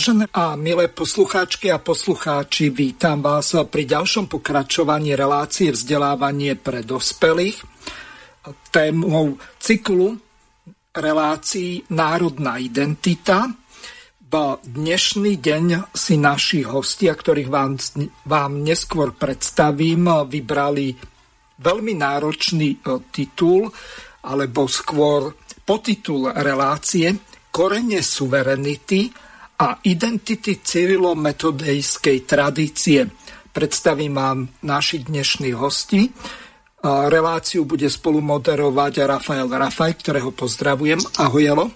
Vážené a milé poslucháčky a poslucháči, vítam vás pri ďalšom pokračovaní relácie vzdelávanie pre dospelých. Témou cyklu relácií Národná identita. V dnešný deň si naši hostia, ktorých vám, vám neskôr predstavím, vybrali veľmi náročný e, titul, alebo skôr potitul relácie Korene suverenity a identity civilo-metodejskej tradície. Predstavím vám našich dnešných hostí. Reláciu bude spolu moderovať Rafael Rafaj, ktorého pozdravujem. Ahoj, Jelo. E,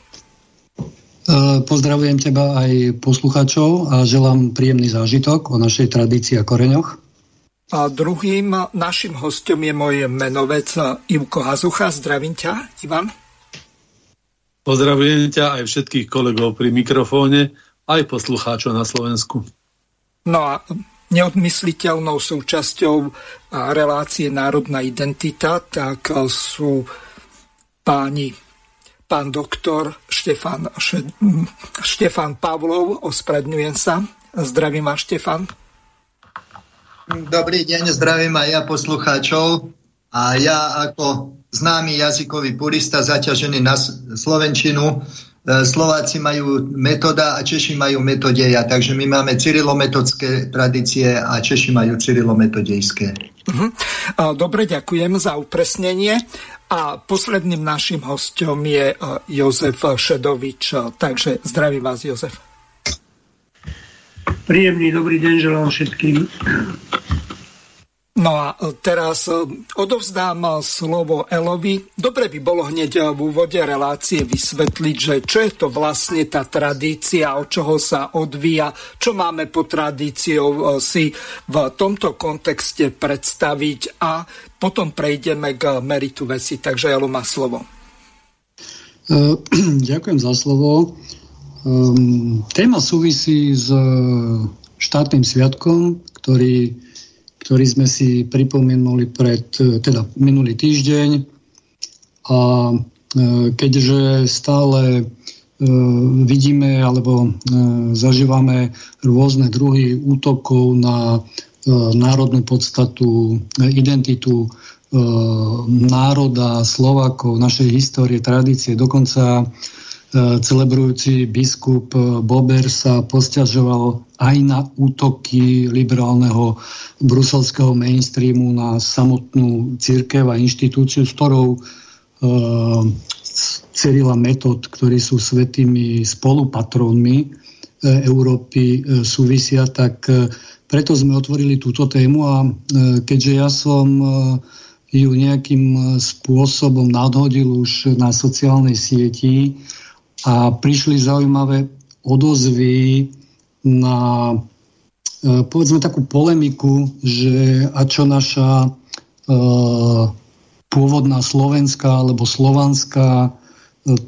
pozdravujem teba aj poslucháčov a želám príjemný zážitok o našej tradícii a koreňoch. A druhým našim hostom je môj menovec Ivko Hazucha. Zdravím ťa, Ivan. Pozdravujem ťa aj všetkých kolegov pri mikrofóne aj poslucháčov na Slovensku. No a neodmysliteľnou súčasťou relácie Národná identita, tak sú páni pán doktor Štefan, Štefan Pavlov, ospravedňujem sa. Zdravím vás, Štefan. Dobrý deň, zdravím aj ja poslucháčov. A ja ako známy jazykový purista zaťažený na Slovenčinu E, Slováci majú metoda a Češi majú metodeja, takže my máme cyrilometodské tradície a Češi majú cyrilometodejské. Uh-huh. Dobre, ďakujem za upresnenie. A posledným našim hostom je e, Jozef Šedovič. Takže zdravím vás, Jozef. Príjemný dobrý deň želám všetkým. No a e, teraz e, odovzdám e, slovo Elovi. Dobre by bolo hneď v úvode relácie vysvetliť, že čo je to vlastne tá tradícia, od čoho sa odvíja, čo máme po tradíciou si v tomto kontexte predstaviť a potom prejdeme k meritu veci. Takže Elo má slovo. Ďakujem za slovo. Ehm, téma súvisí s štátnym sviatkom, ktorý ktorý sme si pripomenuli pred e, teda minulý týždeň. A e, keďže stále e, vidíme alebo zažívame rôzne druhy útokov na národnú podstatu, identitu národa, Slovákov, našej histórie, tradície, dokonca celebrujúci biskup Bober sa posťažoval aj na útoky liberálneho bruselského mainstreamu na samotnú církev a inštitúciu, s ktorou e, Cyrila Metod, ktorí sú svetými spolupatrónmi e, Európy, e, súvisia, tak preto sme otvorili túto tému a keďže ja som ju nejakým spôsobom nadhodil už na sociálnej sieti, a prišli zaujímavé odozvy na e, povedzme takú polemiku, že a čo naša e, pôvodná slovenská alebo slovanská e,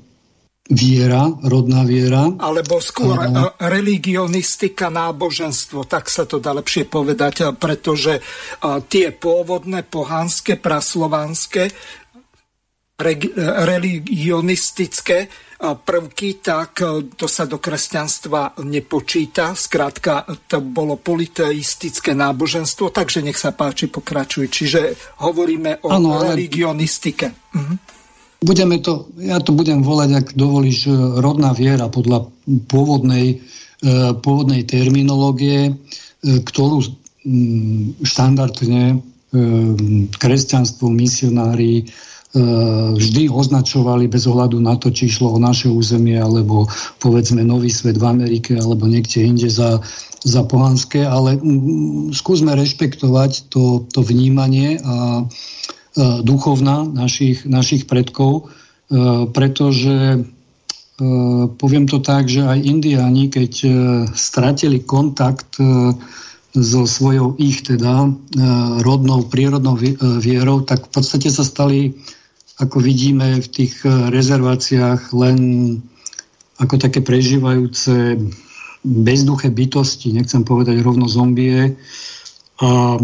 viera, rodná viera. Alebo skôr a... religionistika, náboženstvo, tak sa to dá lepšie povedať, pretože tie pôvodné pohanské, praslovanské, religionistické prvky, tak e, to sa do kresťanstva nepočíta. Skrátka, to bolo politeistické náboženstvo, takže nech sa páči, pokračuj. Čiže hovoríme o ano, religionistike. Mhm. Budeme to, ja to budem volať, ak dovolíš, e, rodná viera podľa pôvodnej, e, pôvodnej terminológie, ktorú štandardne kresťanstvo, misionári, vždy označovali bez ohľadu na to, či išlo o naše územie alebo povedzme Nový svet v Amerike alebo niekde inde za, za pohanské, ale skúsme rešpektovať to, to vnímanie a, duchovna našich, našich predkov, e, pretože poviem to tak, že aj indiáni, keď stratili kontakt so svojou ich teda rodnou, prírodnou vierou, tak v podstate sa stali, ako vidíme v tých rezerváciách, len ako také prežívajúce bezduché bytosti, nechcem povedať rovno zombie. A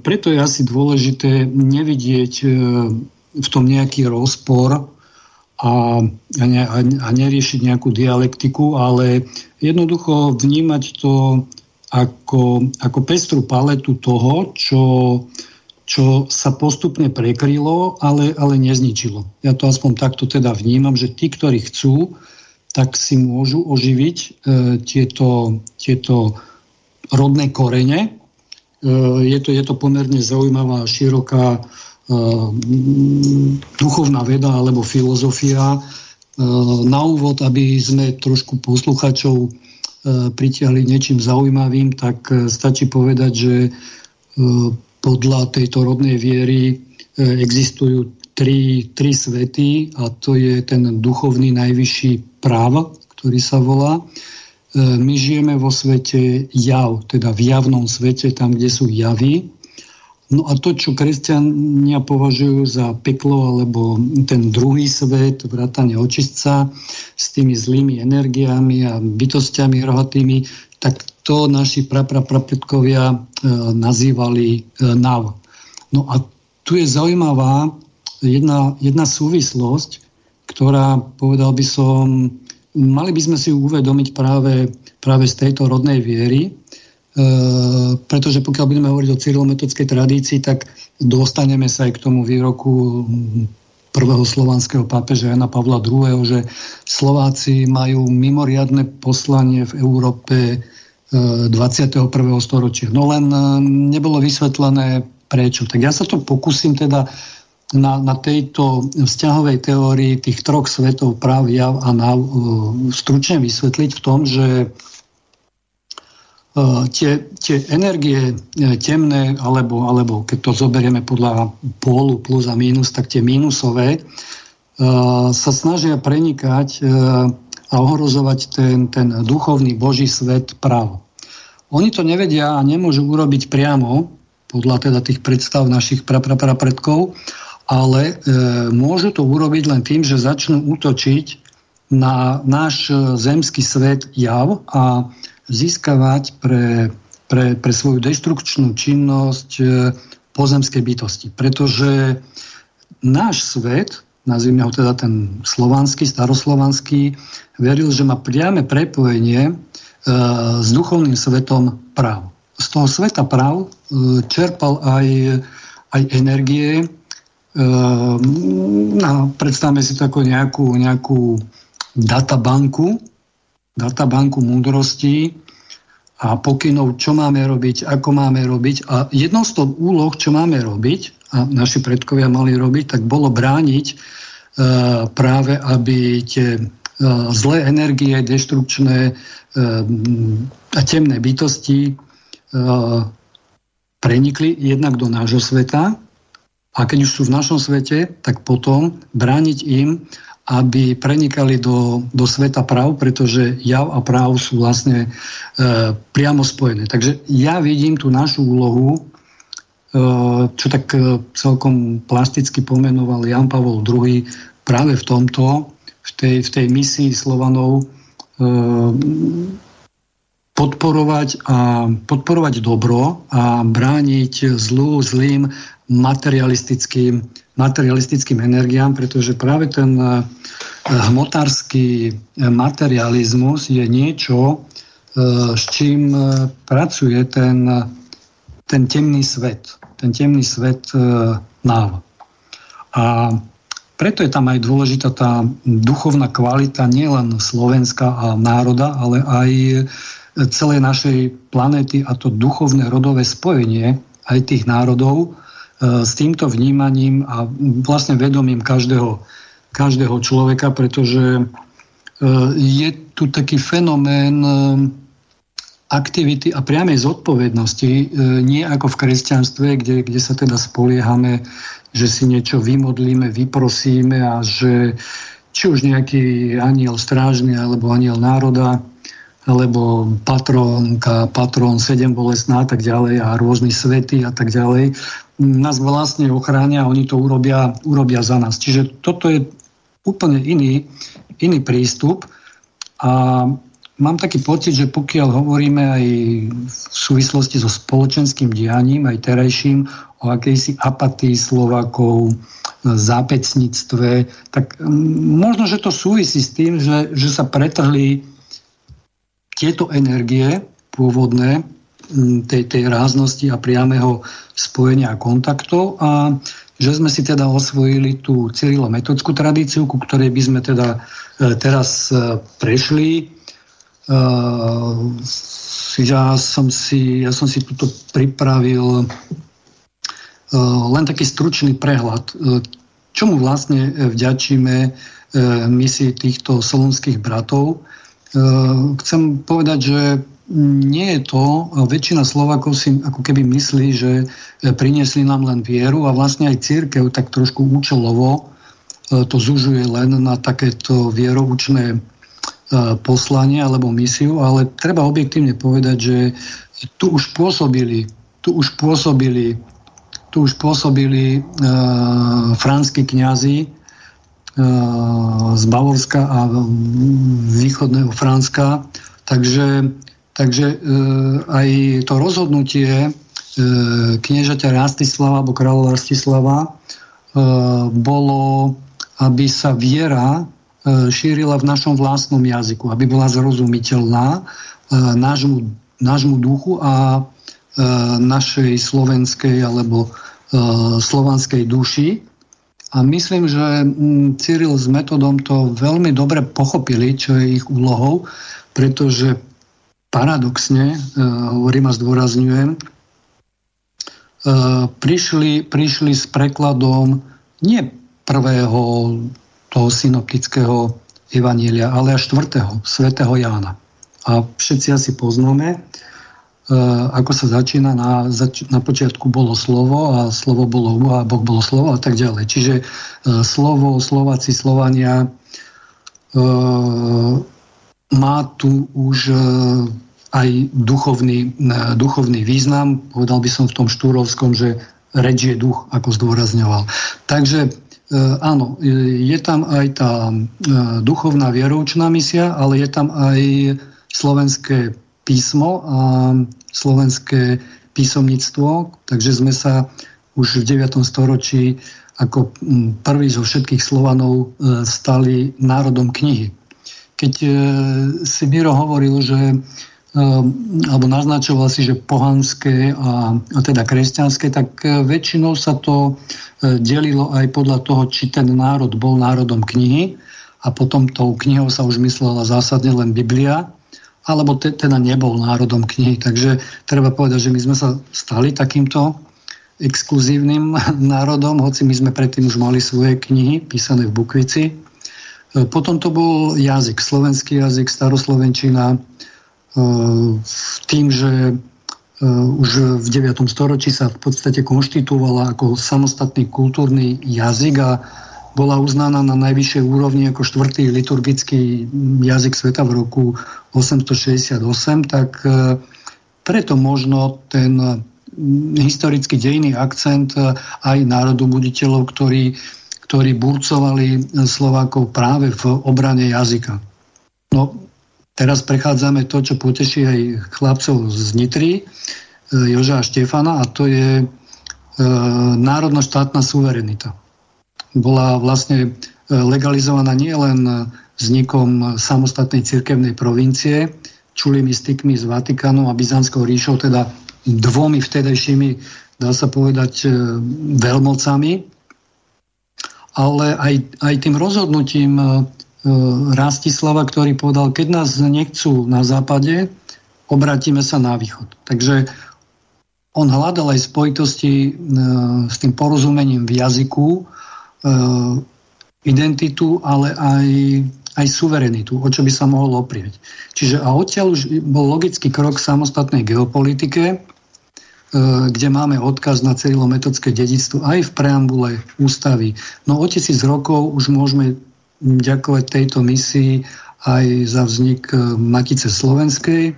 preto je asi dôležité nevidieť v tom nejaký rozpor a, a, ne, a neriešiť nejakú dialektiku, ale jednoducho vnímať to ako, ako pestru paletu toho, čo, čo sa postupne prekrylo, ale, ale nezničilo. Ja to aspoň takto teda vnímam, že tí, ktorí chcú, tak si môžu oživiť e, tieto, tieto rodné korene. E, je, to, je to pomerne zaujímavá, široká duchovná veda alebo filozofia. Na úvod, aby sme trošku posluchačov pritiahli niečím zaujímavým, tak stačí povedať, že podľa tejto rodnej viery existujú tri, tri svety a to je ten duchovný najvyšší práv, ktorý sa volá. My žijeme vo svete jav, teda v javnom svete, tam, kde sú javy. No a to, čo kresťania považujú za peklo alebo ten druhý svet, vrátane očistca s tými zlými energiami a bytostiami rohatými, tak to naši praprapradkovia e, nazývali e, NAV. No a tu je zaujímavá jedna, jedna súvislosť, ktorá, povedal by som, mali by sme si uvedomiť práve, práve z tejto rodnej viery, E, pretože pokiaľ budeme hovoriť o cyrilometodskej tradícii, tak dostaneme sa aj k tomu výroku prvého slovanského pápeža Jana Pavla II., že Slováci majú mimoriadne poslanie v Európe 21. E, storočia. No len e, nebolo vysvetlené prečo. Tak ja sa to pokúsim teda na, na tejto vzťahovej teórii tých troch svetov práv, jav a náv stručne vysvetliť v tom, že E, tie, tie energie e, temné, alebo, alebo keď to zoberieme podľa pólu plus a mínus, tak tie mínusové e, sa snažia prenikať a ohrozovať ten, ten duchovný Boží svet právo. Oni to nevedia a nemôžu urobiť priamo, podľa teda tých predstav našich prapradkov, ale e, môžu to urobiť len tým, že začnú útočiť na náš zemský svet jav a získavať pre, pre, pre svoju destrukčnú činnosť e, pozemskej bytosti. Pretože náš svet, nazvime ho teda ten slovanský, staroslovanský, veril, že má priame prepojenie e, s duchovným svetom práv. Z toho sveta práv e, čerpal aj, aj energie. E, no, predstavme si to nejakú, nejakú databanku, databanku múdrosti a pokynov, čo máme robiť, ako máme robiť. A jednou z toho úloh, čo máme robiť, a naši predkovia mali robiť, tak bolo brániť e, práve, aby tie e, zlé energie, deštrukčné e, a temné bytosti e, prenikli jednak do nášho sveta a keď už sú v našom svete, tak potom brániť im, aby prenikali do, do sveta práv, pretože jav a práv sú vlastne e, priamo spojené. Takže ja vidím tú našu úlohu, e, čo tak e, celkom plasticky pomenoval Jan Pavol II práve v tomto, v tej, v tej misii Slovanov e, podporovať, a, podporovať dobro a brániť zlú, zlým materialistickým materialistickým energiám, pretože práve ten eh, hmotársky materializmus je niečo, eh, s čím pracuje ten, ten temný svet, ten temný svet náv. A preto je tam aj dôležitá tá duchovná kvalita nielen Slovenska a národa, ale aj celej našej planéty a to duchovné rodové spojenie aj tých národov, E, s týmto vnímaním a vlastne vedomím každého, každého človeka, pretože e, je tu taký fenomén e, aktivity a priamej zodpovednosti, nie ako v kresťanstve, kde, kde sa teda spoliehame, že si niečo vymodlíme, vyprosíme a že či už nejaký aniel strážny, alebo aniel národa, alebo patrónka, patrón, sedem bolestná a tak ďalej a rôzni svety a tak ďalej, nás vlastne ochránia a oni to urobia, urobia za nás. Čiže toto je úplne iný, iný prístup a mám taký pocit, že pokiaľ hovoríme aj v súvislosti so spoločenským dianím, aj terajším, o akejsi apatii Slovákov, zápecníctve, tak možno, že to súvisí s tým, že, že sa pretrhli tieto energie pôvodné tej, tej ráznosti a priameho spojenia a kontaktov a že sme si teda osvojili tú cyrilometodskú tradíciu, ku ktorej by sme teda e, teraz e, prešli. E, ja som si, ja som si tuto pripravil len taký stručný prehľad, čomu vlastne vďačíme misii týchto solonských bratov. Chcem povedať, že nie je to, väčšina Slovakov si ako keby myslí, že priniesli nám len vieru a vlastne aj církev tak trošku účelovo to zužuje len na takéto vieroučné poslanie alebo misiu, ale treba objektívne povedať, že tu už pôsobili, tu už pôsobili, tu už pôsobili uh, franskí kňazi z Bavorska a východného Franska, takže, takže uh, aj to rozhodnutie uh, kniežaťa Rastislava alebo kráľa Rastislava uh, bolo, aby sa viera E, šírila v našom vlastnom jazyku, aby bola zrozumiteľná e, nášmu, nášmu duchu a e, našej slovenskej alebo slovanskej duši. A myslím, že Cyril s metodom to veľmi dobre pochopili, čo je ich úlohou, pretože paradoxne, hovorím a zdôrazňujem, prišli, prišli s prekladom nie prvého toho synoptického evanília, ale až 4. svätého Jána. A všetci asi poznáme, e, ako sa začína, na, zač- na počiatku bolo slovo a slovo bolo a Boh bolo slovo a tak ďalej. Čiže e, slovo, Slováci, Slovania e, má tu už aj duchovný, duchovný význam. Povedal by som v tom štúrovskom, že reč je duch, ako zdôrazňoval. Takže E, áno, je tam aj tá e, duchovná vieroučná misia, ale je tam aj slovenské písmo a slovenské písomníctvo, takže sme sa už v 9. storočí ako prvý zo všetkých Slovanov e, stali národom knihy. Keď si Miro hovoril, že alebo naznačoval si, že pohanské a, a teda kresťanské, tak väčšinou sa to E, delilo aj podľa toho, či ten národ bol národom knihy a potom tou knihou sa už myslela zásadne len Biblia, alebo te, teda nebol národom knihy. Takže treba povedať, že my sme sa stali takýmto exkluzívnym národom, hoci my sme predtým už mali svoje knihy písané v Bukvici. E, potom to bol jazyk, slovenský jazyk, staroslovenčina, e, tým, že Eh, už v 9. storočí sa v podstate konštituovala ako samostatný kultúrny jazyk a bola uznaná na najvyššej úrovni ako štvrtý liturgický jazyk sveta v roku 868, tak eh, preto možno ten historický dejný akcent eh, aj národobuditeľov, ktorí, ktorí burcovali Slovákov práve v obrane jazyka. No, Teraz prechádzame to, čo poteší aj chlapcov z Nitry, e, Joža a Štefana, a to je e, národno-štátna suverenita. Bola vlastne e, legalizovaná nielen vznikom samostatnej cirkevnej provincie, čulými stykmi z Vatikánu a Byzantskou ríšou, teda dvomi vtedajšími, dá sa povedať, e, veľmocami, ale aj, aj tým rozhodnutím E, Rastislava, ktorý povedal, keď nás nechcú na západe, obratíme sa na východ. Takže on hľadal aj spojitosti s tým porozumením v jazyku, identitu, ale aj, aj suverenitu, o čo by sa mohol oprieť. Čiže a odtiaľ už bol logický krok v samostatnej geopolitike, kde máme odkaz na cerilometodské dedictvo aj v preambule ústavy. No o tisíc rokov už môžeme ďakovať tejto misii aj za vznik Matice Slovenskej.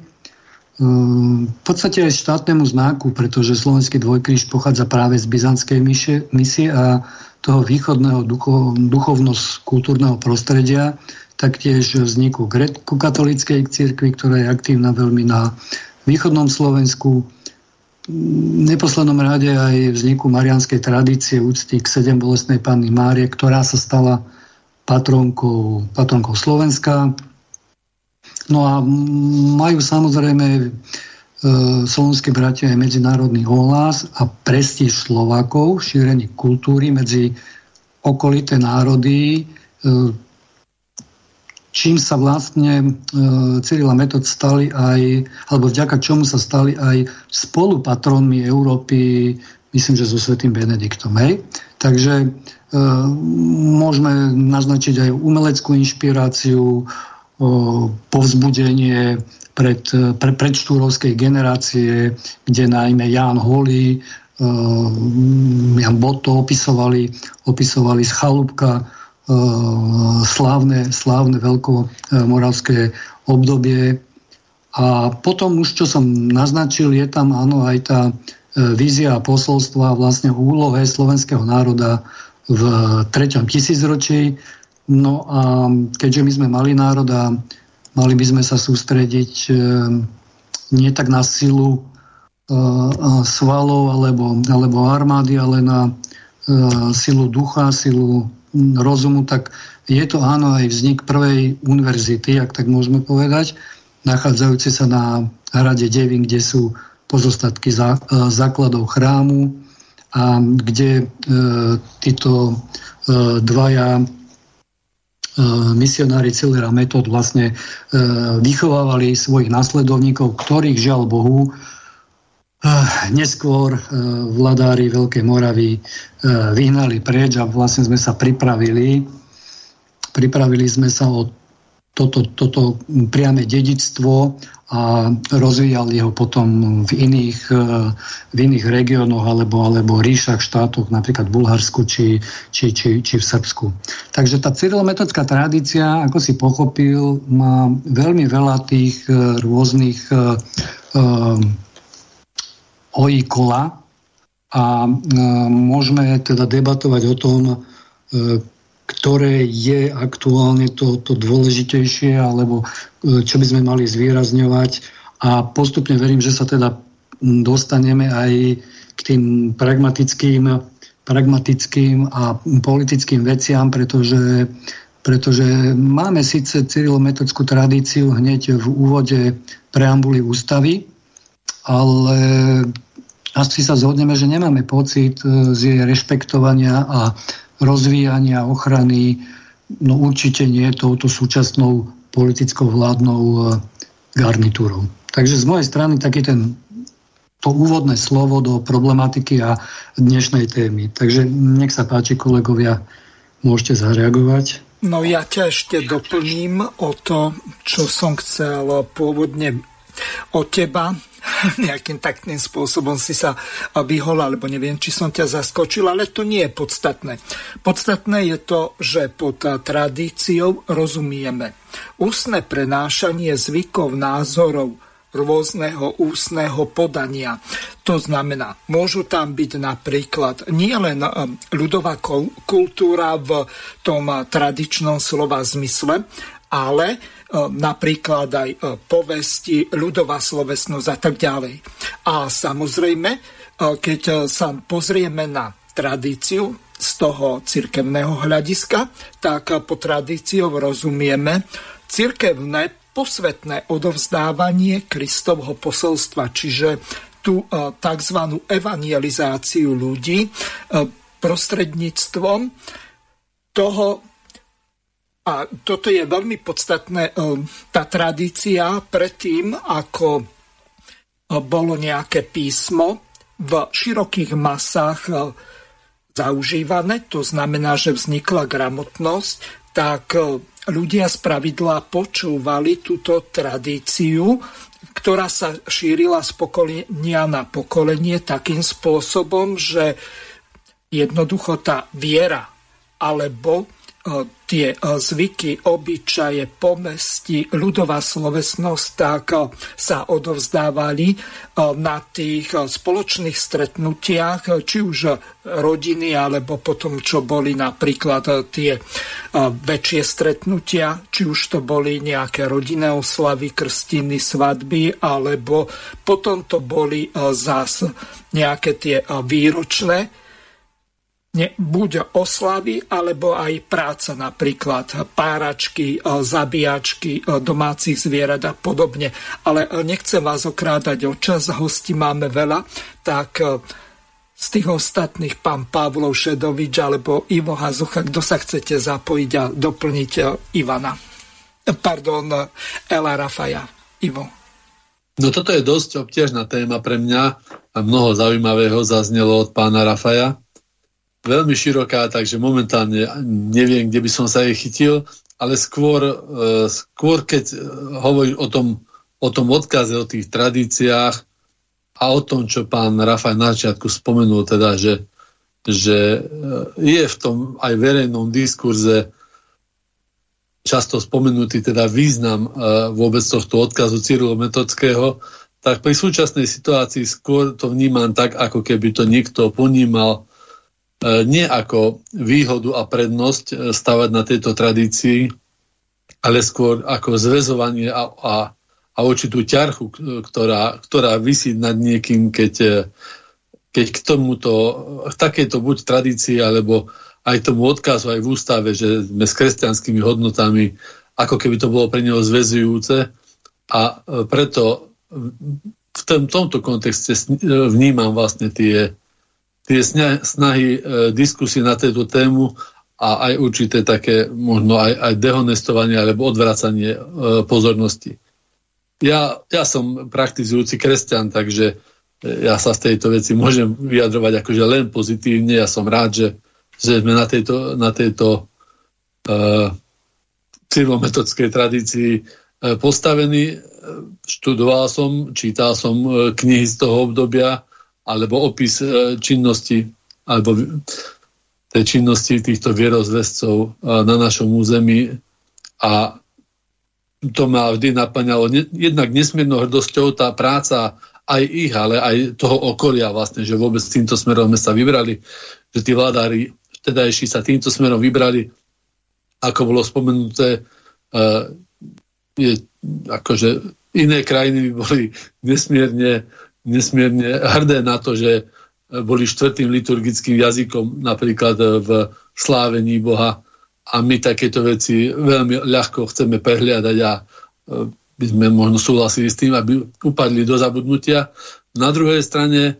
V podstate aj štátnemu znaku, pretože slovenský dvojkríž pochádza práve z byzantskej misie a toho východného ducho, duchovnosť-kultúrneho prostredia, taktiež vzniku grecko-katolíckej cirkvi, ktorá je aktívna veľmi na východnom Slovensku, v neposlednom rade aj vzniku marianskej tradície úcty k sedem bolestnej panny Márie, ktorá sa stala patronkou, patronkou Slovenska. No a majú samozrejme slovenské bratia aj medzinárodný ohlas a prestíž Slovákov, šírenie kultúry medzi okolité národy, e, čím sa vlastne e, Cyril a Metod stali aj, alebo vďaka čomu sa stali aj spolupatrónmi Európy, myslím, že so Svetým Benediktom. Hej? Takže e, môžeme naznačiť aj umeleckú inšpiráciu, e, povzbudenie pred, pre, predštúrovskej generácie, kde najmä Ján Holý, e, Jan Boto opisovali, opisovali z Chalúbka Eh, slávne, slávne veľkomoravské obdobie. A potom už, čo som naznačil, je tam áno aj tá eh, vízia a posolstva vlastne úlohe slovenského národa v treťom tisícročí. No a keďže my sme malý národ a mali by sme sa sústrediť eh, nie tak na silu svalov alebo, alebo armády, ale na silu ducha, silu rozumu, tak je to áno aj vznik prvej univerzity, ak tak môžeme povedať, nachádzajúce sa na hrade Devin, kde sú pozostatky zá, základov chrámu a kde títo dvaja misionári Cillera Metod vlastne e, vychovávali svojich nasledovníkov, ktorých žiaľ Bohu Neskôr e, vladári Veľkej Moravy e, vyhnali preč a vlastne sme sa pripravili. Pripravili sme sa o toto, toto priame dedictvo a rozvíjali ho potom v iných, e, v iných regiónoch alebo, alebo ríšach, štátoch, napríklad v Bulharsku či, či, či, či v Srbsku. Takže tá cyrilometodská tradícia, ako si pochopil, má veľmi veľa tých rôznych kola a e, môžeme teda debatovať o tom, e, ktoré je aktuálne to, to dôležitejšie, alebo e, čo by sme mali zvýrazňovať. A postupne verím, že sa teda dostaneme aj k tým pragmatickým, pragmatickým a politickým veciam, pretože, pretože máme síce cyrilometodskú tradíciu hneď v úvode preambuly ústavy, ale asi sa zhodneme, že nemáme pocit e, z jej rešpektovania a rozvíjania ochrany, no určite nie touto súčasnou politickou vládnou e, garnitúrou. Takže z mojej strany taký ten to úvodné slovo do problematiky a dnešnej témy. Takže nech sa páči, kolegovia, môžete zareagovať. No ja ťa ešte doplním o to, čo som chcel pôvodne od teba nejakým takým spôsobom si sa vyhol, alebo neviem, či som ťa zaskočil, ale to nie je podstatné. Podstatné je to, že pod tradíciou rozumieme ústne prenášanie zvykov, názorov, rôzneho ústneho podania. To znamená, môžu tam byť napríklad nielen um, ľudová kultúra v tom tradičnom slova zmysle, ale napríklad aj e, povesti, ľudová slovesnosť a tak ďalej. A samozrejme, e, keď sa pozrieme na tradíciu z toho cirkevného hľadiska, tak po tradíciou rozumieme cirkevné posvetné odovzdávanie Kristovho posolstva, čiže tú tzv. evangelizáciu ľudí prostredníctvom toho a toto je veľmi podstatné, e, tá tradícia predtým, ako e, bolo nejaké písmo v širokých masách e, zaužívané, to znamená, že vznikla gramotnosť, tak ľudia z pravidla počúvali túto tradíciu, ktorá sa šírila z pokolenia na pokolenie takým spôsobom, že jednoducho tá viera alebo tie zvyky, obyčaje, pomesti, ľudová slovesnosť, tak sa odovzdávali na tých spoločných stretnutiach, či už rodiny, alebo potom, čo boli napríklad tie väčšie stretnutia, či už to boli nejaké rodinné oslavy, krstiny, svadby, alebo potom to boli zás nejaké tie výročné ne, buď oslavy, alebo aj práca napríklad páračky, e, zabíjačky e, domácich zvierat a podobne. Ale e, nechcem vás okrádať o čas, hostí máme veľa, tak z tých ostatných pán Pavlov Šedovič alebo Ivo Hazucha, kto sa chcete zapojiť a doplniť Ivana. Pardon, Ela Rafaja. Ivo. No toto je dosť obťažná téma pre mňa a mnoho zaujímavého zaznelo od pána Rafaja veľmi široká, takže momentálne neviem, kde by som sa jej chytil, ale skôr, e, skôr keď e, hovorím o tom, o tom odkaze, o tých tradíciách a o tom, čo pán Rafaj na začiatku spomenul, teda, že, že e, je v tom aj verejnom diskurze často spomenutý teda význam vôbec tohto odkazu Cyrilo Metodského, tak pri súčasnej situácii skôr to vnímam tak, ako keby to niekto ponímal nie ako výhodu a prednosť e, stavať na tejto tradícii, ale skôr ako zväzovanie a, a, a určitú ťarchu, ktorá, ktorá vysí nad niekým, keď, e, keď k tomuto, k takejto buď tradícii, alebo aj tomu odkazu aj v ústave, že sme s kresťanskými hodnotami, ako keby to bolo pre neho zväzujúce. A preto v tom, tomto kontexte vnímam vlastne tie, tie snahy e, diskusie na tejto tému a aj určité také možno aj, aj dehonestovanie alebo odvracanie e, pozornosti. Ja, ja som praktizujúci kresťan, takže e, ja sa z tejto veci môžem vyjadrovať akože len pozitívne. Ja som rád, že, že sme na tejto, na tejto uh, cyrilometodskej tradícii uh, postavení. Študoval som, čítal som knihy z toho obdobia, alebo opis e, činnosti alebo tej činnosti týchto vierozvescov e, na našom území. A to ma vždy naplňalo jednak nesmiernou hrdosťou tá práca aj ich, ale aj toho okolia vlastne, že vôbec týmto smerom sme sa vybrali, že tí vládári vtedajší sa týmto smerom vybrali, ako bolo spomenuté, uh, je, akože iné krajiny by boli nesmierne nesmierne hrdé na to, že boli štvrtým liturgickým jazykom napríklad v slávení Boha a my takéto veci veľmi ľahko chceme prehliadať a e, by sme možno súhlasili s tým, aby upadli do zabudnutia. Na druhej strane e,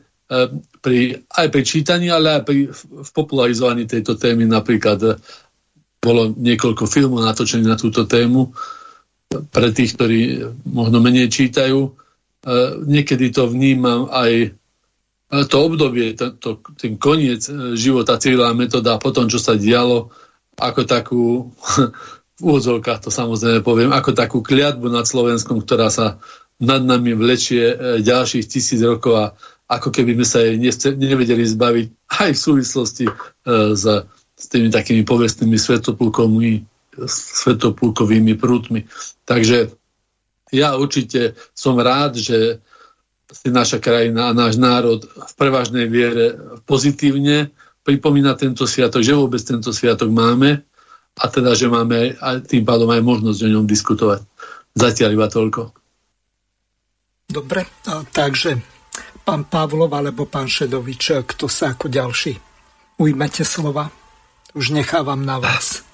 pri, aj pri čítaní, ale aj pri, v popularizovaní tejto témy napríklad e, bolo niekoľko filmov natočených na túto tému pre tých, ktorí možno menej čítajú E, niekedy to vnímam aj e, to obdobie, to, ten koniec e, života Cyrila metoda a potom, čo sa dialo, ako takú, v úvodzovkách to samozrejme poviem, ako takú kliatbu nad Slovenskom, ktorá sa nad nami vlečie ďalších tisíc rokov a ako keby sme sa jej nevedeli zbaviť aj v súvislosti s, s tými takými povestnými svetopulkovými, svetopulkovými prútmi. Takže ja určite som rád, že si naša krajina a náš národ v prevažnej viere pozitívne pripomína tento sviatok, že vôbec tento sviatok máme a teda, že máme aj, tým pádom aj možnosť o ňom diskutovať. Zatiaľ iba toľko. Dobre, takže pán Pavlov alebo pán Šedovič, kto sa ako ďalší? Ujmete slova. Už nechávam na vás.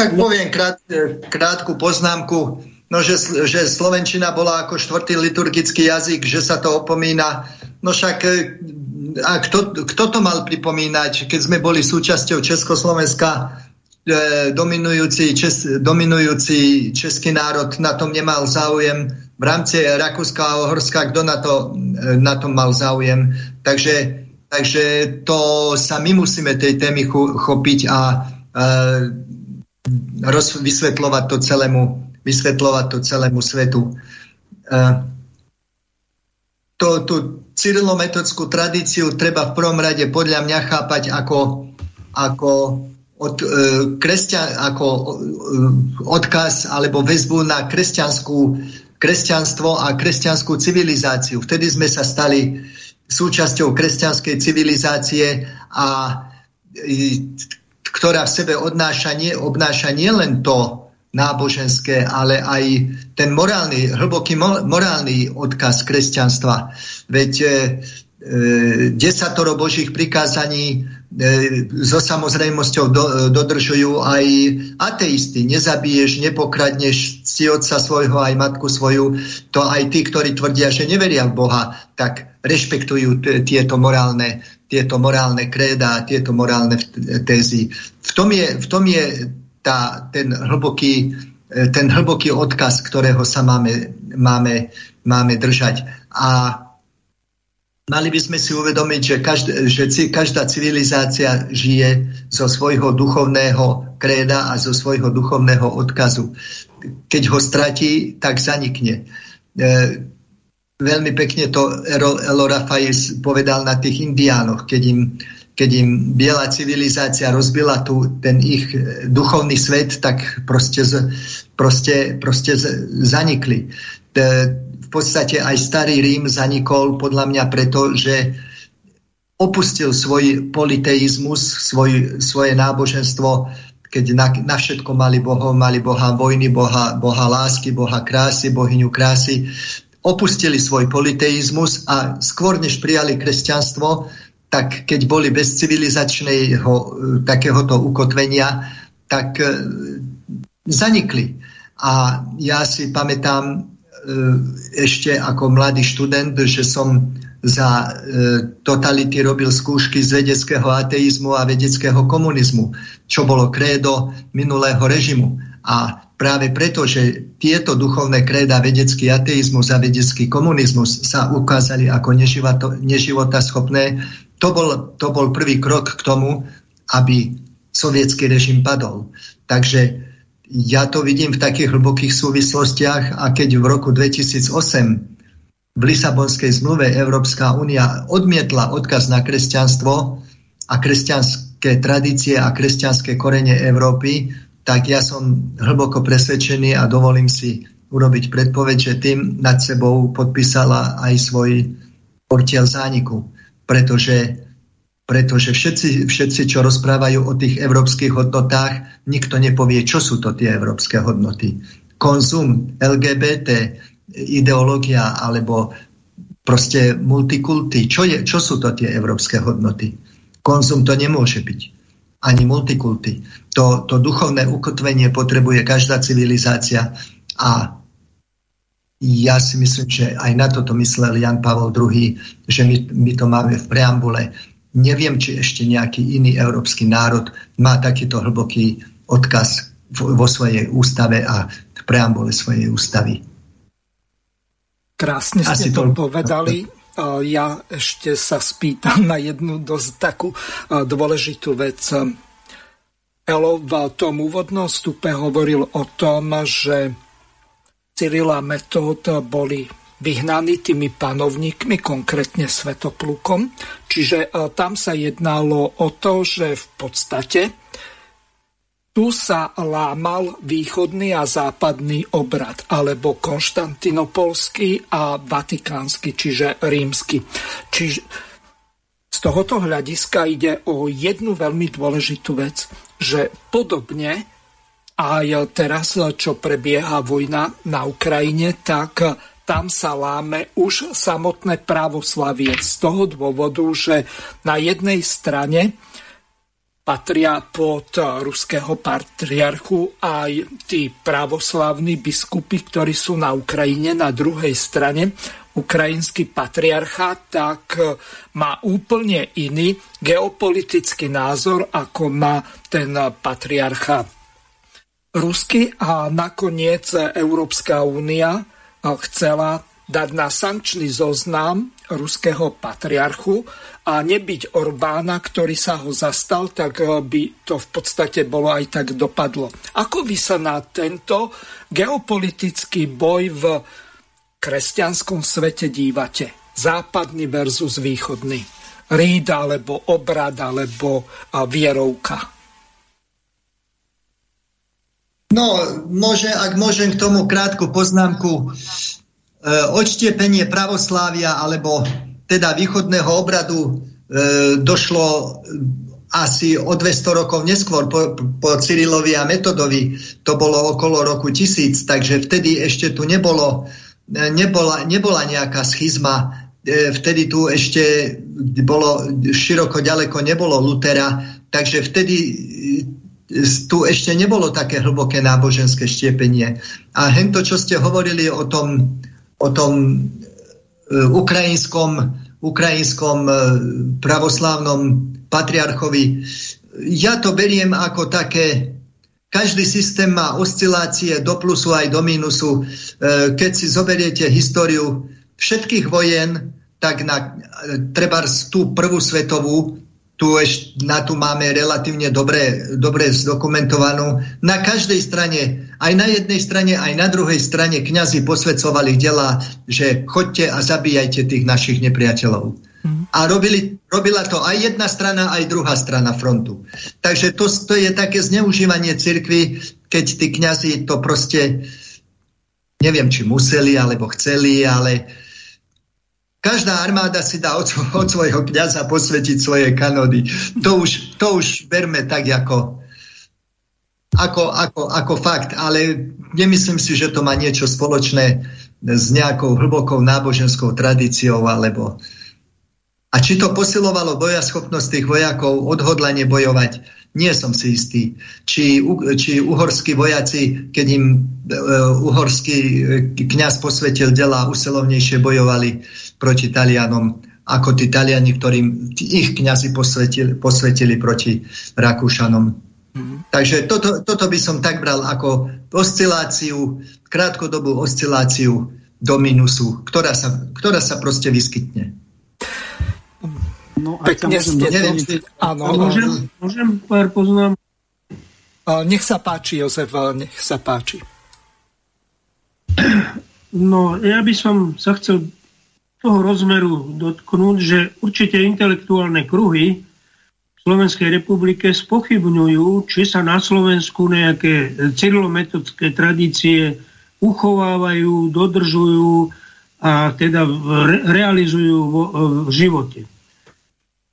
Tak poviem krát, krátku poznámku, no, že, že Slovenčina bola ako štvrtý liturgický jazyk, že sa to opomína. No však e, a kto, kto to mal pripomínať, keď sme boli súčasťou Československa, e, dominujúci, čes, dominujúci český národ na tom nemal záujem. V rámci Rakúska a Ohorska, kto na to, e, na to mal záujem. Takže, takže to sa my musíme tej témy chopiť a e, roz, vysvetľovať to celému, vysvetľovať to celému svetu. Uh, to, tú cyrilometodskú tradíciu treba v prvom rade podľa mňa chápať ako, ako od e, kresťan, ako e, odkaz alebo väzbu na kresťanskú, kresťanstvo a kresťanskú civilizáciu. Vtedy sme sa stali súčasťou kresťanskej civilizácie a ktorá v sebe odnáša, nie, obnáša nielen to náboženské, ale aj ten morálny, hlboký morálny odkaz kresťanstva. Veď e, desatoro Božích prikázaní so samozrejmosťou do, dodržujú aj ateisti. Nezabiješ, nepokradneš cti otca svojho aj matku svoju. To aj tí, ktorí tvrdia, že neveria v Boha, tak rešpektujú tieto morálne, tieto morálne kréda, tieto morálne tézy. V tom je, v tom je tá, ten, hlboký, e, ten hlboký odkaz, ktorého sa máme, máme, máme držať. A Mali by sme si uvedomiť, že, každá, že každá civilizácia žije zo svojho duchovného kréda a zo svojho duchovného odkazu. Keď ho stratí, tak zanikne. E, veľmi pekne to Elora Faiz povedal na tých indiánoch, keď im, keď im biela civilizácia rozbila tu ten ich duchovný svet, tak proste, proste, proste zanikli. E, podstate aj starý Rím zanikol podľa mňa preto, že opustil svoj politeizmus, svoj, svoje náboženstvo, keď na, na všetko mali bohov, mali boha vojny, boha, boha lásky, boha krásy, bohyňu krásy. Opustili svoj politeizmus a skôr než prijali kresťanstvo, tak keď boli bez civilizačného takéhoto ukotvenia, tak e, zanikli. A ja si pamätám, ešte ako mladý študent, že som za e, totality robil skúšky z vedeckého ateizmu a vedeckého komunizmu, čo bolo krédo minulého režimu. A práve preto, že tieto duchovné kréda, vedecký ateizmus a vedecký komunizmus sa ukázali ako neživotaschopné, to bol, to bol prvý krok k tomu, aby sovietský režim padol. Takže ja to vidím v takých hlbokých súvislostiach a keď v roku 2008 v Lisabonskej zmluve Európska únia odmietla odkaz na kresťanstvo a kresťanské tradície a kresťanské korene Európy, tak ja som hlboko presvedčený a dovolím si urobiť predpoveď, že tým nad sebou podpísala aj svoj portiel zániku, pretože pretože všetci, všetci, čo rozprávajú o tých európskych hodnotách, nikto nepovie, čo sú to tie európske hodnoty. Konzum, LGBT, ideológia alebo proste multikulty. Čo, je, čo sú to tie európske hodnoty? Konzum to nemôže byť. Ani multikulty. To, to duchovné ukotvenie potrebuje každá civilizácia a ja si myslím, že aj na toto myslel Jan Pavel II, že my, my to máme v preambule Neviem, či ešte nejaký iný európsky národ má takýto hlboký odkaz vo svojej ústave a v preambule svojej ústavy. Krásne ste Asi to, to povedali. Ja ešte sa spýtam na jednu dosť takú dôležitú vec. Elo v tom úvodnom stupe hovoril o tom, že Cyrila Metód boli vyhnaní tými panovníkmi, konkrétne Svetoplukom. Čiže e, tam sa jednalo o to, že v podstate tu sa lámal východný a západný obrad, alebo konštantinopolský a vatikánsky, čiže rímsky. Čiže z tohoto hľadiska ide o jednu veľmi dôležitú vec, že podobne aj teraz, čo prebieha vojna na Ukrajine, tak tam sa láme už samotné právoslavie z toho dôvodu, že na jednej strane patria pod ruského patriarchu aj tí pravoslavní biskupy, ktorí sú na Ukrajine. Na druhej strane ukrajinský patriarcha tak má úplne iný geopolitický názor, ako má ten patriarcha rusky a nakoniec Európska únia chcela dať na sankčný zoznam ruského patriarchu a nebyť Orbána, ktorý sa ho zastal, tak eh, by to v podstate bolo aj tak dopadlo. Ako vy sa na tento geopolitický boj v kresťanskom svete dívate? Západný versus východný. Ríd alebo obrad alebo vierovka. No, môže, ak môžem k tomu krátku poznámku. E, odštiepenie pravoslávia alebo teda východného obradu e, došlo asi o 200 rokov neskôr po, po Cyrilovi a Metodovi. To bolo okolo roku 1000, takže vtedy ešte tu nebolo, e, nebola, nebola nejaká schizma. E, vtedy tu ešte bolo široko ďaleko nebolo Lutera, takže vtedy tu ešte nebolo také hlboké náboženské štiepenie. A hento, čo ste hovorili o tom, o tom e, ukrajinskom, ukrajinskom e, pravoslávnom patriarchovi, ja to beriem ako také, každý systém má oscilácie do plusu aj do mínusu. E, keď si zoberiete históriu všetkých vojen, tak na treba tú prvú svetovú tu eš, na tu máme relatívne dobre, dobre zdokumentovanú. Na každej strane, aj na jednej strane, aj na druhej strane kňazi posvedcovali dela, že chodte a zabíjajte tých našich nepriateľov. Mm. A robili, robila to aj jedna strana, aj druhá strana frontu. Takže to, to je také zneužívanie cirkvy, keď tí kňazi to proste, neviem, či museli, alebo chceli, ale Každá armáda si dá od, od svojho kniaza posvetiť svoje kanódy. To už, to už berme tak ako, ako, ako, ako fakt, ale nemyslím si, že to má niečo spoločné s nejakou hlbokou náboženskou tradíciou alebo a či to posilovalo bojaschopnosť tých vojakov, odhodlanie bojovať, nie som si istý. Či, či uhorskí vojaci, keď im uh, uhorský kňaz posvetil dela, usilovnejšie bojovali proti Talianom, ako tí Taliani, ktorým ich kňazi posvetili, posvetili proti Rakúšanom. Mm. Takže toto, toto by som tak bral ako osciláciu, krátkodobú osciláciu do minusu, ktorá sa, ktorá sa proste vyskytne. No, Pekne ste to... Áno, môžem, môžem pár poznám? Nech sa páči, Jozef, nech sa páči. No, ja by som sa chcel toho rozmeru dotknúť, že určite intelektuálne kruhy v Slovenskej republike spochybňujú, či sa na Slovensku nejaké cyrilometodské tradície uchovávajú, dodržujú a teda realizujú v živote.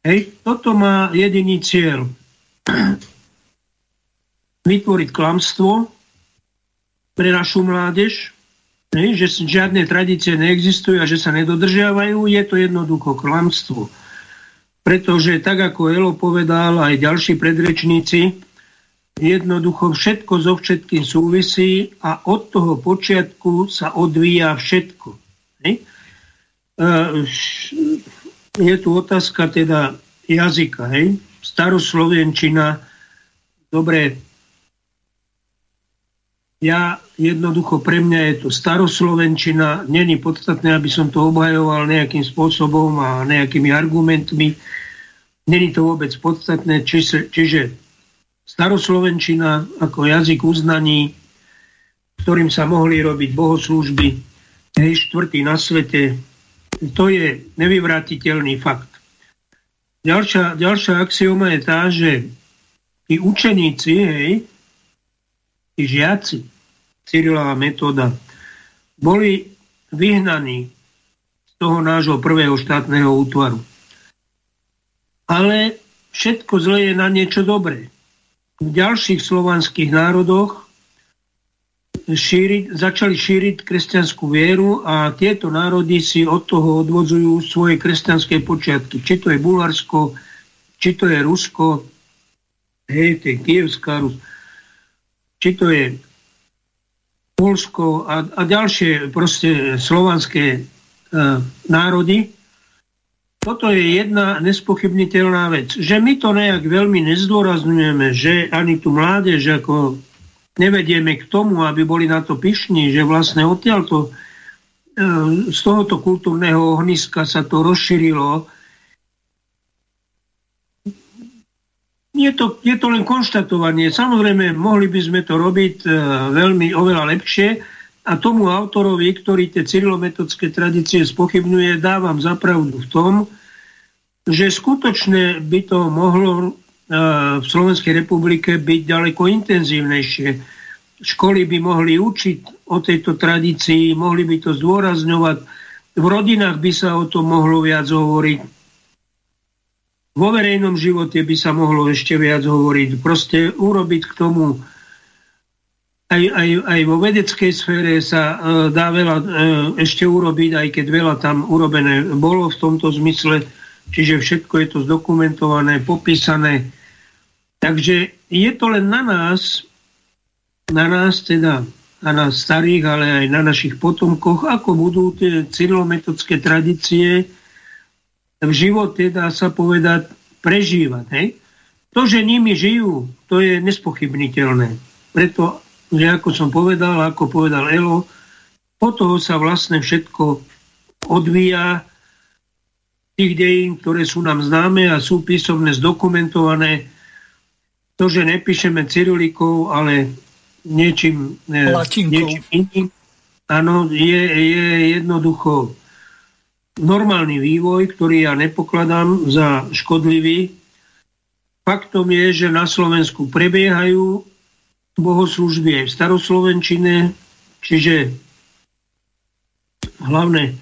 Hej, toto má jediný cieľ. Vytvoriť klamstvo pre našu mládež, že žiadne tradície neexistujú a že sa nedodržiavajú, je to jednoducho klamstvo. Pretože tak ako Elo povedal, aj ďalší predrečníci, jednoducho všetko so všetkým súvisí a od toho počiatku sa odvíja všetko. E, je tu otázka teda jazyka, hej? Staroslovenčina, dobre, ja jednoducho pre mňa je to staroslovenčina, není podstatné, aby som to obhajoval nejakým spôsobom a nejakými argumentmi. Není to vôbec podstatné, čiže, čiže staroslovenčina ako jazyk uznaní, ktorým sa mohli robiť bohoslúžby, hej, štvrtý na svete, to je nevyvratiteľný fakt. Ďalšia, ďalšia axioma je tá, že tí učeníci, hej, tí žiaci, Cyrilová metóda, boli vyhnaní z toho nášho prvého štátneho útvaru. Ale všetko zlé je na niečo dobré. V ďalších slovanských národoch šíriť, začali šíriť kresťanskú vieru a tieto národy si od toho odvodzujú svoje kresťanské počiatky. Či to je Bulharsko, či to je Rusko, hej, to je Kievská Rus, či to je Polsko a, a ďalšie proste slovanské e, národy. Toto je jedna nespochybniteľná vec. Že my to nejak veľmi nezdôrazňujeme, že ani tu mládež ako nevedieme k tomu, aby boli na to pyšní, že vlastne odtiaľto e, z tohoto kultúrneho ohniska sa to rozšírilo. Je to, je to len konštatovanie. Samozrejme, mohli by sme to robiť e, veľmi oveľa lepšie a tomu autorovi, ktorý tie cyrilometodské tradície spochybňuje, dávam zapravdu v tom, že skutočne by to mohlo v Slovenskej republike byť ďaleko intenzívnejšie. školy by mohli učiť o tejto tradícii, mohli by to zdôrazňovať, v rodinách by sa o tom mohlo viac hovoriť, vo verejnom živote by sa mohlo ešte viac hovoriť. Proste urobiť k tomu aj, aj, aj vo vedeckej sfére sa e, dá veľa e, ešte urobiť, aj keď veľa tam urobené bolo v tomto zmysle, čiže všetko je to zdokumentované, popísané. Takže je to len na nás, na nás teda, na nás starých, ale aj na našich potomkoch, ako budú tie cyrilometodské tradície živote, dá sa povedať, prežívať. Hej? To, že nimi žijú, to je nespochybniteľné. Preto, že ako som povedal, ako povedal Elo, po toho sa vlastne všetko odvíja tých dejín, ktoré sú nám známe a sú písomne zdokumentované. To, že nepíšeme cyrulikou, ale niečím, e, niečím iným, áno, je, je jednoducho normálny vývoj, ktorý ja nepokladám za škodlivý. Faktom je, že na Slovensku prebiehajú bohoslužby aj v staroslovenčine, čiže hlavne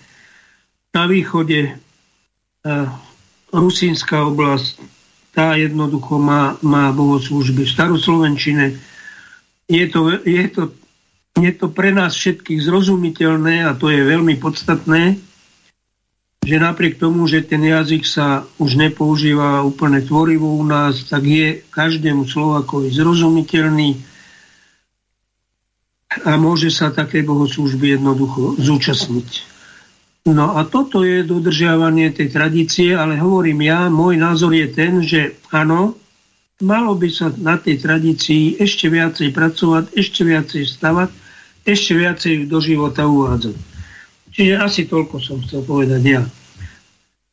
na východe uh, Rusínska oblasť, tá jednoducho má, má bohoslužby v staroslovenčine. Je to, je, to, je to pre nás všetkých zrozumiteľné a to je veľmi podstatné, že napriek tomu, že ten jazyk sa už nepoužíva úplne tvorivo u nás, tak je každému Slovakovi zrozumiteľný a môže sa také bohoslužby jednoducho zúčastniť. No a toto je dodržiavanie tej tradície, ale hovorím ja, môj názor je ten, že áno, malo by sa na tej tradícii ešte viacej pracovať, ešte viacej stavať, ešte viacej do života uvádzať. Čiže asi toľko som chcel povedať ja.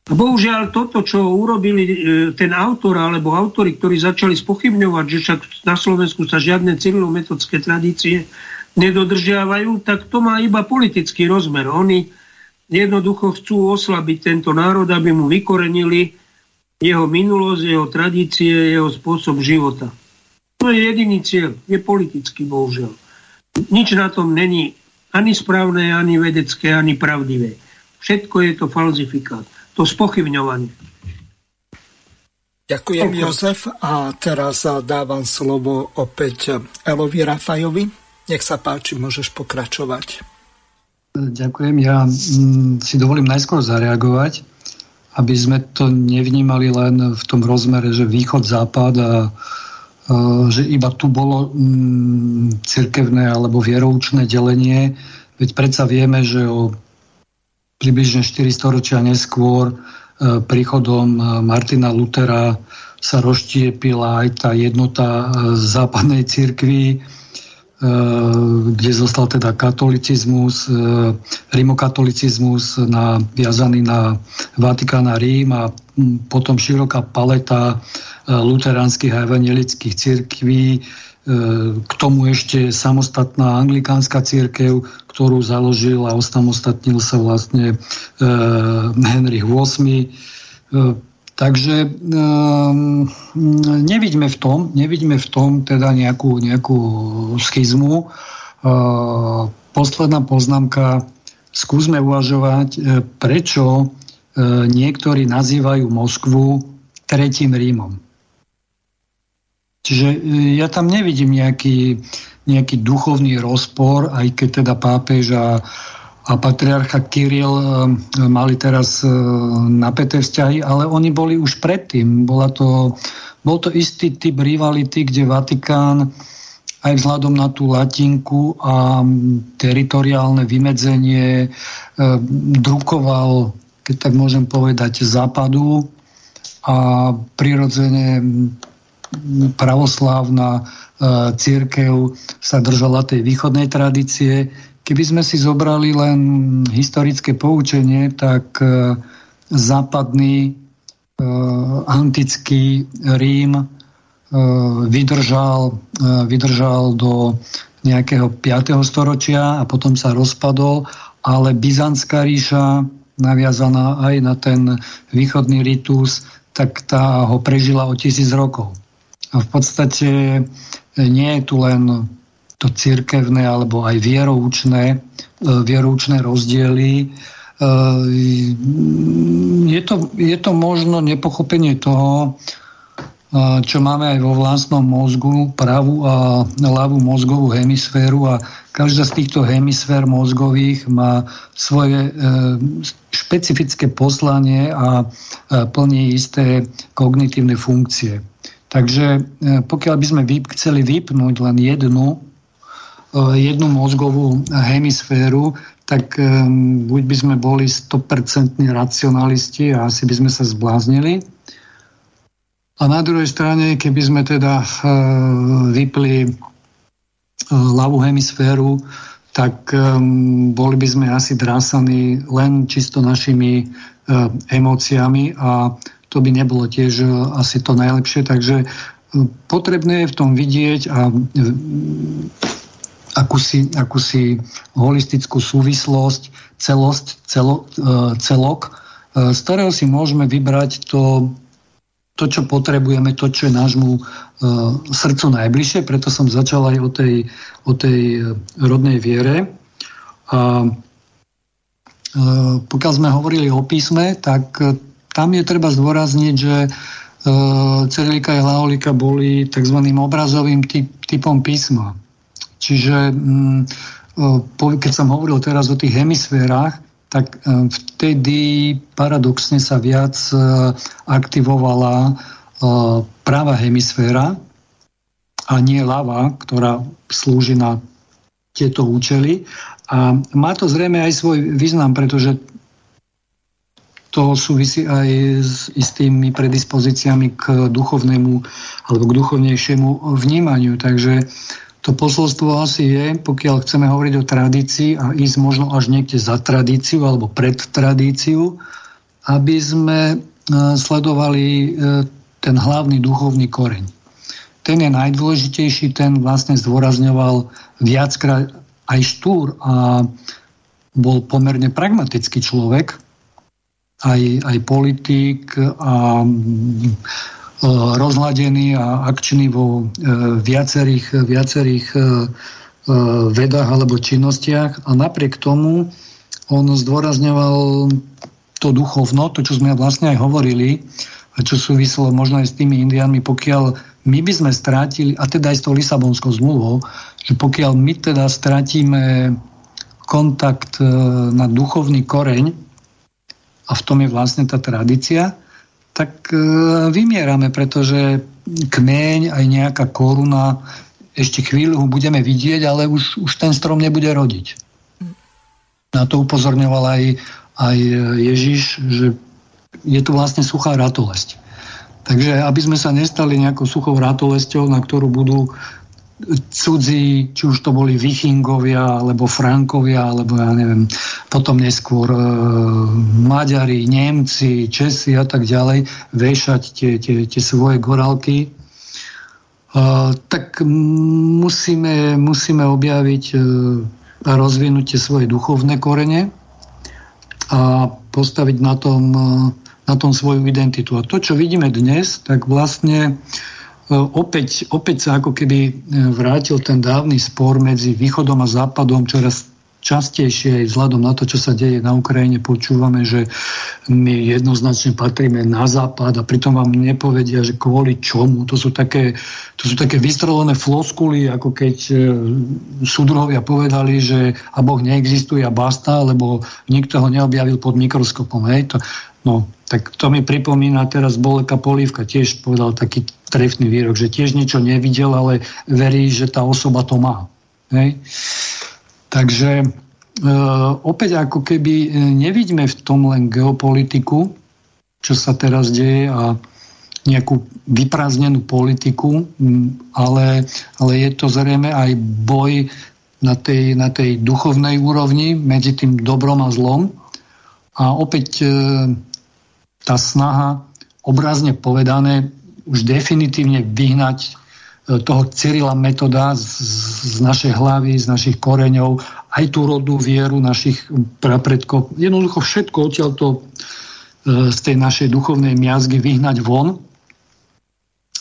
A bohužiaľ toto, čo urobili e, ten autor alebo autory, ktorí začali spochybňovať, že však na Slovensku sa žiadne civilometodské tradície nedodržiavajú, tak to má iba politický rozmer. Oni jednoducho chcú oslabiť tento národ, aby mu vykorenili jeho minulosť, jeho tradície, jeho spôsob života. To je jediný cieľ, je politický, bohužiaľ. Nič na tom není ani správne, ani vedecké, ani pravdivé. Všetko je to falzifikát, to spochybňovanie. Ďakujem, Jozef. A teraz dávam slovo opäť Elovi Rafajovi. Nech sa páči, môžeš pokračovať. Ďakujem. Ja mm, si dovolím najskôr zareagovať, aby sme to nevnímali len v tom rozmere, že východ-západ a že iba tu bolo mm, cirkevné alebo vieroučné delenie, veď predsa vieme, že o približne 4 storočia neskôr e, príchodom e, Martina Lutera sa rozštiepila aj tá jednota e, západnej cirkvi, kde zostal teda katolicizmus, rimokatolicizmus na, viazaný na Vatikán a Rím a potom široká paleta luteránskych a evangelických cirkví, e, k tomu ešte samostatná anglikánska církev, ktorú založil a osamostatnil sa vlastne e, Henrich VIII. E, takže nevidíme v tom, nevidíme v tom teda nejakú, nejakú schizmu. Posledná poznámka, skúsme uvažovať, prečo niektorí nazývajú Moskvu tretím Rímom. Čiže e, ja tam nevidím nejaký, nejaký duchovný rozpor, aj keď teda pápež a, a patriarcha Kiril e, mali teraz e, napäté vzťahy, ale oni boli už predtým. Bola to, bol to istý typ rivality, kde Vatikán aj vzhľadom na tú latinku a teritoriálne vymedzenie drukoval, keď tak môžem povedať, západu a prirodzene pravoslávna e, církev sa držala tej východnej tradície. Keby sme si zobrali len historické poučenie, tak e, západný e, antický Rím vydržal, vydržal do nejakého 5. storočia a potom sa rozpadol, ale Byzantská ríša, naviazaná aj na ten východný ritus, tak tá ho prežila o tisíc rokov. A v podstate e, nie je tu len to cirkevné alebo aj vieroučné, vieroučné rozdiely. Je to, je to možno nepochopenie toho, čo máme aj vo vlastnom mozgu, pravú a ľavú mozgovú hemisféru a každá z týchto hemisfér mozgových má svoje e, špecifické poslanie a e, plní isté kognitívne funkcie. Takže e, pokiaľ by sme chceli vypnúť len jednu, jednu mozgovú hemisféru, tak buď by sme boli 100% racionalisti a asi by sme sa zbláznili, a na druhej strane, keby sme teda e, vypli e, ľavú hemisféru, tak e, boli by sme asi drásaní len čisto našimi emóciami a to by nebolo tiež asi to najlepšie. Takže potrebné je v tom vidieť a akúsi, akúsi holistickú súvislosť, celosť, celo, celok, z ktorého si môžeme vybrať to to, čo potrebujeme, to, čo je nášmu uh, srdcu najbližšie. Preto som začal aj o tej, o tej e, rodnej viere. A uh, pokiaľ sme hovorili o písme, tak uh, tam je treba zdôrazniť, že uh, Cyrilika a Laolika boli tzv. obrazovým typ, typom písma. Čiže um, keď som hovoril teraz o tých hemisférach, tak e, vtedy paradoxne sa viac e, aktivovala e, práva hemisféra a nie ľava, ktorá slúži na tieto účely. A má to zrejme aj svoj význam, pretože to súvisí aj s istými predispozíciami k duchovnému alebo k duchovnejšiemu vnímaniu. Takže to posolstvo asi je, pokiaľ chceme hovoriť o tradícii a ísť možno až niekde za tradíciu alebo pred tradíciu, aby sme e, sledovali e, ten hlavný duchovný koreň. Ten je najdôležitejší, ten vlastne zdôrazňoval viackrát aj Štúr a bol pomerne pragmatický človek, aj, aj politik a rozladený a akčný vo e, viacerých, viacerých e, vedách alebo činnostiach. A napriek tomu on zdôrazňoval to duchovno, to, čo sme vlastne aj hovorili, a čo súviselo možno aj s tými indiánmi, pokiaľ my by sme strátili, a teda aj s tou Lisabonskou zmluvou, že pokiaľ my teda strátime kontakt na duchovný koreň, a v tom je vlastne tá tradícia, tak e, vymierame, pretože kmeň, aj nejaká koruna, ešte chvíľu ho budeme vidieť, ale už, už ten strom nebude rodiť. Na to upozorňoval aj, aj Ježiš, že je to vlastne suchá ratolesť. Takže aby sme sa nestali nejakou suchou ratolesťou, na ktorú budú cudzí, či už to boli Vichingovia, alebo Frankovia, alebo ja neviem, potom neskôr e, Maďari, Nemci, Česi a tak ďalej, vešať tie, tie, tie svoje gorálky, e, tak musíme, musíme objaviť e, a rozvinúť tie svoje duchovné korene a postaviť na tom, e, na tom svoju identitu. A to, čo vidíme dnes, tak vlastne E, opäť, opäť sa ako keby e, vrátil ten dávny spor medzi východom a západom, čoraz častejšie aj vzhľadom na to, čo sa deje na Ukrajine, počúvame, že my jednoznačne patríme na západ a pritom vám nepovedia, že kvôli čomu. To sú také, to sú také vystrelené floskuly, ako keď e, súdruhovia povedali, že a Boh neexistuje a basta, lebo nikto ho neobjavil pod mikroskopom. Hej? To, no, tak to mi pripomína teraz Boleka Polívka, tiež povedal taký trefný výrok, že tiež niečo nevidel, ale verí, že tá osoba to má. Hej? Takže e, opäť ako keby e, nevidíme v tom len geopolitiku, čo sa teraz deje a nejakú vyprázdnenú politiku, ale, ale je to zrejme aj boj na tej, na tej duchovnej úrovni medzi tým dobrom a zlom. A opäť e, tá snaha obrazne povedané už definitívne vyhnať toho Cyrila metoda z, z našej hlavy, z našich koreňov, aj tú rodnú vieru našich prapredkov. Jednoducho všetko odtiaľto e, z tej našej duchovnej miazgy vyhnať von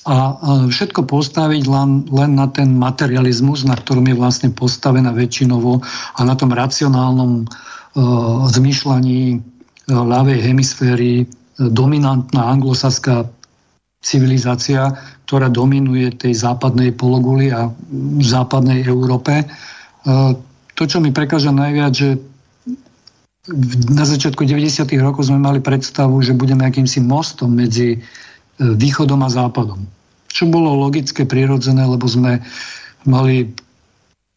a všetko postaviť len, len na ten materializmus, na ktorom je vlastne postavená väčšinovo a na tom racionálnom uh, zmyšľaní uh, ľavej hemisféry uh, dominantná anglosaská civilizácia, ktorá dominuje tej západnej pologuli a západnej Európe. Uh, to, čo mi prekáža najviac, že na začiatku 90. rokov sme mali predstavu, že budeme akýmsi mostom medzi východom a západom. Čo bolo logické, prirodzené, lebo sme mali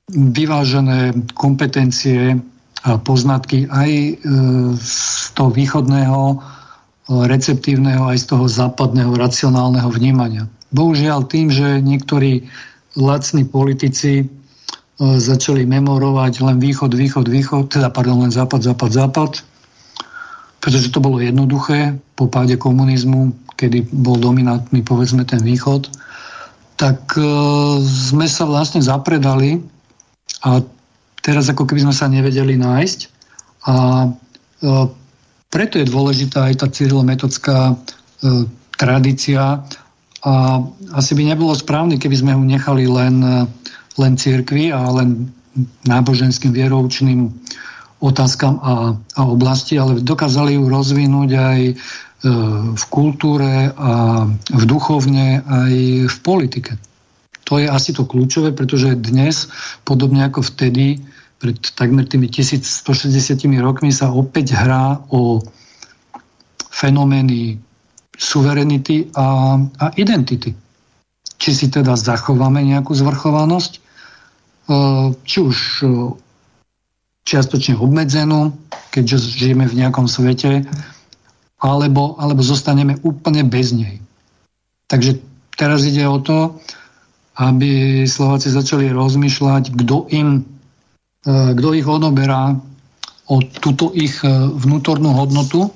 vyvážené kompetencie a poznatky aj e, z toho východného e, receptívneho, aj z toho západného racionálneho vnímania. Bohužiaľ tým, že niektorí lacní politici e, začali memorovať len východ, východ, východ, teda pardon, len západ, západ, západ, pretože to bolo jednoduché po páde komunizmu, kedy bol dominantný povedzme ten východ, tak e, sme sa vlastne zapredali a teraz ako keby sme sa nevedeli nájsť a e, preto je dôležitá aj tá cyrilometodská e, tradícia a asi by nebolo správne, keby sme ho nechali len, e, len cirkvi a len náboženským vieroučným otázkam a, a oblasti, ale dokázali ju rozvinúť aj E, v kultúre a v duchovne aj v politike. To je asi to kľúčové, pretože dnes, podobne ako vtedy, pred takmer tými 1160 rokmi sa opäť hrá o fenomény suverenity a, a identity. Či si teda zachováme nejakú zvrchovanosť, e, či už e, čiastočne obmedzenú, keďže žijeme v nejakom svete, alebo, alebo zostaneme úplne bez nej. Takže teraz ide o to, aby Slováci začali rozmýšľať, kto im, kto ich odoberá? O túto ich e, vnútornú hodnotu,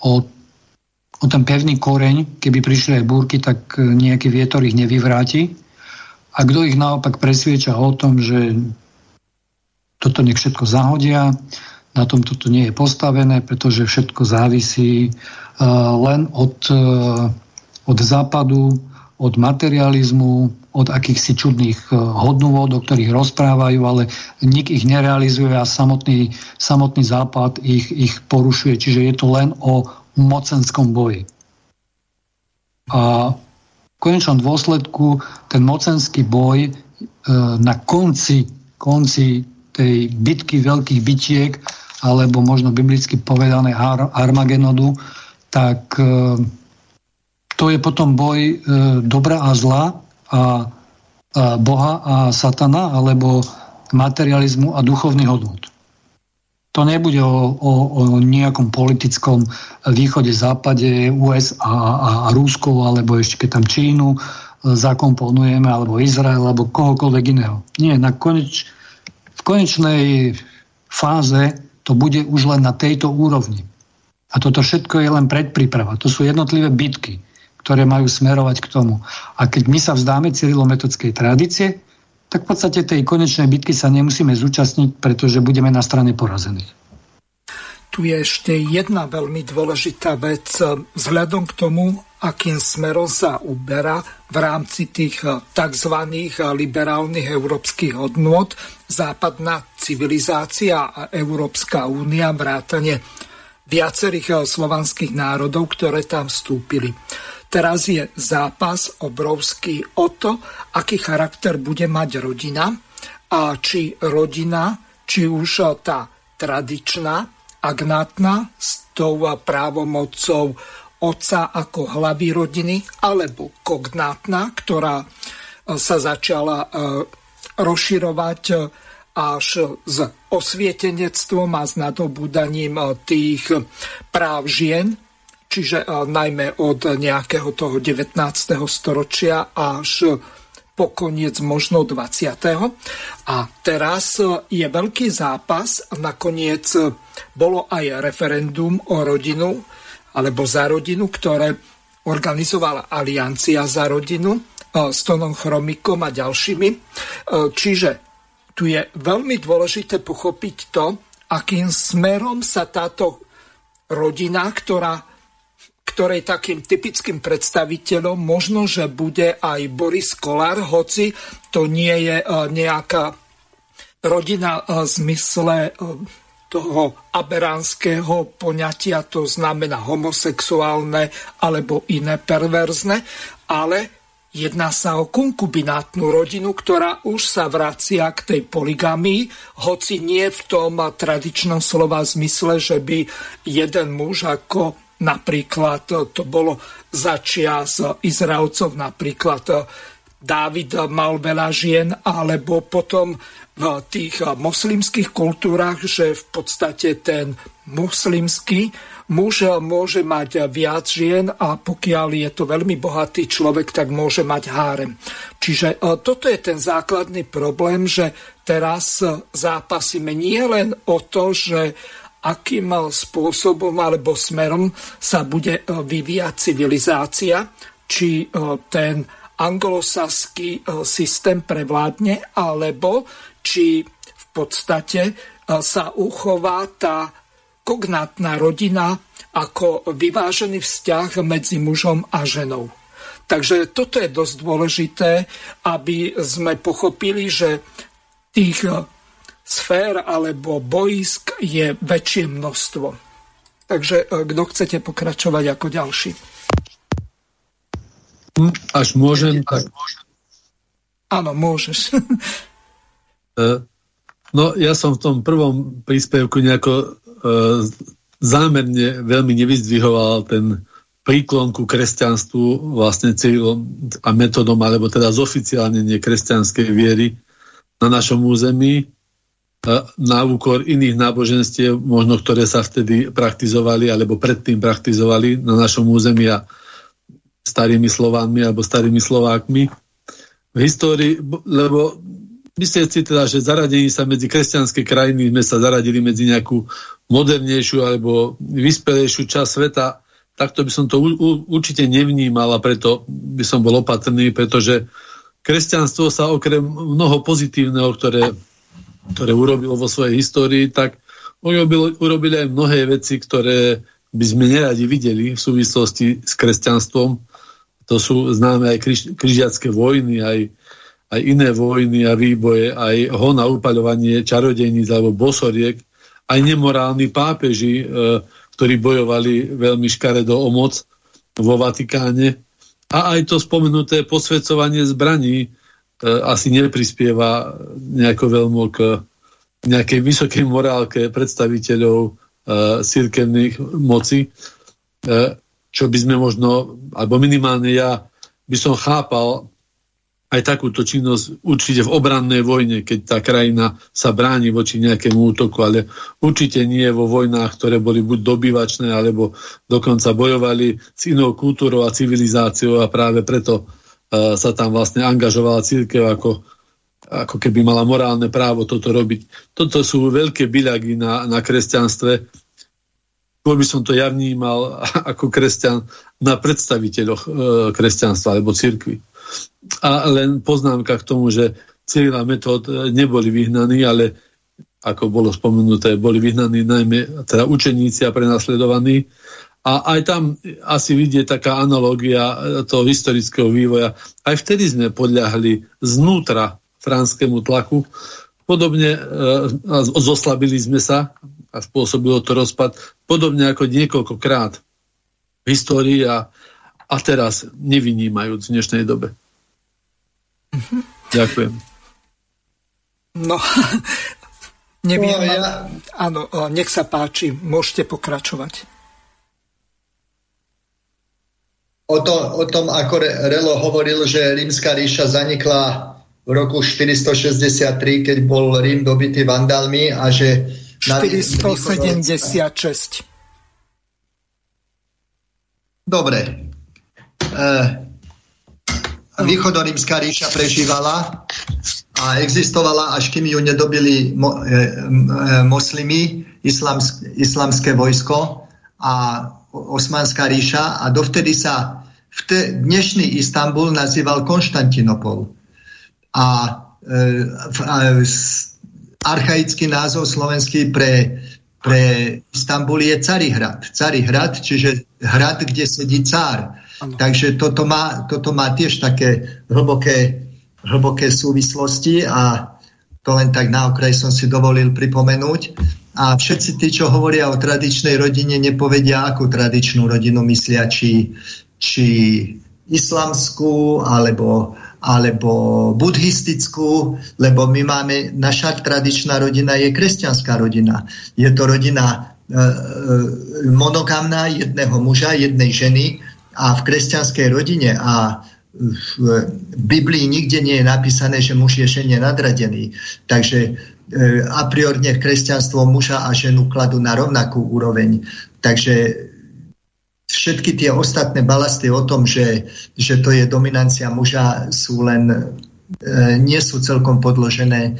o, o ten pevný koreň, keby prišli aj búrky, tak e, nejaký vietor ich nevyvráti. A kto ich naopak presvieča o tom, že toto nech všetko zahodia, na tom toto nie je postavené, pretože všetko závisí e, len od, e, od západu, od materializmu, od akýchsi čudných e, hodnôt, o ktorých rozprávajú, ale nik ich nerealizuje a samotný, samotný západ ich, ich porušuje. Čiže je to len o mocenskom boji. A v konečnom dôsledku ten mocenský boj na konci, konci tej bitky veľkých bytiek alebo možno biblicky povedané Ar- Armagenodu, tak e, to je potom boj e, dobra a zla a, a Boha a Satana, alebo materializmu a duchovných hodnot. To nebude o, o, o nejakom politickom východe, západe, USA a, a Rusko, alebo ešte keď tam Čínu zakomponujeme, alebo Izrael, alebo kohokoľvek iného. Nie, na koneč, v konečnej fáze to bude už len na tejto úrovni. A toto všetko je len predpríprava. To sú jednotlivé bitky, ktoré majú smerovať k tomu. A keď my sa vzdáme cyrilometodskej tradície, tak v podstate tej konečnej bitky sa nemusíme zúčastniť, pretože budeme na strane porazených. Tu je ešte jedna veľmi dôležitá vec. Vzhľadom k tomu, akým smerom sa uberá v rámci tých eh, tzv. Eh, liberálnych európskych hodnôt západná civilizácia a Európska únia vrátane viacerých eh, slovanských národov, ktoré tam vstúpili. Teraz je zápas obrovský o to, aký charakter bude mať rodina a či rodina, či už tá tradičná, agnátna, s tou právomocou otca ako hlavy rodiny, alebo kognátna, ktorá e, sa začala e, rozširovať e, až s osvietenectvom a s nadobúdaním tých práv žien, čiže najmä od nejakého toho 19. storočia až po koniec možno 20. A teraz je veľký zápas. Nakoniec bolo aj referendum o rodinu, alebo za rodinu, ktoré organizovala Aliancia za rodinu s Tonom Chromikom a ďalšími. Čiže tu je veľmi dôležité pochopiť to, akým smerom sa táto rodina, ktorá, ktorej takým typickým predstaviteľom možno, že bude aj Boris Kolár, hoci to nie je nejaká rodina v zmysle toho aberánskeho poňatia, to znamená homosexuálne alebo iné perverzne, ale Jedná sa o konkubinátnu rodinu, ktorá už sa vracia k tej poligamii, hoci nie v tom tradičnom slova zmysle, že by jeden muž ako napríklad to bolo začia z Izraelcov, napríklad Dávid mal veľa žien, alebo potom v tých moslimských kultúrach, že v podstate ten moslimský muž môže mať viac žien a pokiaľ je to veľmi bohatý človek, tak môže mať hárem. Čiže e, toto je ten základný problém, že teraz zápasíme nie len o to, že akým spôsobom alebo smerom sa bude e, vyvíjať civilizácia, či e, ten anglosaský systém prevládne, alebo či v podstate sa uchová tá kognátna rodina ako vyvážený vzťah medzi mužom a ženou. Takže toto je dosť dôležité, aby sme pochopili, že tých sfér alebo boisk je väčšie množstvo. Takže eh, kto chcete pokračovať ako ďalší? Až môžem, tak... Áno, môžeš. Eh, no, ja som v tom prvom príspevku nejako E, zámerne veľmi nevyzdvihoval ten príklon ku kresťanstvu vlastne cieľom a metodom, alebo teda zoficiálnenie kresťanskej viery na našom území e, na úkor iných náboženstiev, možno ktoré sa vtedy praktizovali alebo predtým praktizovali na našom území a starými Slovánmi alebo starými Slovákmi. V histórii, lebo Myslíte si teda, že zaradení sa medzi kresťanské krajiny sme sa zaradili medzi nejakú modernejšiu alebo vyspelejšiu časť sveta, takto by som to u, u, určite nevnímal a preto by som bol opatrný, pretože kresťanstvo sa okrem mnoho pozitívneho, ktoré, ktoré urobilo vo svojej histórii, tak urobilo, urobili aj mnohé veci, ktoré by sme neradi videli v súvislosti s kresťanstvom. To sú známe aj križ, križiacké vojny, aj aj iné vojny a výboje, aj ho na upaľovanie čarodejníc alebo bosoriek, aj nemorálni pápeži, e, ktorí bojovali veľmi škaredo o moc vo Vatikáne. A aj to spomenuté posvedcovanie zbraní asi neprispieva nejako veľmi k nejakej vysokej morálke predstaviteľov e, cirkevných moci, e, čo by sme možno, alebo minimálne ja by som chápal aj takúto činnosť určite v obrannej vojne, keď tá krajina sa bráni voči nejakému útoku, ale určite nie vo vojnách, ktoré boli buď dobývačné, alebo dokonca bojovali s inou kultúrou a civilizáciou a práve preto sa tam vlastne angažovala církev ako, ako keby mala morálne právo toto robiť. Toto sú veľké byľagy na, na kresťanstve. Skôr by som to ja vnímal ako kresťan na predstaviteľoch uh, kresťanstva alebo církvy. A len poznámka k tomu, že Cyril a Metod e, neboli vyhnaní, ale ako bolo spomenuté, boli vyhnaní najmä teda učeníci a prenasledovaní. A aj tam asi vidie taká analogia e, toho historického vývoja. Aj vtedy sme podľahli znútra franskému tlaku. Podobne e, zoslabili sme sa a spôsobilo to rozpad. Podobne ako niekoľkokrát v histórii a a teraz nevynímajúc v dnešnej dobe. Mm-hmm. Ďakujem. No, neviem. No, ja... Áno, nech sa páči, môžete pokračovať. O, to, o tom, ako Relo hovoril, že rímska ríša zanikla v roku 463, keď bol Rím dobitý vandalmi a že... 476. Dobre, Eh, východorímska ríša prežívala a existovala, až kým ju nedobili mo, e, e, moslimy, islamsk, islamské vojsko a osmanská ríša a dovtedy sa vte, dnešný Istanbul nazýval Konštantinopol. A, e, a archaický názov slovenský pre pre Istanbul je Carihrad. Carihrad, čiže hrad, kde sedí cár. Ano. Takže toto má, toto má tiež také hlboké, hlboké súvislosti a to len tak na okraj som si dovolil pripomenúť. A všetci tí, čo hovoria o tradičnej rodine, nepovedia, akú tradičnú rodinu myslia, či, či islamskú, alebo alebo buddhistickú, lebo my máme, naša tradičná rodina je kresťanská rodina. Je to rodina e, e, monogamná jedného muža, jednej ženy a v kresťanskej rodine a v Biblii nikde nie je napísané, že muž je žene nadradený. Takže e, a priorne kresťanstvo muža a ženu kladú na rovnakú úroveň. Takže všetky tie ostatné balasty o tom, že, že to je dominancia muža, sú len e, nie sú celkom podložené e,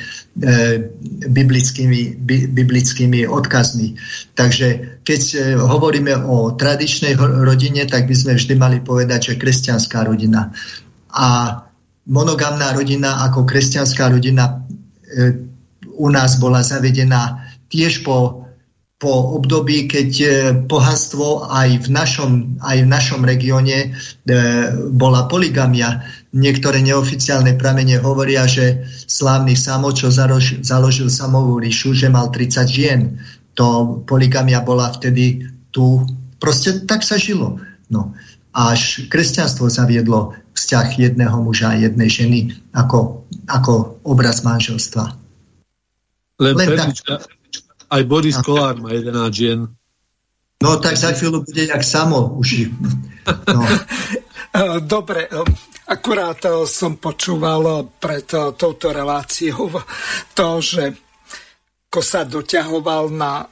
biblickými, bi, biblickými odkazmi. Takže keď e, hovoríme o tradičnej rodine, tak by sme vždy mali povedať, že kresťanská rodina. A monogamná rodina ako kresťanská rodina u nás bola zavedená tiež po po období, keď e, pohanstvo aj v našom, aj v našom regióne e, bola poligamia. Niektoré neoficiálne pramene hovoria, že slávny Samo, čo založil, založil Samovú ríšu, že mal 30 žien. To poligamia bola vtedy tu. Proste tak sa žilo. No. Až kresťanstvo zaviedlo vzťah jedného muža a jednej ženy ako, ako obraz manželstva. Len, Len tak. Aj Boris Kolár má 11 žien. No tak za chvíľu bude jak samo už. No. Dobre, akurát som počúval pred touto reláciou to, že ko sa doťahoval na,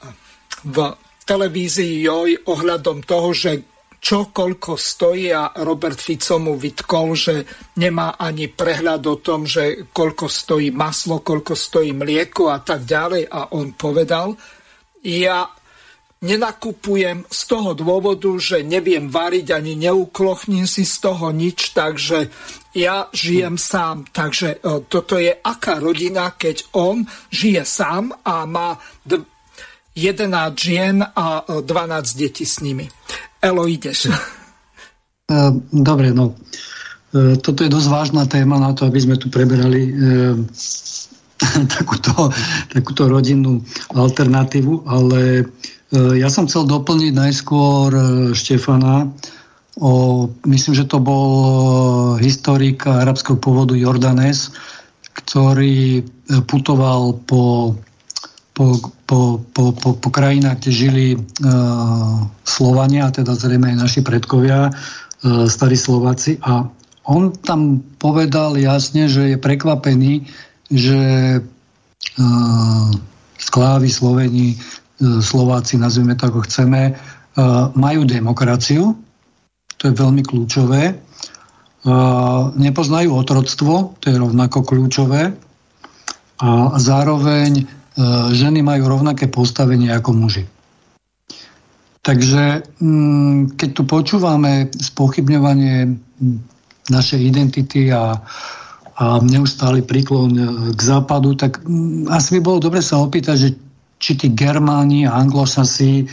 v televízii JOJ ohľadom toho, že čo koľko stojí a Robert Fico mu vytkol, že nemá ani prehľad o tom, že koľko stojí maslo, koľko stojí mlieko a tak ďalej a on povedal, ja nenakupujem z toho dôvodu, že neviem variť ani neuklochním si z toho nič, takže ja žijem sám. Takže e, toto je aká rodina, keď on žije sám a má 11 žien a 12 detí s nimi. Elo, ideš. E, dobre, no. E, toto je dosť vážna téma na to, aby sme tu preberali e, takúto, takúto rodinnú alternatívu, ale ja som chcel doplniť najskôr Štefana, o, myslím, že to bol historik arabského pôvodu Jordanes, ktorý putoval po po, po, po, po, po krajinách, kde žili uh, Slovania, teda zrejme aj naši predkovia, uh, starí Slováci. A on tam povedal jasne, že je prekvapený, že uh, Sklávy, Sloveni, uh, Slováci, nazvime to ako chceme, uh, majú demokraciu, to je veľmi kľúčové. Uh, nepoznajú otroctvo, to je rovnako kľúčové. A zároveň E, ženy majú rovnaké postavenie ako muži. Takže mm, keď tu počúvame spochybňovanie našej identity a, a neustály príklon e, k západu, tak mm, asi by bolo dobre sa opýtať, že či tí Germáni a Anglosasi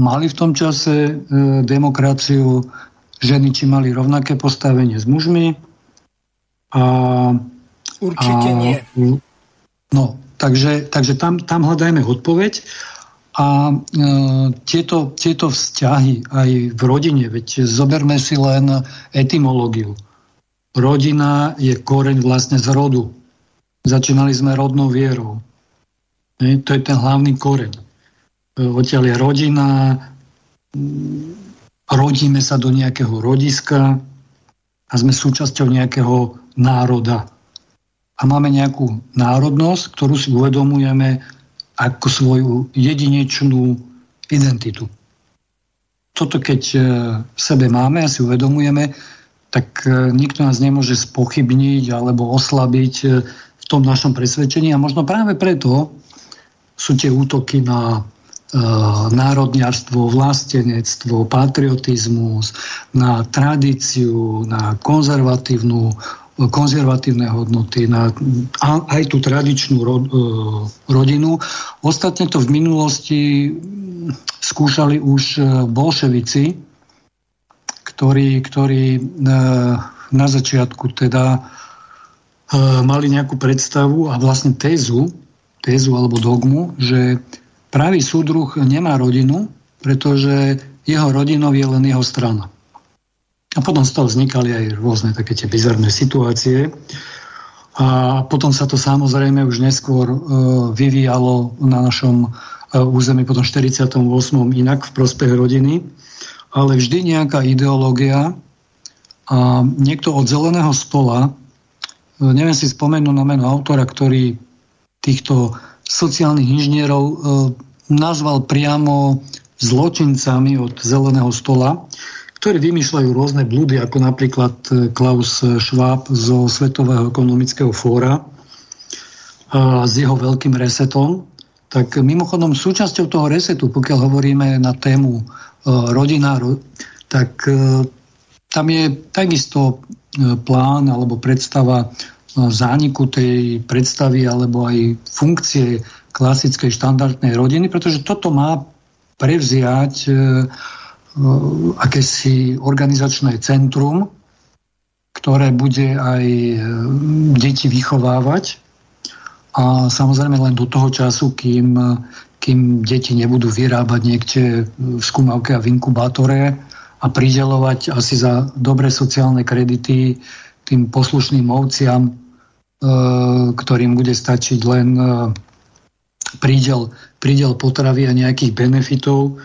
mali v tom čase e, demokraciu, ženy či mali rovnaké postavenie s mužmi. A, Určite a, nie. No, Takže, takže tam, tam hľadajme odpoveď a e, tieto, tieto vzťahy aj v rodine, veď zoberme si len etymológiu. Rodina je koreň vlastne z rodu. Začínali sme rodnou vierou. E, to je ten hlavný koreň. E, odtiaľ je rodina, rodíme sa do nejakého rodiska a sme súčasťou nejakého národa a máme nejakú národnosť, ktorú si uvedomujeme ako svoju jedinečnú identitu. Toto keď e, v sebe máme a si uvedomujeme, tak e, nikto nás nemôže spochybniť alebo oslabiť e, v tom našom presvedčení a možno práve preto sú tie útoky na národniarstvo, vlastenectvo, patriotizmus, na tradíciu, na konzervatívnu konzervatívne hodnoty, na aj tú tradičnú e, rodinu. Ostatne to v minulosti skúšali už e, bolševici, ktorí, ktorí na začiatku teda mali nejakú predstavu a vlastne tézu, tézu alebo dogmu, že pravý súdruh nemá rodinu, pretože jeho rodinou je len jeho strana. A potom z toho vznikali aj rôzne také tie bizarné situácie. A potom sa to samozrejme už neskôr e, vyvíjalo na našom e, území potom 48. inak v prospech rodiny. Ale vždy nejaká ideológia a niekto od zeleného stola, e, neviem si spomenúť na meno autora, ktorý týchto sociálnych inžinierov e, nazval priamo zločincami od zeleného stola, ktorí vymýšľajú rôzne blúdy, ako napríklad e, Klaus Schwab zo Svetového ekonomického fóra a s jeho veľkým resetom. Tak mimochodom súčasťou toho resetu, pokiaľ hovoríme na tému e, rodina, tak e, tam je takisto plán alebo predstava zániku tej predstavy alebo aj funkcie klasickej štandardnej rodiny, pretože toto má prevziať akési organizačné centrum, ktoré bude aj eh, deti vychovávať. A samozrejme len do toho času, kým, kým deti nebudú vyrábať niekde v skúmavke a v inkubátore a pridelovať asi za dobré sociálne kredity tým poslušným ovciam, eh, ktorým bude stačiť len prídel, prídel potravy a nejakých benefitov,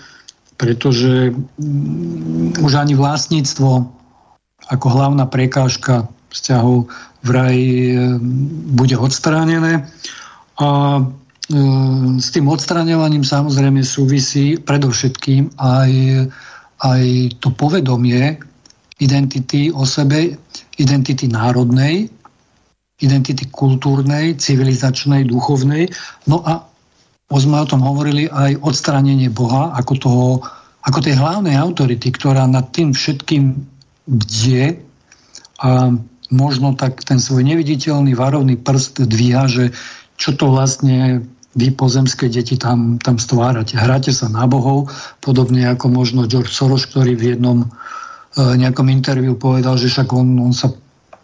pretože mm, už ani vlastníctvo ako hlavná prekážka vzťahov vraj e, bude odstránené. A e, s tým odstraňovaním samozrejme súvisí predovšetkým aj, aj to povedomie identity o sebe, identity národnej, identity kultúrnej, civilizačnej, duchovnej. No a už sme o tom hovorili, aj odstránenie Boha ako, toho, ako tej hlavnej autority, ktorá nad tým všetkým bdie a možno tak ten svoj neviditeľný varovný prst dvíha, že čo to vlastne vy pozemské deti tam, tam stvárate. Hráte sa na bohov, podobne ako možno George Soros, ktorý v jednom e, nejakom interviu povedal, že však on, on sa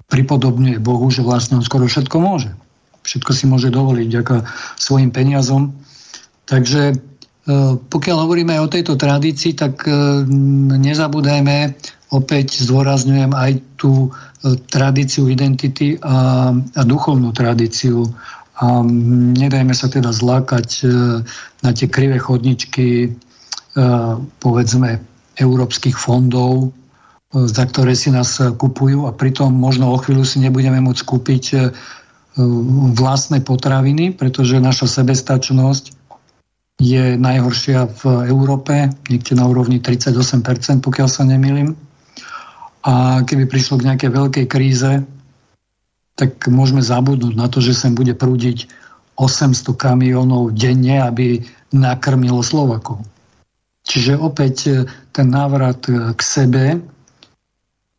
pripodobňuje Bohu, že vlastne on skoro všetko môže. Všetko si môže dovoliť vďaka svojim peniazom. Takže e, pokiaľ hovoríme o tejto tradícii, tak e, nezabúdajme, opäť zdôrazňujem aj tú e, tradíciu identity a, a duchovnú tradíciu. A nedajme sa teda zlákať na tie krivé chodničky povedzme európskych fondov, za ktoré si nás kupujú a pritom možno o chvíľu si nebudeme môcť kúpiť vlastné potraviny, pretože naša sebestačnosť je najhoršia v Európe, niekde na úrovni 38%, pokiaľ sa nemýlim. A keby prišlo k nejakej veľkej kríze, tak môžeme zabudnúť na to, že sem bude prúdiť 800 kamionov denne, aby nakrmilo Slovakov. Čiže opäť e, ten návrat e, k sebe, e,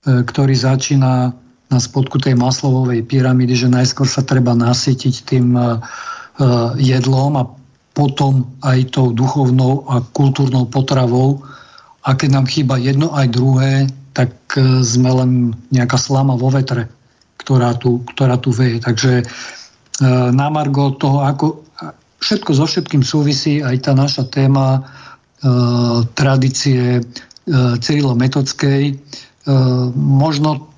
ktorý začína na spodku tej maslovovej pyramídy, že najskôr sa treba nasytiť tým jedlom a potom aj tou duchovnou a kultúrnou potravou. A keď nám chýba jedno aj druhé, tak e, sme len nejaká slama vo vetre, ktorá tu, ktorá tu veje. Takže e, na toho, ako všetko so všetkým súvisí aj tá naša téma e, tradície e, Cyrilo-Metodskej. E, možno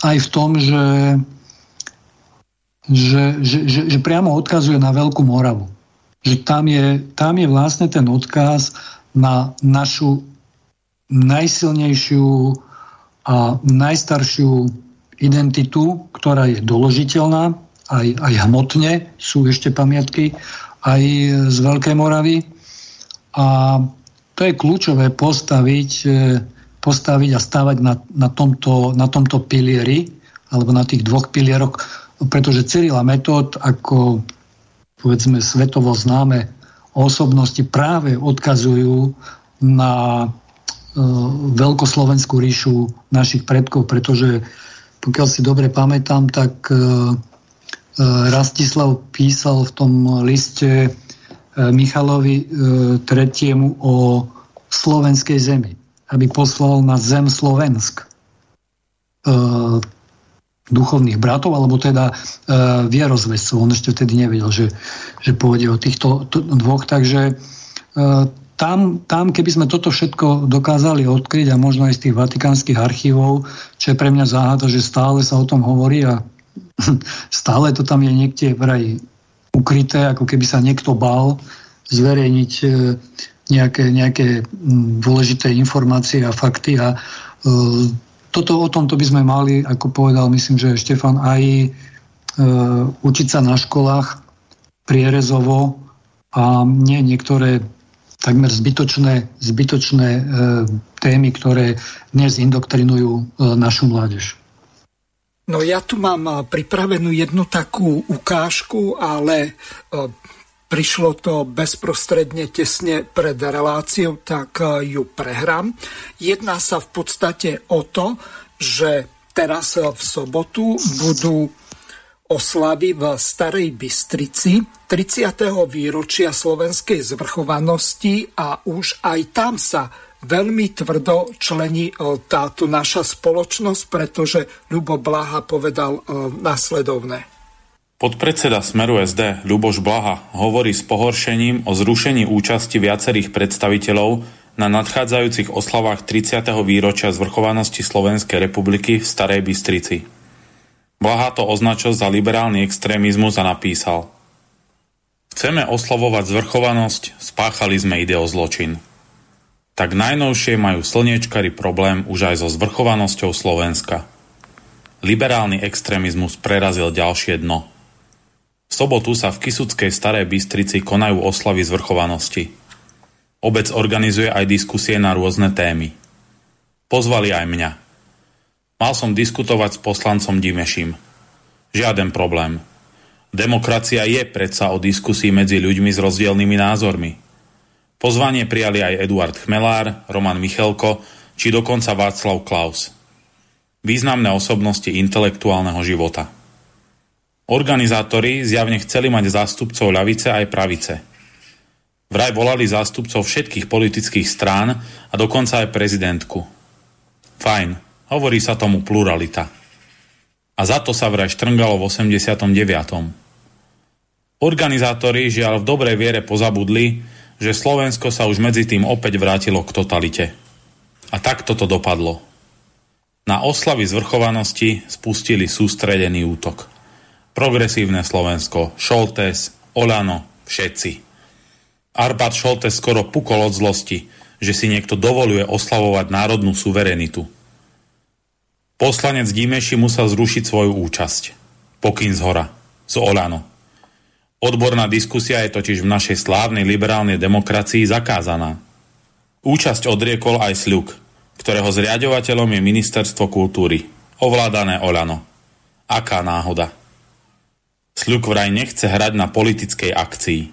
aj v tom, že, že, že, že, že priamo odkazuje na Veľkú Moravu že tam je, tam je vlastne ten odkaz na našu najsilnejšiu a najstaršiu identitu, ktorá je doložiteľná, aj, aj hmotne sú ešte pamiatky, aj z Veľkej Moravy. A to je kľúčové postaviť, e, postaviť a stavať na, na, tomto, na tomto pilieri, alebo na tých dvoch pilieroch, pretože Cyrila metód ako povedzme svetovo známe osobnosti práve odkazujú na e, veľkoslovenskú ríšu našich predkov, pretože pokiaľ si dobre pamätám, tak Rastislav písal v tom liste Michalovi III. o slovenskej zemi, aby poslal na zem Slovensk duchovných bratov, alebo teda e, vierozvescov. On ešte vtedy nevedel, že, že pôjde o týchto dvoch. Takže e, tam, tam, keby sme toto všetko dokázali odkryť a možno aj z tých vatikánskych archívov, čo je pre mňa záhada, že stále sa o tom hovorí a stále to tam je niekde vraj ukryté, ako keby sa niekto bál zverejniť e, nejaké, nejaké dôležité informácie a fakty a e, toto o tomto by sme mali, ako povedal, myslím, že Štefan, aj e, učiť sa na školách prierezovo a nie niektoré takmer zbytočné, zbytočné e, témy, ktoré dnes indoktrinujú e, našu mládež. No ja tu mám pripravenú jednu takú ukážku, ale e, prišlo to bezprostredne tesne pred reláciou, tak e, ju prehrám. Jedná sa v podstate o to, že teraz e, v sobotu budú oslavy v Starej Bystrici 30. výročia slovenskej zvrchovanosti a už aj tam sa veľmi tvrdo člení e, táto naša spoločnosť, pretože Ľubo Blaha povedal nasledovné. Podpredseda Smeru SD Ľuboš Blaha hovorí s pohoršením o zrušení účasti viacerých predstaviteľov na nadchádzajúcich oslavách 30. výročia zvrchovanosti Slovenskej republiky v Starej Bystrici. Blaha to označil za liberálny extrémizmus a napísal Chceme oslavovať zvrchovanosť, spáchali sme ideozločin. Tak najnovšie majú slniečkari problém už aj so zvrchovanosťou Slovenska. Liberálny extrémizmus prerazil ďalšie dno – v sobotu sa v Kisuckej Starej Bystrici konajú oslavy zvrchovanosti. Obec organizuje aj diskusie na rôzne témy. Pozvali aj mňa. Mal som diskutovať s poslancom Dimešim. Žiaden problém. Demokracia je predsa o diskusii medzi ľuďmi s rozdielnymi názormi. Pozvanie prijali aj Eduard Chmelár, Roman Michelko či dokonca Václav Klaus. Významné osobnosti intelektuálneho života. Organizátori zjavne chceli mať zástupcov ľavice aj pravice. Vraj volali zástupcov všetkých politických strán a dokonca aj prezidentku. Fajn, hovorí sa tomu pluralita. A za to sa vraj štrngalo v 89. Organizátori žiaľ v dobrej viere pozabudli, že Slovensko sa už medzi tým opäť vrátilo k totalite. A tak toto dopadlo. Na oslavy zvrchovanosti spustili sústredený útok. Progresívne Slovensko, Šoltes, Olano, všetci. Arpad Šoltes skoro pukol od zlosti, že si niekto dovoluje oslavovať národnú suverenitu. Poslanec Dímeši musel zrušiť svoju účasť. Pokyn z hora, z Olano. Odborná diskusia je totiž v našej slávnej liberálnej demokracii zakázaná. Účasť odriekol aj Sľuk, ktorého zriadovateľom je Ministerstvo kultúry, ovládané Olano. Aká náhoda. Sľuk vraj nechce hrať na politickej akcii.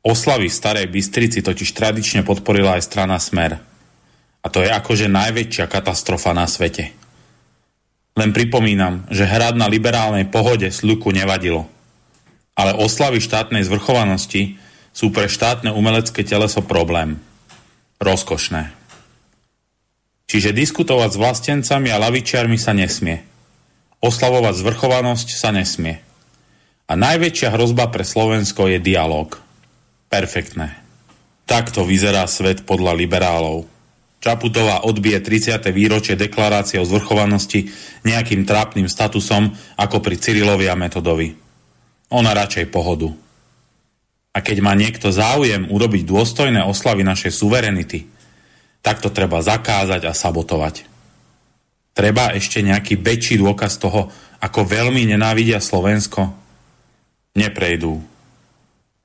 Oslavy v Starej Bystrici totiž tradične podporila aj strana Smer. A to je akože najväčšia katastrofa na svete. Len pripomínam, že hrať na liberálnej pohode Sľuku nevadilo. Ale oslavy štátnej zvrchovanosti sú pre štátne umelecké teleso problém. Rozkošné. Čiže diskutovať s vlastencami a lavičiarmi sa nesmie. Oslavovať zvrchovanosť sa nesmie. A najväčšia hrozba pre Slovensko je dialog. Perfektné. Takto vyzerá svet podľa liberálov. Čaputová odbije 30. výročie deklarácie o zvrchovanosti nejakým trápnym statusom ako pri Cyrilovi a Metodovi. Ona radšej pohodu. A keď má niekto záujem urobiť dôstojné oslavy našej suverenity, tak to treba zakázať a sabotovať. Treba ešte nejaký väčší dôkaz toho, ako veľmi nenávidia Slovensko? Neprejdú.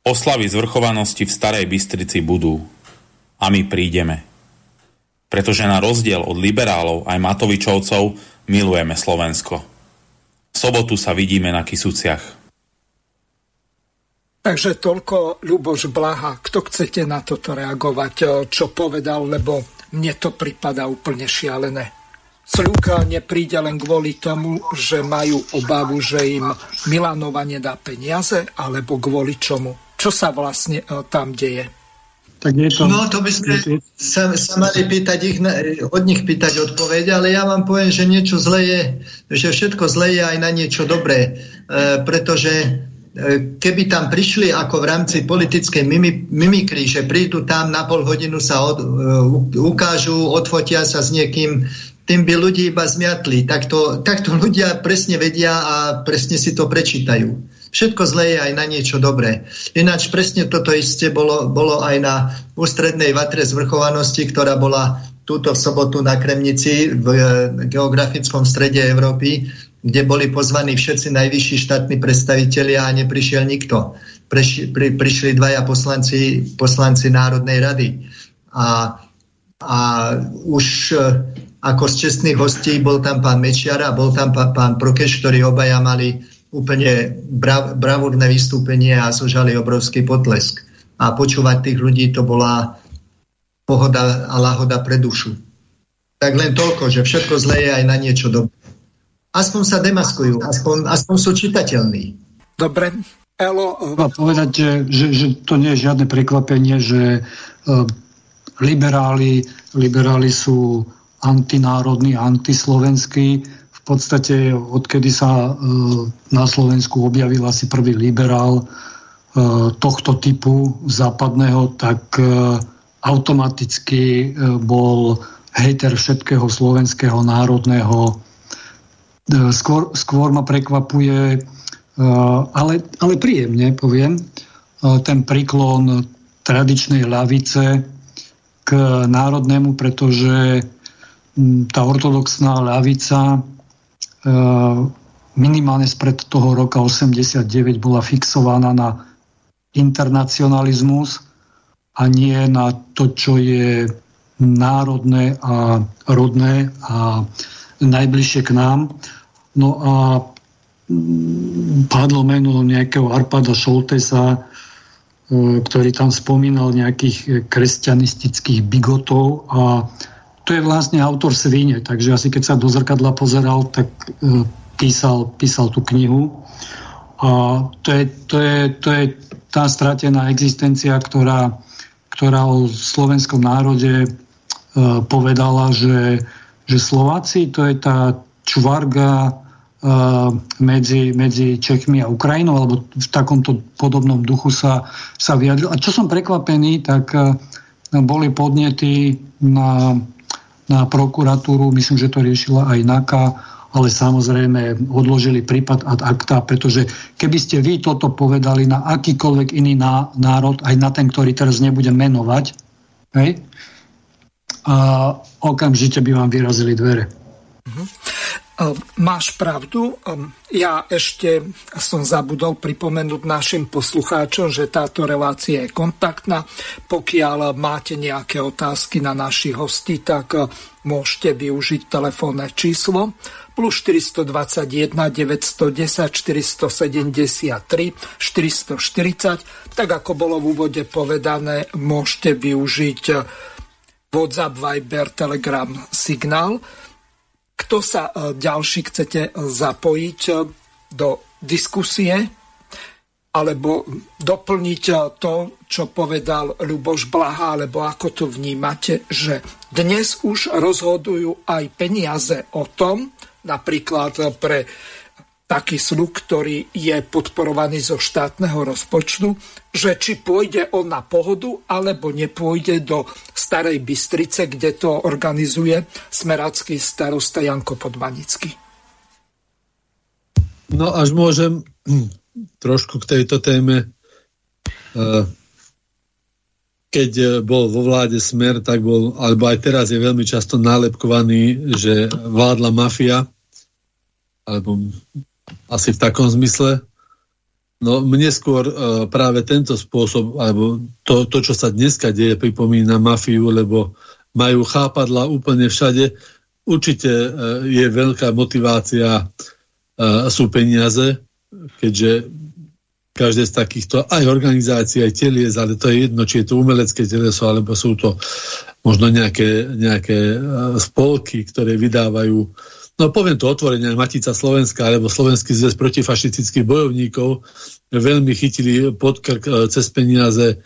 Oslavy zvrchovanosti v Starej Bystrici budú. A my prídeme. Pretože na rozdiel od liberálov aj Matovičovcov milujeme Slovensko. V sobotu sa vidíme na Kisuciach. Takže toľko Ľuboš Blaha. Kto chcete na toto reagovať, čo povedal, lebo mne to prípada úplne šialené. Sľuka nepríde len kvôli tomu, že majú obavu, že im Milanova nedá peniaze, alebo kvôli čomu? Čo sa vlastne e, tam deje? Tak je to... No to by sme sa, sa mali pýtať ich, od nich pýtať odpoveď, ale ja vám poviem, že niečo zlé je, že všetko zlé je aj na niečo dobré, e, pretože e, keby tam prišli ako v rámci politickej mimikry, že prídu tam na pol hodinu sa od, e, ukážu, odfotia sa s niekým, tým by ľudí iba zmiatli. Takto, takto ľudia presne vedia a presne si to prečítajú. Všetko zlé je aj na niečo dobré. Ináč presne toto isté bolo, bolo aj na ústrednej vatre zvrchovanosti, ktorá bola túto v sobotu na Kremnici v e, geografickom strede Európy, kde boli pozvaní všetci najvyšší štátni predstavitelia a neprišiel nikto. Prišli, pri, prišli dvaja poslanci, poslanci Národnej rady. A, a už e, ako z čestných hostí bol tam pán Mečiar a bol tam pán, pán Prokeš, ktorí obaja mali úplne brav, bravúrne vystúpenie a zožali obrovský potlesk. A počúvať tých ľudí to bola pohoda a lahoda pre dušu. Tak len toľko, že všetko zlé je aj na niečo dobré. Aspoň sa demaskujú, aspoň, aspoň sú čitateľní. Dobre. Elo... Treba povedať, že, že, že to nie je žiadne prekvapenie, že uh, liberáli, liberáli sú antinárodní, antislovenskí, podstate odkedy sa e, na Slovensku objavil asi prvý liberál e, tohto typu západného, tak e, automaticky bol hejter všetkého slovenského národného. Skôr, skôr ma prekvapuje, ale, ale príjemne poviem, ten príklon tradičnej ľavice k národnému, pretože tá ortodoxná ľavica Eh, minimálne spred toho roka 89 bola fixovaná na internacionalizmus a nie na to, čo je národné a rodné a najbližšie k nám. No a padlo meno nejakého Arpada Šoltesa, eh, ktorý tam spomínal nejakých kresťanistických bigotov a to je vlastne autor Svine, takže asi keď sa do zrkadla pozeral, tak e, písal, písal tú knihu. A to je, to je, to je tá stratená existencia, ktorá, ktorá o slovenskom národe e, povedala, že, že Slováci to je tá čvarga e, medzi, medzi Čechmi a Ukrajinou, alebo v takomto podobnom duchu sa, sa vyjadril. A čo som prekvapený, tak boli podnety na na prokuratúru, myslím, že to riešila aj NAKA, ale samozrejme odložili prípad ad acta, pretože keby ste vy toto povedali na akýkoľvek iný národ, aj na ten, ktorý teraz nebudem menovať, hej, a okamžite by vám vyrazili dvere. Uh-huh. Ehm, máš pravdu. Ehm, ja ešte som zabudol pripomenúť našim poslucháčom, že táto relácia je kontaktná. Pokiaľ máte nejaké otázky na našich hostí, tak ehm, môžete využiť telefónne číslo plus 421 910 473 440. Tak ako bolo v úvode povedané, môžete využiť WhatsApp, Viber, Telegram, Signál. Kto sa e, ďalší chcete e, zapojiť e, do diskusie? Alebo doplniť to, čo povedal Ľuboš Blaha, alebo ako to vnímate, že dnes už rozhodujú aj peniaze o tom, napríklad pre taký sluk, ktorý je podporovaný zo štátneho rozpočtu, že či pôjde on na pohodu, alebo nepôjde do Starej Bystrice, kde to organizuje smeracký starosta Janko Podmanický. No až môžem trošku k tejto téme. E, keď bol vo vláde Smer, tak bol, alebo aj teraz je veľmi často nálepkovaný, že vládla mafia, alebo asi v takom zmysle. No mne skôr uh, práve tento spôsob, alebo to, to, čo sa dneska deje, pripomína mafiu, lebo majú chápadla úplne všade. Určite uh, je veľká motivácia, uh, sú peniaze, keďže každé z takýchto aj organizácií, aj telies, ale to je jedno, či je to umelecké teleso, alebo sú to možno nejaké, nejaké spolky, ktoré vydávajú No poviem to otvorene, Matica Slovenska alebo Slovenský zväz protifašistických bojovníkov veľmi chytili podkrk cez peniaze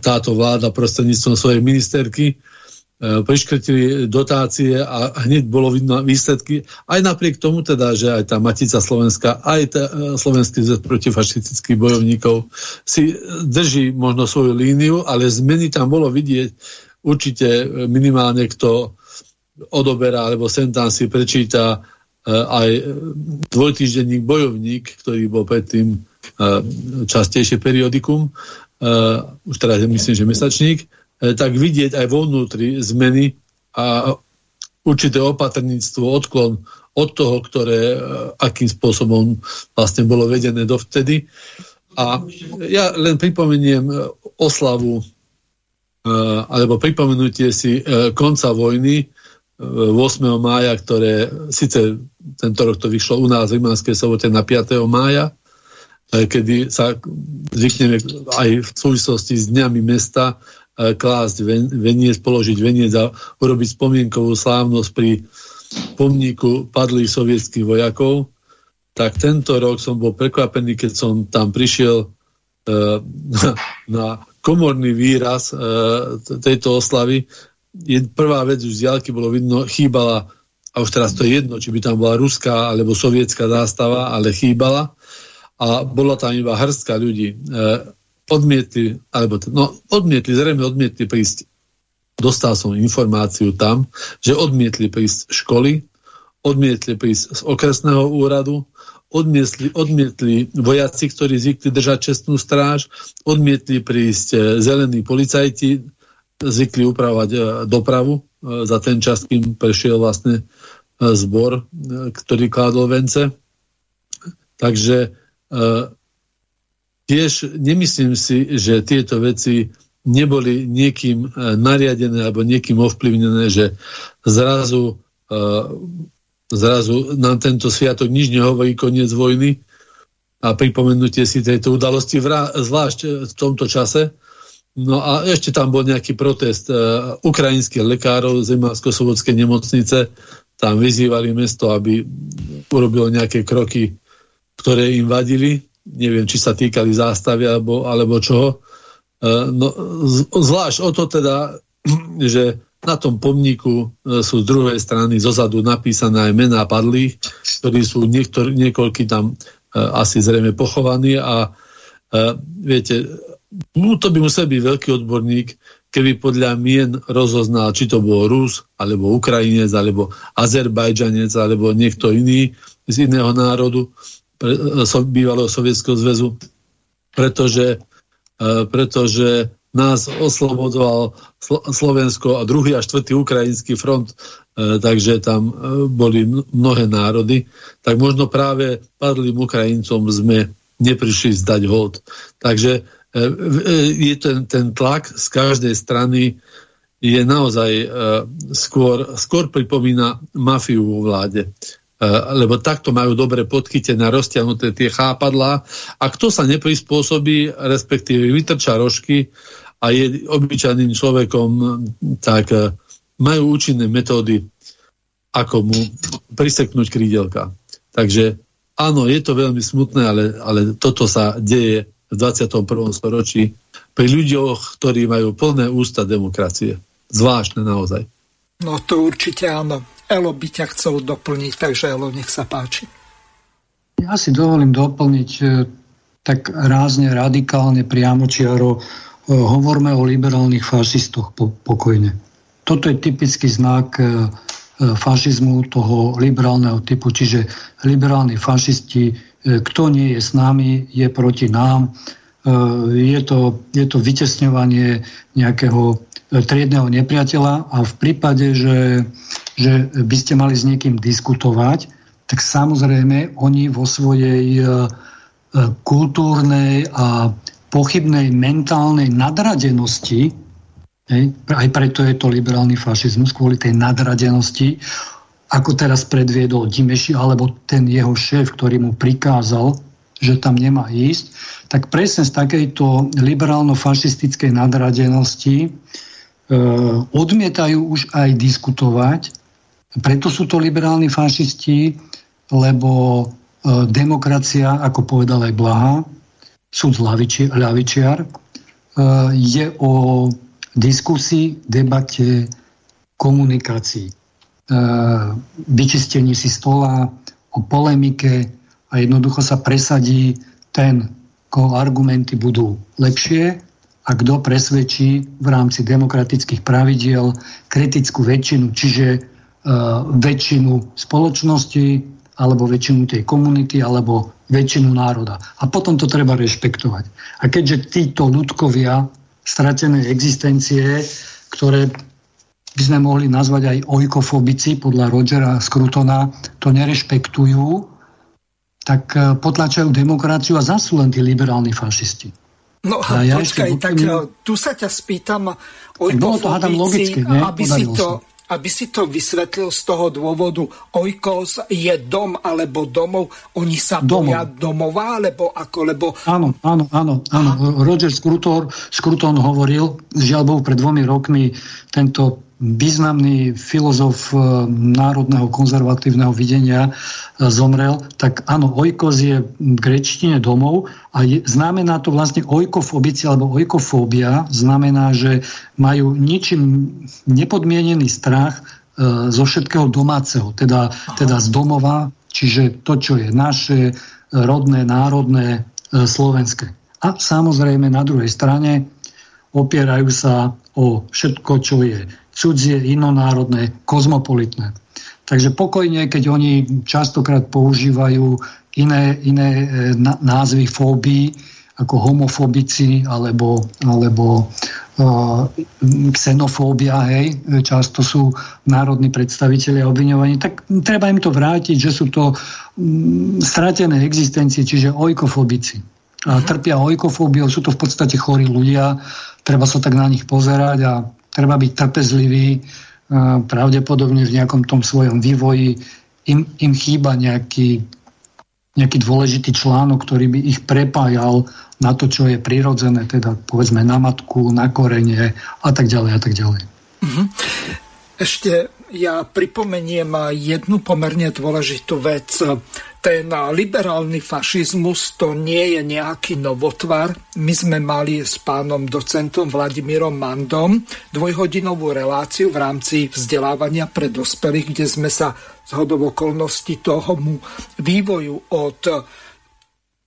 táto vláda prostredníctvom svojej ministerky E, priškrtili dotácie a hneď bolo vidno výsledky. Aj napriek tomu teda, že aj tá Matica Slovenska, aj tá e, Slovenský zväz protifašistických bojovníkov si drží možno svoju líniu, ale zmeny tam bolo vidieť určite minimálne, kto odoberá, alebo sem tam si prečíta e, aj dvojtýždenník Bojovník, ktorý bol predtým častejšie periodikum, už teraz myslím, že mesačník, E, tak vidieť aj vo vnútri zmeny a určité opatrníctvo, odklon od toho, ktoré e, akým spôsobom vlastne bolo vedené dovtedy. A ja len pripomeniem e, oslavu alebo pripomenutie si konca vojny 8. mája, ktoré síce tento rok to vyšlo u nás v Rimánskej sobote na 5. mája, kedy sa zvykneme aj v súvislosti s dňami mesta E, klásť veniec, položiť veniec a urobiť spomienkovú slávnosť pri pomníku padlých sovietských vojakov, tak tento rok som bol prekvapený, keď som tam prišiel na, na komorný výraz tejto oslavy. Prvá vec už z diálky bolo vidno, chýbala, a už teraz to je jedno, či by tam bola ruská alebo sovietská zástava, ale chýbala. A bola tam iba hrstka ľudí. Uh, odmietli, alebo no, odmietli, zrejme odmietli prísť. Dostal som informáciu tam, že odmietli prísť školy, odmietli prísť z okresného úradu, odmietli, odmietli vojaci, ktorí zvykli držať čestnú stráž, odmietli prísť e, zelení policajti, zvykli upravovať e, dopravu e, za ten čas, kým prešiel vlastne zbor, ktorý kládol vence. Takže tiež nemyslím si, že tieto veci neboli niekým e, nariadené alebo niekým ovplyvnené, že zrazu, zrazu nám tento sviatok nič nehovorí koniec vojny a pripomenutie si tejto udalosti, zvlášť v tomto čase. No a ešte tam bol nejaký protest uh, ukrajinských lekárov z Zemársko-Sovodskej nemocnice. Tam vyzývali mesto, aby urobilo nejaké kroky, ktoré im vadili neviem, či sa týkali zástavy alebo, alebo čoho. E, no, zvlášť o to teda, že na tom pomníku e, sú z druhej strany zozadu napísané aj mená padlých, ktorí sú niektor, niekoľky tam asi zrejme pochovaní a viete, to by musel byť veľký odborník, keby podľa mien rozoznal, či to bol Rus, alebo Ukrajinec, alebo Azerbajdžanec, alebo niekto iný z iného národu bývalého Sovietskeho zväzu, pretože, e, pretože nás oslobodzoval Slovensko a druhý a štvrtý ukrajinský front, e, takže tam e, boli mnohé národy, tak možno práve padlým Ukrajincom sme neprišli zdať hod. Takže je ten, ten tlak z každej strany je naozaj skôr, skôr pripomína mafiu vo vláde. E, lebo takto majú dobre podchytené, roztiahnuté tie chápadlá a kto sa neprispôsobí, respektíve vytrča rožky a je obyčajným človekom, tak e, majú účinné metódy, ako mu priseknúť krídelka. Takže áno, je to veľmi smutné, ale, ale toto sa deje v 21. storočí pri ľuďoch, ktorí majú plné ústa demokracie. Zvláštne naozaj. No to určite áno. Elo by ťa chcel doplniť, takže Elo, nech sa páči. Ja si dovolím doplniť e, tak rázne, radikálne, priamočiaro. E, hovorme o liberálnych fašistoch po, pokojne. Toto je typický znak e, fašizmu toho liberálneho typu, čiže liberálni fašisti, kto nie je s nami, je proti nám. Je to, je to vytesňovanie nejakého triedného nepriateľa a v prípade, že že by ste mali s niekým diskutovať, tak samozrejme oni vo svojej e, e, kultúrnej a pochybnej mentálnej nadradenosti, aj preto je to liberálny fašizmus, kvôli tej nadradenosti, ako teraz predviedol Dimeši, alebo ten jeho šéf, ktorý mu prikázal, že tam nemá ísť, tak presne z takejto liberálno-fašistickej nadradenosti odmietajú už aj diskutovať. Preto sú to liberálni fašisti, lebo demokracia, ako povedal aj Blaha, súd ľavičiar, je o diskusii, debate, komunikácii, vyčistení si stola, o polemike a jednoducho sa presadí ten, koho argumenty budú lepšie a kto presvedčí v rámci demokratických pravidiel kritickú väčšinu, čiže uh, väčšinu spoločnosti alebo väčšinu tej komunity alebo väčšinu národa. A potom to treba rešpektovať. A keďže títo ľudkovia stratené existencie, ktoré by sme mohli nazvať aj ojkofobici podľa Rogera Scrutona, to nerešpektujú, tak e, potlačajú demokraciu a zase len tí liberálni fašisti. No a ja počkaj, tak e, tu sa ťa spýtam, ojkofobici, aby si to aby si to vysvetlil z toho dôvodu, Oikos je dom alebo domov, oni sa domov. boja domova, alebo ako, lebo... Áno, áno, áno, áno. Roger Scruton, Scruton hovoril, žiaľ Bohu, pred dvomi rokmi tento významný filozof e, národného konzervatívneho videnia e, zomrel, tak áno, oikos je v grečtine domov a je, znamená to vlastne oikofobici alebo oikofóbia, znamená, že majú ničím nepodmienený strach e, zo všetkého domáceho, teda, teda z domova, čiže to, čo je naše, rodné, národné, e, slovenské. A samozrejme na druhej strane opierajú sa o všetko, čo je cudzie, inonárodné, kozmopolitné. Takže pokojne, keď oni častokrát používajú iné, iné e, názvy fóbií, ako homofobici alebo, alebo uh, xenofóbia, hej, často sú národní predstavitelia obviňovaní, tak treba im to vrátiť, že sú to um, stratené existencie, čiže ojkofobici. A trpia ojkofóbiou, sú to v podstate chorí ľudia, treba sa tak na nich pozerať a treba byť trpezlivý, pravdepodobne v nejakom tom svojom vývoji im, im chýba nejaký, nejaký dôležitý článok, ktorý by ich prepájal na to, čo je prirodzené, teda povedzme na matku, na korene a tak ďalej a tak ďalej. Mhm. Ešte ja pripomeniem jednu pomerne dôležitú vec ten liberálny fašizmus to nie je nejaký novotvar. My sme mali s pánom docentom Vladimírom Mandom dvojhodinovú reláciu v rámci vzdelávania pre dospelých, kde sme sa z okolností tomu vývoju od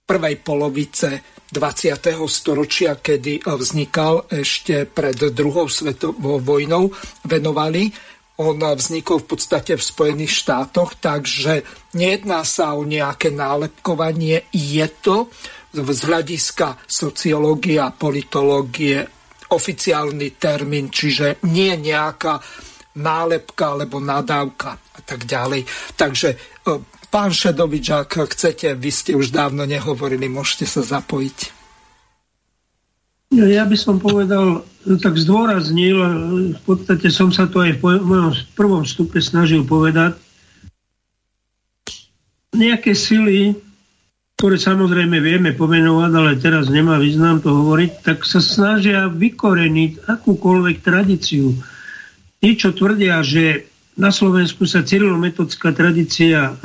prvej polovice 20. storočia, kedy vznikal ešte pred druhou svetovou vojnou, venovali on vznikol v podstate v Spojených štátoch, takže nejedná sa o nejaké nálepkovanie, je to z hľadiska sociológie a politológie oficiálny termín, čiže nie nejaká nálepka alebo nadávka a tak ďalej. Takže e, pán Šedovič, ak chcete, vy ste už dávno nehovorili, môžete sa zapojiť. Ja by som povedal, tak zdôraznil, v podstate som sa to aj v mojom prvom stupe snažil povedať, nejaké sily, ktoré samozrejme vieme pomenovať, ale teraz nemá význam to hovoriť, tak sa snažia vykoreniť akúkoľvek tradíciu. Tí, čo tvrdia, že na Slovensku sa cyrilometodská tradícia e,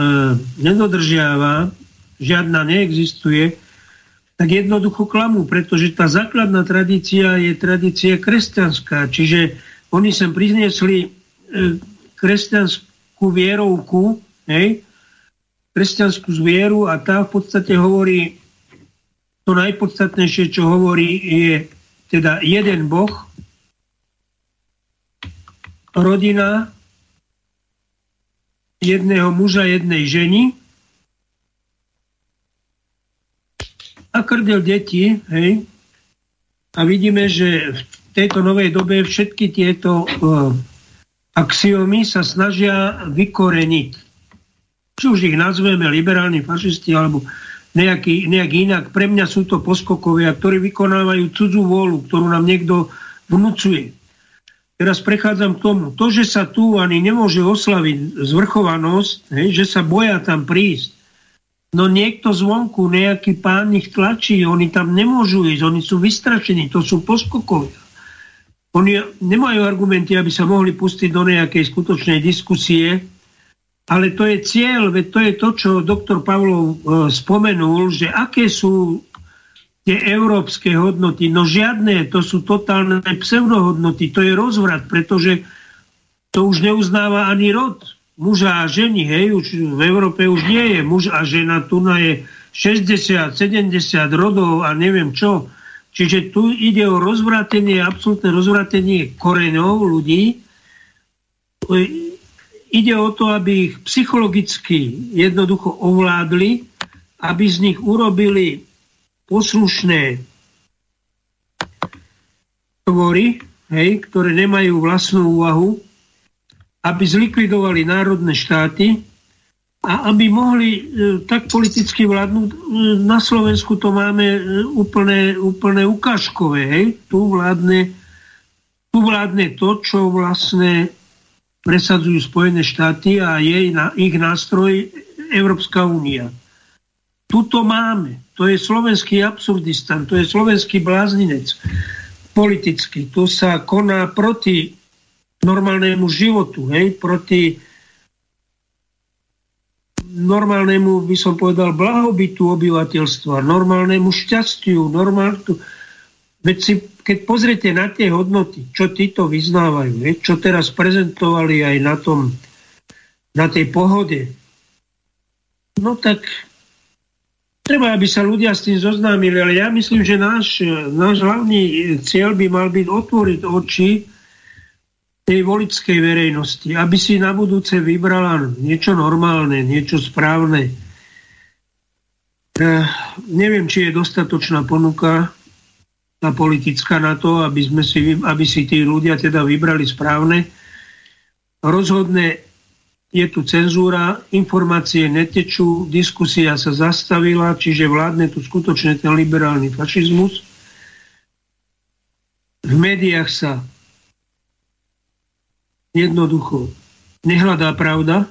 nedodržiava, žiadna neexistuje, tak jednoducho klamú, pretože tá základná tradícia je tradícia kresťanská. Čiže oni sem priniesli e, kresťanskú vierovku, hej, kresťanskú zvieru a tá v podstate hovorí, to najpodstatnejšie, čo hovorí, je teda jeden boh, rodina, jedného muža, jednej ženy, a krdel deti, hej, a vidíme, že v tejto novej dobe všetky tieto uh, axiomy sa snažia vykoreniť. Či už ich nazveme liberálni fašisti alebo nejaký, nejak inak. Pre mňa sú to poskokovia, ktorí vykonávajú cudzú vôľu, ktorú nám niekto vnúcuje. Teraz prechádzam k tomu. To, že sa tu ani nemôže oslaviť zvrchovanosť, hej, že sa boja tam prísť, No niekto zvonku, nejaký pán ich tlačí, oni tam nemôžu ísť, oni sú vystrašení, to sú poskokovia. Oni nemajú argumenty, aby sa mohli pustiť do nejakej skutočnej diskusie, ale to je cieľ, veď to je to, čo doktor Pavlov e, spomenul, že aké sú tie európske hodnoty. No žiadne, to sú totálne pseudohodnoty, to je rozvrat, pretože to už neuznáva ani rod muža a ženy, hej, už v Európe už nie je muž a žena, tu na je 60, 70 rodov a neviem čo. Čiže tu ide o rozvratenie, absolútne rozvratenie koreňov ľudí. Ide o to, aby ich psychologicky jednoducho ovládli, aby z nich urobili poslušné tvory, hej, ktoré nemajú vlastnú úvahu, aby zlikvidovali národné štáty a aby mohli e, tak politicky vládnuť. E, na Slovensku to máme úplne, úplne ukážkové. Hej? Tu, vládne, tu vládne to, čo vlastne presadzujú Spojené štáty a jej na, ich nástroj Európska únia. Tuto máme. To je slovenský absurdistan, to je slovenský blázninec politický. To sa koná proti normálnemu životu, hej, proti normálnemu, by som povedal, blahobytu obyvateľstva, normálnemu šťastiu, normálnu... Veď si, keď pozriete na tie hodnoty, čo títo vyznávajú, je, čo teraz prezentovali aj na tom, na tej pohode, no tak treba, aby sa ľudia s tým zoznámili, ale ja myslím, že náš, náš hlavný cieľ by mal byť otvoriť oči tej voličskej verejnosti, aby si na budúce vybrala niečo normálne, niečo správne. Eh, neviem, či je dostatočná ponuka tá politická na to, aby, sme si, aby si tí ľudia teda vybrali správne. Rozhodne je tu cenzúra, informácie netečú, diskusia sa zastavila, čiže vládne tu skutočne ten liberálny fašizmus. V médiách sa jednoducho nehľadá pravda,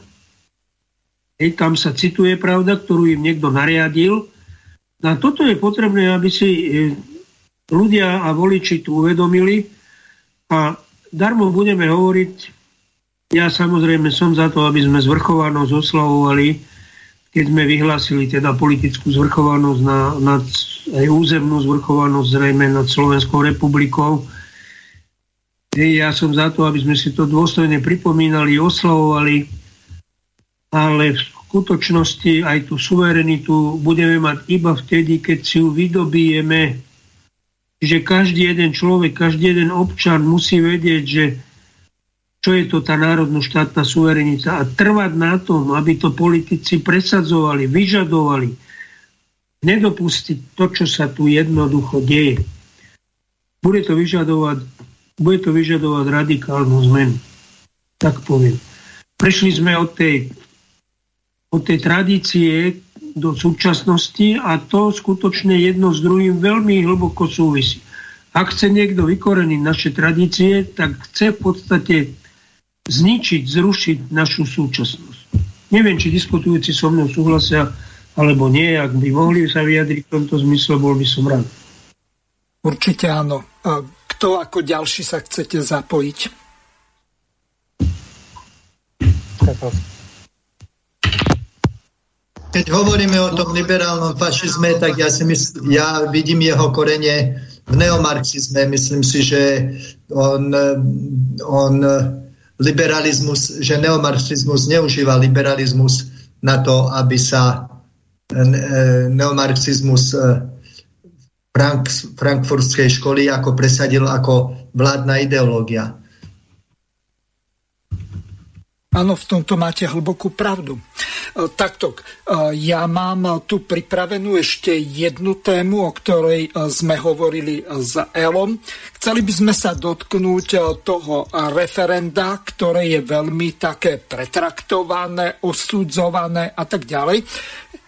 Hej, tam sa cituje pravda, ktorú im niekto nariadil. A toto je potrebné, aby si e, ľudia a voliči tu uvedomili. A darmo budeme hovoriť, ja samozrejme som za to, aby sme zvrchovanosť oslavovali, keď sme vyhlásili teda politickú zvrchovanosť, na, nad, aj územnú zvrchovanosť zrejme nad Slovenskou republikou ja som za to, aby sme si to dôstojne pripomínali, oslavovali, ale v skutočnosti aj tú suverenitu budeme mať iba vtedy, keď si ju vydobijeme, že každý jeden človek, každý jeden občan musí vedieť, že čo je to tá národno-štátna suverenita a trvať na tom, aby to politici presadzovali, vyžadovali, nedopustiť to, čo sa tu jednoducho deje. Bude to vyžadovať bude to vyžadovať radikálnu zmenu. Tak poviem. Prešli sme od tej, od tej tradície do súčasnosti a to skutočne jedno s druhým veľmi hlboko súvisí. Ak chce niekto vykoreniť naše tradície, tak chce v podstate zničiť, zrušiť našu súčasnosť. Neviem, či diskutujúci so mnou súhlasia alebo nie. Ak by mohli sa vyjadriť v tomto zmysle, bol by som rád. Určite áno. Kto ako ďalší sa chcete zapojiť? Keď hovoríme o tom liberálnom fašizme, tak ja si mysl, ja vidím jeho korene v neomarxizme. Myslím si, že on, on liberalizmus, že neomarxizmus neužíva liberalizmus na to, aby sa neomarxizmus Frank, frankfurtskej školy ako presadil ako vládna ideológia. Áno, v tomto máte hlbokú pravdu. E, takto, e, ja mám tu pripravenú ešte jednu tému, o ktorej e, sme hovorili s Elom. Chceli by sme sa dotknúť toho referenda, ktoré je veľmi také pretraktované, osudzované a tak ďalej.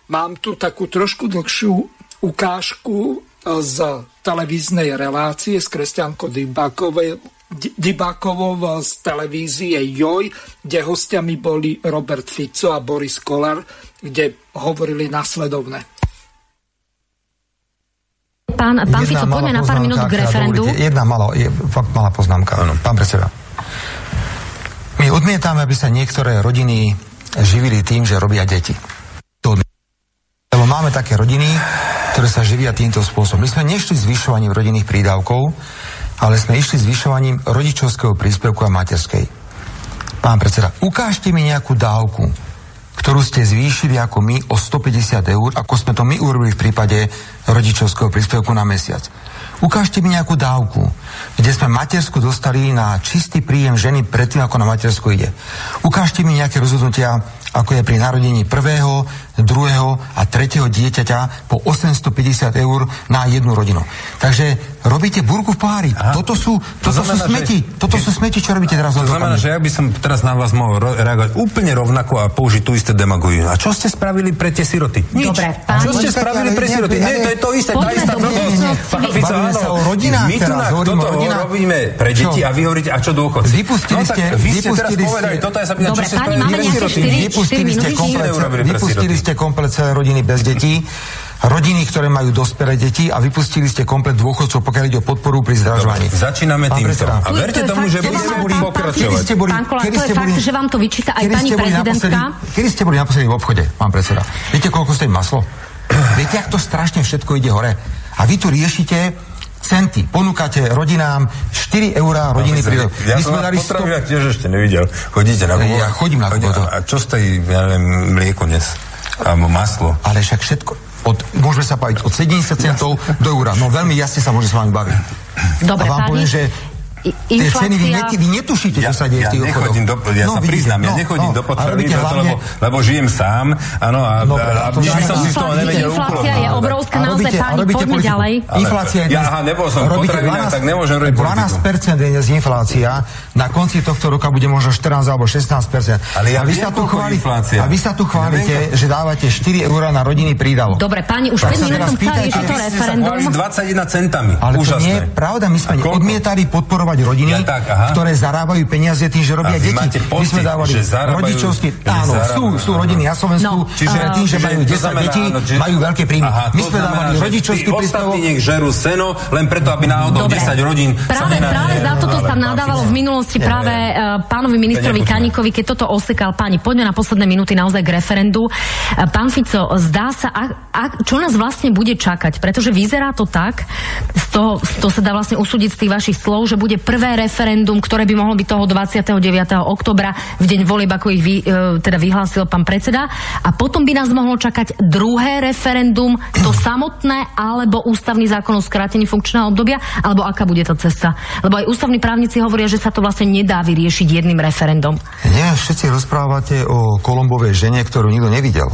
Mám tu takú trošku dlhšiu ukážku z televíznej relácie s Kresťankou Dybákovou z televízie JOJ, kde hostiami boli Robert Fico a Boris Kolar, kde hovorili nasledovne pán, pán Fico, poďme na pár minút k referendu. Jedna malá, je, fakt malá poznámka. Ano. Pán predseda. My odmietame, aby sa niektoré rodiny živili tým, že robia deti. To Lebo máme také rodiny, ktoré sa živia týmto spôsobom. My sme nešli zvyšovaním rodinných prídavkov, ale sme išli zvyšovaním rodičovského príspevku a materskej. Pán predseda, ukážte mi nejakú dávku, ktorú ste zvýšili ako my o 150 eur, ako sme to my urobili v prípade rodičovského príspevku na mesiac. Ukážte mi nejakú dávku, kde sme matersku dostali na čistý príjem ženy predtým, ako na matersku ide. Ukážte mi nejaké rozhodnutia, ako je pri narodení prvého, druhého a tretieho dieťaťa po 850 eur na jednu rodinu. Takže robíte burku v pohári. Toto sú, toto to znamená, sú smeti. Že... Toto sú smeti, čo robíte teraz. To znamená, že ja by som teraz na vás mohol reagovať úplne rovnako a použiť tú isté demagogiu. A čo ste spravili pre tie siroty? Nič. Dobre, pán... Čo ste spravili pre siroty? Nie, to je to isté, tá istá blbosť. Pán Fico, áno. My tu na toto robíme pre deti a vy hovoríte, a čo dôchodci? Vypustili ste, vy ste teraz povedali, toto ja sa pýtam, čo ste spravili pre siroty? Vypustili ste komplet celé rodiny bez detí rodiny, ktoré majú dospelé deti a vypustili ste komplet dôchodcov, pokiaľ ide o podporu pri zdražovaní. Začíname týmto. A verte tomu, že budeme pokračovať. Kedy ste boli, kedy ste boli, že vám to vyčíta aj pani prezidentka. Kedy ste boli naposledy v obchode, pán predseda? Viete, koľko stojí maslo? Viete, ak to strašne všetko ide hore? A vy tu riešite centy. Ponúkate rodinám 4 eurá rodiny no, Ja My som vás potravinách tiež ešte nevidel. Chodíte na Ja chodím na A čo stojí, ja neviem, mlieko dnes? Alebo maslo. Ale však všetko, od, môžeme sa baviť od 70 centov do eura. No veľmi jasne sa môže s vami baviť. Dobre, a vám poviem, že Tie ceny vy, net, vy netušíte, čo ja, sa deje ja v tých nechodím do, Ja no, sa priznám, no, ja nechodím no, do potravín, hlavne... lebo, lebo žijem sám, áno, a, no, a, a, a by som si z toho nevedel Inflácia je obrovská, naozaj, páni, poďme ďalej. Inflácia je... Ja, aha, nebol som v potravinách, tak nemôžem robiť 12% je dnes inflácia, na konci tohto roka bude možno 14 alebo 16%. Ale ja a vy sa tu chválite, a vy sa tu chválite, že dávate 4 eurá na rodiny prídavok. Dobre, páni, už 5 minút som chcela riešiť to referendum. 21 centami. Ale to nie je pravda, my sme odmietali podporovať rodiny, Aha. ktoré zarábajú peniaze tým, že robia deti. Pocit, My sme dávali rodičovský, áno, sú, sú rodiny na Slovensku, no, čiže uh, tým, že majú 10 znamená, detí, áno, čiže, majú veľké príjmy. Aha, My sme dávali rodičovský príspevok. nech žerú seno, len preto, aby náhodou Dobre. 10 rodín práve, sa Práve za toto sa nadávalo v minulosti práve uh, pánovi ministrovi Kaníkovi, keď toto osekal páni. Poďme na posledné minúty naozaj k referendu. Uh, pán Fico, zdá sa, a, a, čo nás vlastne bude čakať? Pretože vyzerá to tak, z toho, to sa dá vlastne usúdiť z tých vašich slov, že bude prvé referendum ktoré by mohlo byť toho 29. oktobra, v deň volieb, ako ich vy, e, teda vyhlásil pán predseda. A potom by nás mohlo čakať druhé referendum, to samotné, alebo ústavný zákon o skrátení funkčného obdobia, alebo aká bude tá cesta. Lebo aj ústavní právnici hovoria, že sa to vlastne nedá vyriešiť jedným referendum. Nie, všetci rozprávate o Kolumbovej žene, ktorú nikto nevidel.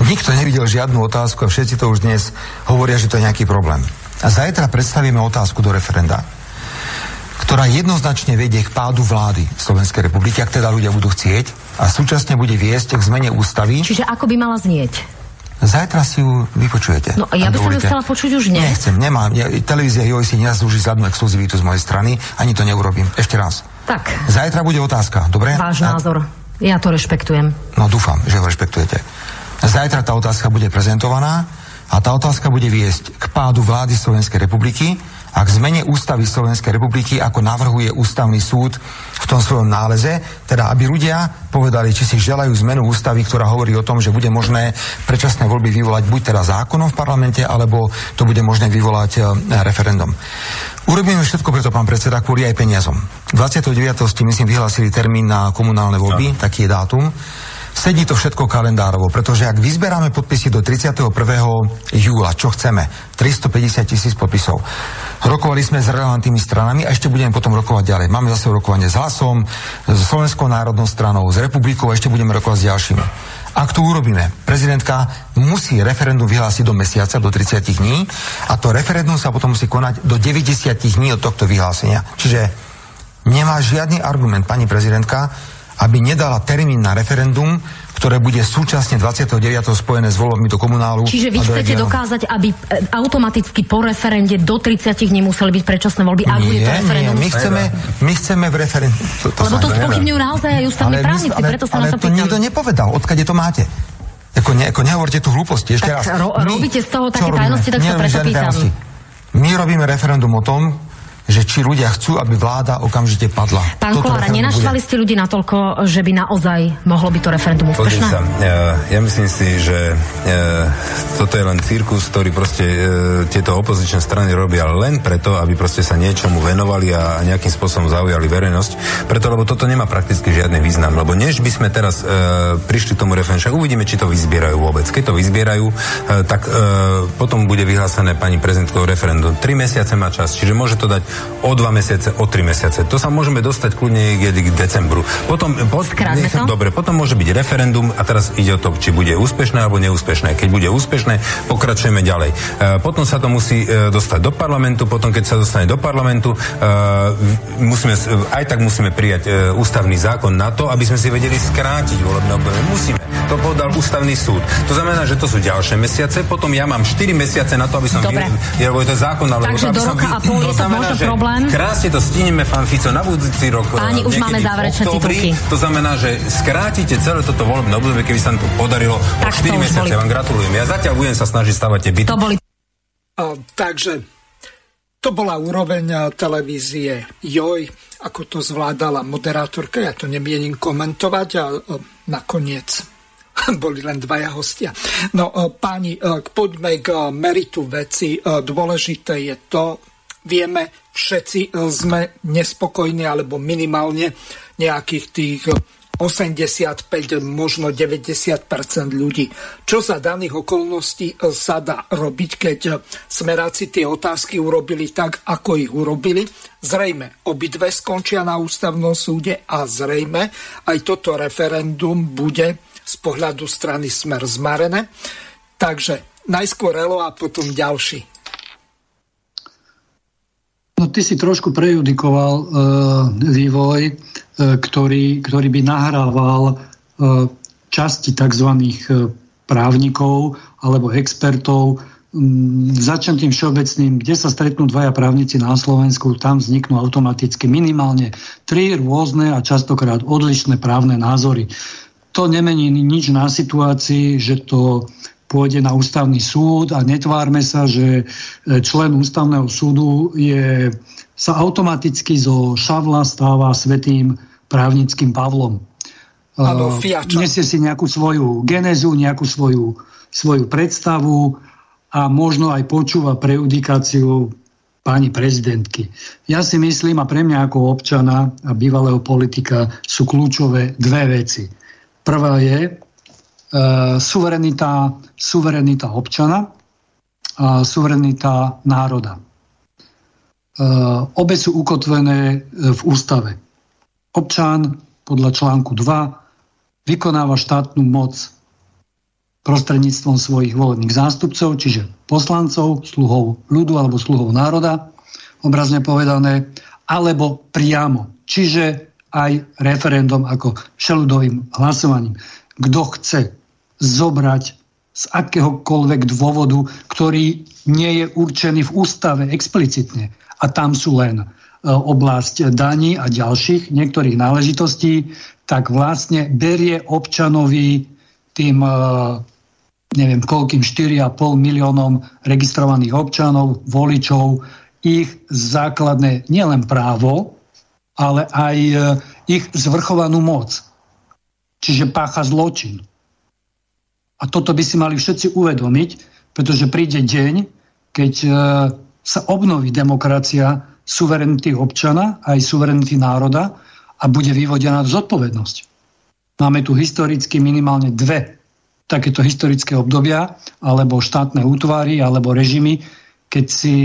Nikto nevidel žiadnu otázku a všetci to už dnes hovoria, že to je nejaký problém. A zajtra predstavíme otázku do referenda ktorá jednoznačne vedie k pádu vlády Slovenskej republiky, ak teda ľudia budú chcieť, a súčasne bude viesť k zmene ústavy. Čiže ako by mala znieť? Zajtra si ju vypočujete. No ja by som ju chcela počuť už dnes. Nechcem, nemám. Ja, televízia JOI si nezaslúži zadnú exkluzivitu z mojej strany, ani to neurobím. Ešte raz. Tak. Zajtra bude otázka, dobre? Váš a... názor. Ja to rešpektujem. No dúfam, že ho rešpektujete. Zajtra tá otázka bude prezentovaná a tá otázka bude viesť k pádu vlády Slovenskej republiky a k zmene ústavy Slovenskej republiky, ako navrhuje ústavný súd v tom svojom náleze, teda aby ľudia povedali, či si želajú zmenu ústavy, ktorá hovorí o tom, že bude možné predčasné voľby vyvolať buď teda zákonom v parlamente, alebo to bude možné vyvolať e, referendum. Urobíme všetko preto, pán predseda, kvôli aj peniazom. 29. ste, myslím, vyhlásili termín na komunálne voľby, no. taký je dátum. Sedí to všetko kalendárovo, pretože ak vyzberáme podpisy do 31. júla, čo chceme, 350 tisíc podpisov, rokovali sme s relevantnými stranami a ešte budeme potom rokovať ďalej. Máme zase rokovanie s hlasom, s Slovenskou národnou stranou, s republikou a ešte budeme rokovať s ďalšími. Ak to urobíme, prezidentka musí referendum vyhlásiť do mesiaca, do 30 dní a to referendum sa potom musí konať do 90 dní od tohto vyhlásenia. Čiže nemá žiadny argument pani prezidentka, aby nedala termín na referendum, ktoré bude súčasne 29. spojené s voľbami do komunálu. Čiže vy chcete dokázať, aby e, automaticky po referende do 30 dní museli byť predčasné voľby, ak bude to referendum? Nie, my chceme, my chceme v referendum... To, to Lebo to spochybňujú naozaj aj ústavní právnici, preto sa ale na to, to nikto nepovedal, odkade to máte. Ako, ne, ako nehovorte tu hlúposti, ešte tak raz. Ro, robíte z toho také tajnosti, tak sa preto pýtam. My robíme referendum o tom, že či ľudia chcú, aby vláda okamžite padla. Pán Kolára, nenaštvali ste ľudí natoľko, že by naozaj mohlo byť to referendum úspešné? Sa, ja, ja myslím si, že ja, toto je len cirkus, ktorý proste e, tieto opozičné strany robia len preto, aby proste sa niečomu venovali a nejakým spôsobom zaujali verejnosť. Preto, lebo toto nemá prakticky žiadny význam. Lebo než by sme teraz e, prišli k tomu referendum, však uvidíme, či to vyzbierajú vôbec. Keď to vyzbierajú, e, tak e, potom bude vyhlásené pani prezidentkou referendum. Tri mesiace má čas, čiže môže to dať o dva mesiace, o tri mesiace. To sa môžeme dostať kľudne k decembru. Potom, po, nech? Dobre, potom môže byť referendum a teraz ide o to, či bude úspešné alebo neúspešné. Keď bude úspešné, pokračujeme ďalej. E, potom sa to musí e, dostať do parlamentu, potom keď sa dostane do parlamentu, e, musíme, aj tak musíme prijať e, ústavný zákon na to, aby sme si vedeli skrátiť volebné obdobie. Musíme. To povedal ústavný súd. To znamená, že to sú ďalšie mesiace, potom ja mám 4 mesiace na to, aby som... Dobre. Vy, lebo je to zákon, alebo Takže do roka a pol je to možno problém. Krásne to stíneme, pán Fico, na budúci rok. Páni, už máme záverečné titulky. To znamená, že skrátite celé toto volebné obdobie, keby sa to podarilo tak o 4 mesiace. Ja vám gratulujem. Ja zatiaľ budem sa snažiť stavať tie byty. To boli... A, takže to bola úroveň televízie Joj, ako to zvládala moderátorka, ja to nemienim komentovať a, a nakoniec boli len dvaja hostia. No páni, poďme k meritu veci. Dôležité je to, vieme, všetci sme nespokojní, alebo minimálne nejakých tých 85, možno 90 ľudí. Čo za daných okolností sa dá robiť, keď smeráci tie otázky urobili tak, ako ich urobili? Zrejme obidve skončia na ústavnom súde a zrejme aj toto referendum bude z pohľadu strany Smer zmarené. Takže najskôr Elo a potom ďalší. No ty si trošku prejudikoval e, vývoj, e, ktorý, ktorý by nahrával e, časti tzv. E, právnikov alebo expertov. Mm, začnem tým všeobecným, kde sa stretnú dvaja právnici na Slovensku, tam vzniknú automaticky minimálne tri rôzne a častokrát odlišné právne názory. To nemení nič na situácii, že to pôjde na ústavný súd a netvárme sa, že e, člen ústavného súdu je, sa automaticky zo Šavla stáva svetým právnickým Pavlom. Ano, Nesie si nejakú svoju genezu, nejakú svoju, svoju predstavu a možno aj počúva prejudikáciu pani prezidentky. Ja si myslím, a pre mňa ako občana a bývalého politika sú kľúčové dve veci. Prvá je, E, suverenita, suverenita občana a suverenita národa. E, obe sú ukotvené v ústave. Občan podľa článku 2 vykonáva štátnu moc prostredníctvom svojich volebných zástupcov, čiže poslancov, sluhov ľudu alebo sluhov národa, obrazne povedané, alebo priamo, čiže aj referendum ako všeludovým hlasovaním. Kto chce zobrať z akéhokoľvek dôvodu, ktorý nie je určený v ústave explicitne. A tam sú len e, oblasť daní a ďalších niektorých náležitostí, tak vlastne berie občanovi tým e, neviem koľkým 4,5 miliónom registrovaných občanov, voličov, ich základné nielen právo, ale aj e, ich zvrchovanú moc. Čiže pácha zločin. A toto by si mali všetci uvedomiť, pretože príde deň, keď e, sa obnoví demokracia suverenity občana aj suverenity národa a bude vyvodená zodpovednosť. Máme tu historicky minimálne dve takéto historické obdobia, alebo štátne útvary, alebo režimy, keď si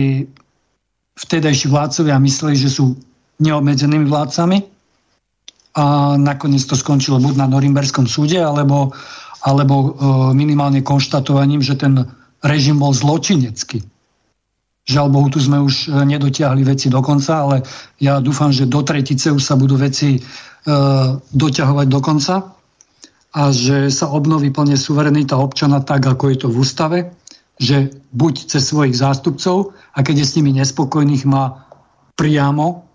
vtedajší vládcovia mysleli, že sú neobmedzenými vládcami a nakoniec to skončilo buď na Norimberskom súde, alebo alebo e, minimálne konštatovaním, že ten režim bol zločinecký. Žiaľ Bohu, tu sme už e, nedotiahli veci do konca, ale ja dúfam, že do tretice už sa budú veci e, doťahovať do konca a že sa obnoví plne suverenita občana tak, ako je to v ústave, že buď cez svojich zástupcov a keď je s nimi nespokojných, má priamo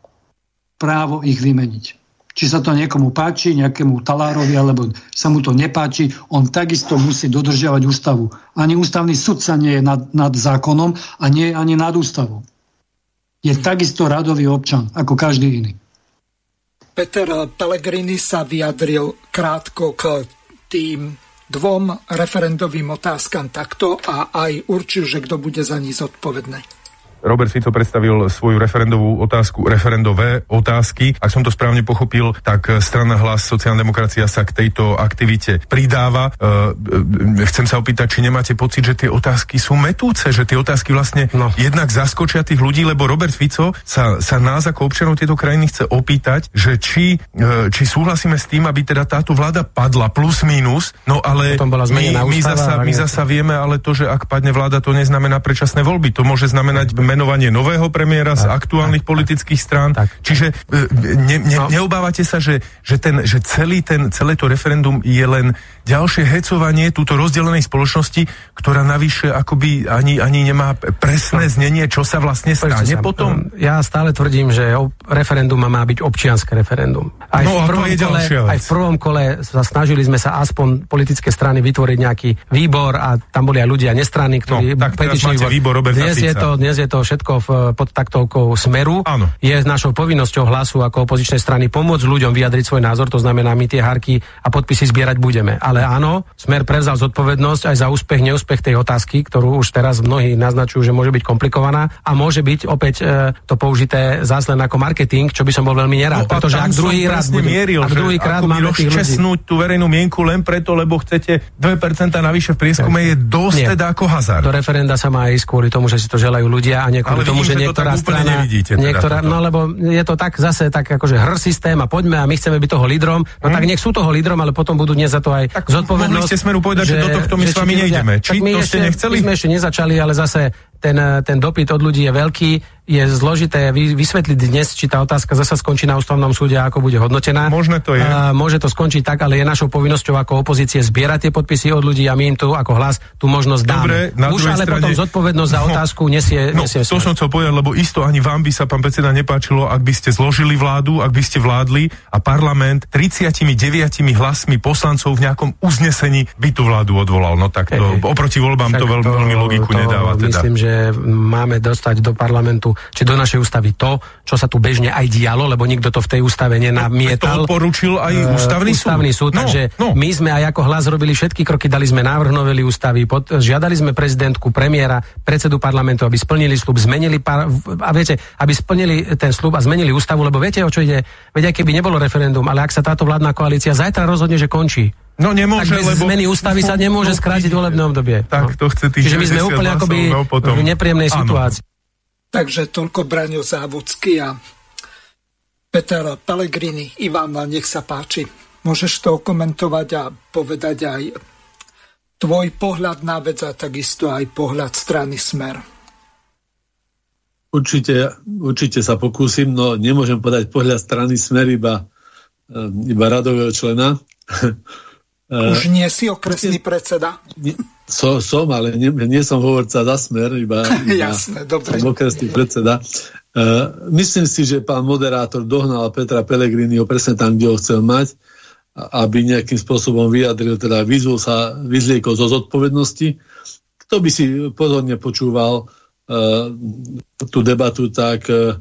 právo ich vymeniť. Či sa to niekomu páči, nejakému talárovi, alebo sa mu to nepáči, on takisto musí dodržiavať ústavu. Ani ústavný sudca nie je nad, nad zákonom a nie je ani nad ústavou. Je takisto radový občan, ako každý iný. Peter Pellegrini sa vyjadril krátko k tým dvom referendovým otázkam takto a aj určil, že kto bude za ní zodpovedný. Robert Fico predstavil svoju referendovú otázku, referendové otázky. Ak som to správne pochopil, tak strana hlas sociálna demokracia sa k tejto aktivite pridáva. E, chcem sa opýtať, či nemáte pocit, že tie otázky sú metúce, že tie otázky vlastne no. jednak zaskočia tých ľudí, lebo Robert Fico sa, sa nás ako občanov tejto krajiny chce opýtať, že či, e, či súhlasíme s tým, aby teda táto vláda padla plus minus, no ale my, my, zasa, my zasa vieme ale to, že ak padne vláda, to neznamená predčasné voľby. To môže znamenať menovanie nového premiéra tak, z aktuálnych tak, politických strán. Tak. Čiže e, ne, ne, no. neobávate sa, že, že, ten, že celý ten, celé to referendum je len ďalšie hecovanie túto rozdelenej spoločnosti, ktorá navyše akoby ani, ani nemá presné no. znenie, čo sa vlastne stane sa, potom? Ja stále tvrdím, že referendum má byť občianske referendum. Aj, no, v prvom kole, aj v prvom kole sa snažili sme sa aspoň politické strany vytvoriť nejaký výbor a tam boli aj ľudia nestranní, ktorí... No, tak teraz máte výbor Roberta dnes je, to, dnes je to všetko v, pod taktovkou Smeru. Áno. Je našou povinnosťou hlasu ako opozičnej strany pomôcť ľuďom vyjadriť svoj názor, to znamená, my tie harky a podpisy zbierať budeme ale áno, Smer prevzal zodpovednosť aj za úspech, neúspech tej otázky, ktorú už teraz mnohí naznačujú, že môže byť komplikovaná a môže byť opäť e, to použité zase len ako marketing, čo by som bol veľmi nerád. No, pretože ak druhý raz bude, mieril, ak druhý krát máme tých ľudí. tú verejnú mienku len preto, lebo chcete 2% navyše v prieskume, je dosť nie. teda ako hazard. Do referenda sa má ísť kvôli tomu, že si to želajú ľudia a nie kvôli tomu, že, že niektorá strana... Nevidíte, teda niektorá, no lebo je to tak zase tak akože hr systém a poďme a my chceme byť toho lídrom, no hmm. tak nech sú toho lídrom, ale potom budú dnes za to aj tak zodpovednosť. Mohli ste smeru povedať, že, že do tohto my s vami nejdeme. Či to ste nechceli? My sme ešte nezačali, ale zase ten, ten dopyt od ľudí je veľký je zložité vysvetliť dnes, či tá otázka zasa skončí na ústavnom súde a ako bude hodnotená. Možné to je. A, môže to skončiť tak, ale je našou povinnosťou ako opozície zbierať tie podpisy od ľudí a my im tu ako hlas tú možnosť dáme. Dobre, na Už ale strane... potom zodpovednosť za no, otázku nesie, no, nesie To som chcel povedať, lebo isto ani vám by sa, pán predseda, nepáčilo, ak by ste zložili vládu, ak by ste vládli a parlament 39 hlasmi poslancov v nejakom uznesení by tú vládu odvolal. No tak to, oproti voľbám to veľmi, veľmi logiku to, nedáva. Teda. Myslím, že máme dostať do parlamentu či do našej ústavy to, čo sa tu bežne aj dialo, lebo nikto to v tej ústave nenamietal. No, to poručil aj ústavný, uh, ústavný súd. súd no, takže no. my sme aj ako hlas robili všetky kroky, dali sme návrh novely ústavy, pod, žiadali sme prezidentku, premiéra, predsedu parlamentu, aby splnili slub, zmenili par, a viete, aby splnili ten slub a zmenili ústavu, lebo viete, o čo ide? Aj keby nebolo referendum, ale ak sa táto vládna koalícia zajtra rozhodne, že končí, No nemôže, tak bez lebo... zmeny ústavy sa nemôže no, skrátiť volebné obdobie. Tak to chce tých Čiže my sme úplne akoby v nepríjemnej situácii. Takže toľko Braňo Závodský a Peter Pellegrini. Ivan, nech sa páči. Môžeš to komentovať a povedať aj tvoj pohľad na vec a takisto aj pohľad strany Smer. Určite, určite sa pokúsim, no nemôžem podať pohľad strany Smer iba, eh, iba radového člena. Už nie si okresný predseda? So, som, ale nie, nie som hovorca za smer, iba, iba Jasné, dobre. som okresný predseda. Uh, myslím si, že pán moderátor dohnal Petra Pellegriniho presne tam, kde ho chcel mať, aby nejakým spôsobom vyjadril, teda vyzul sa, vyzliekol zo zodpovednosti. Kto by si pozorne počúval uh, tú debatu, tak uh,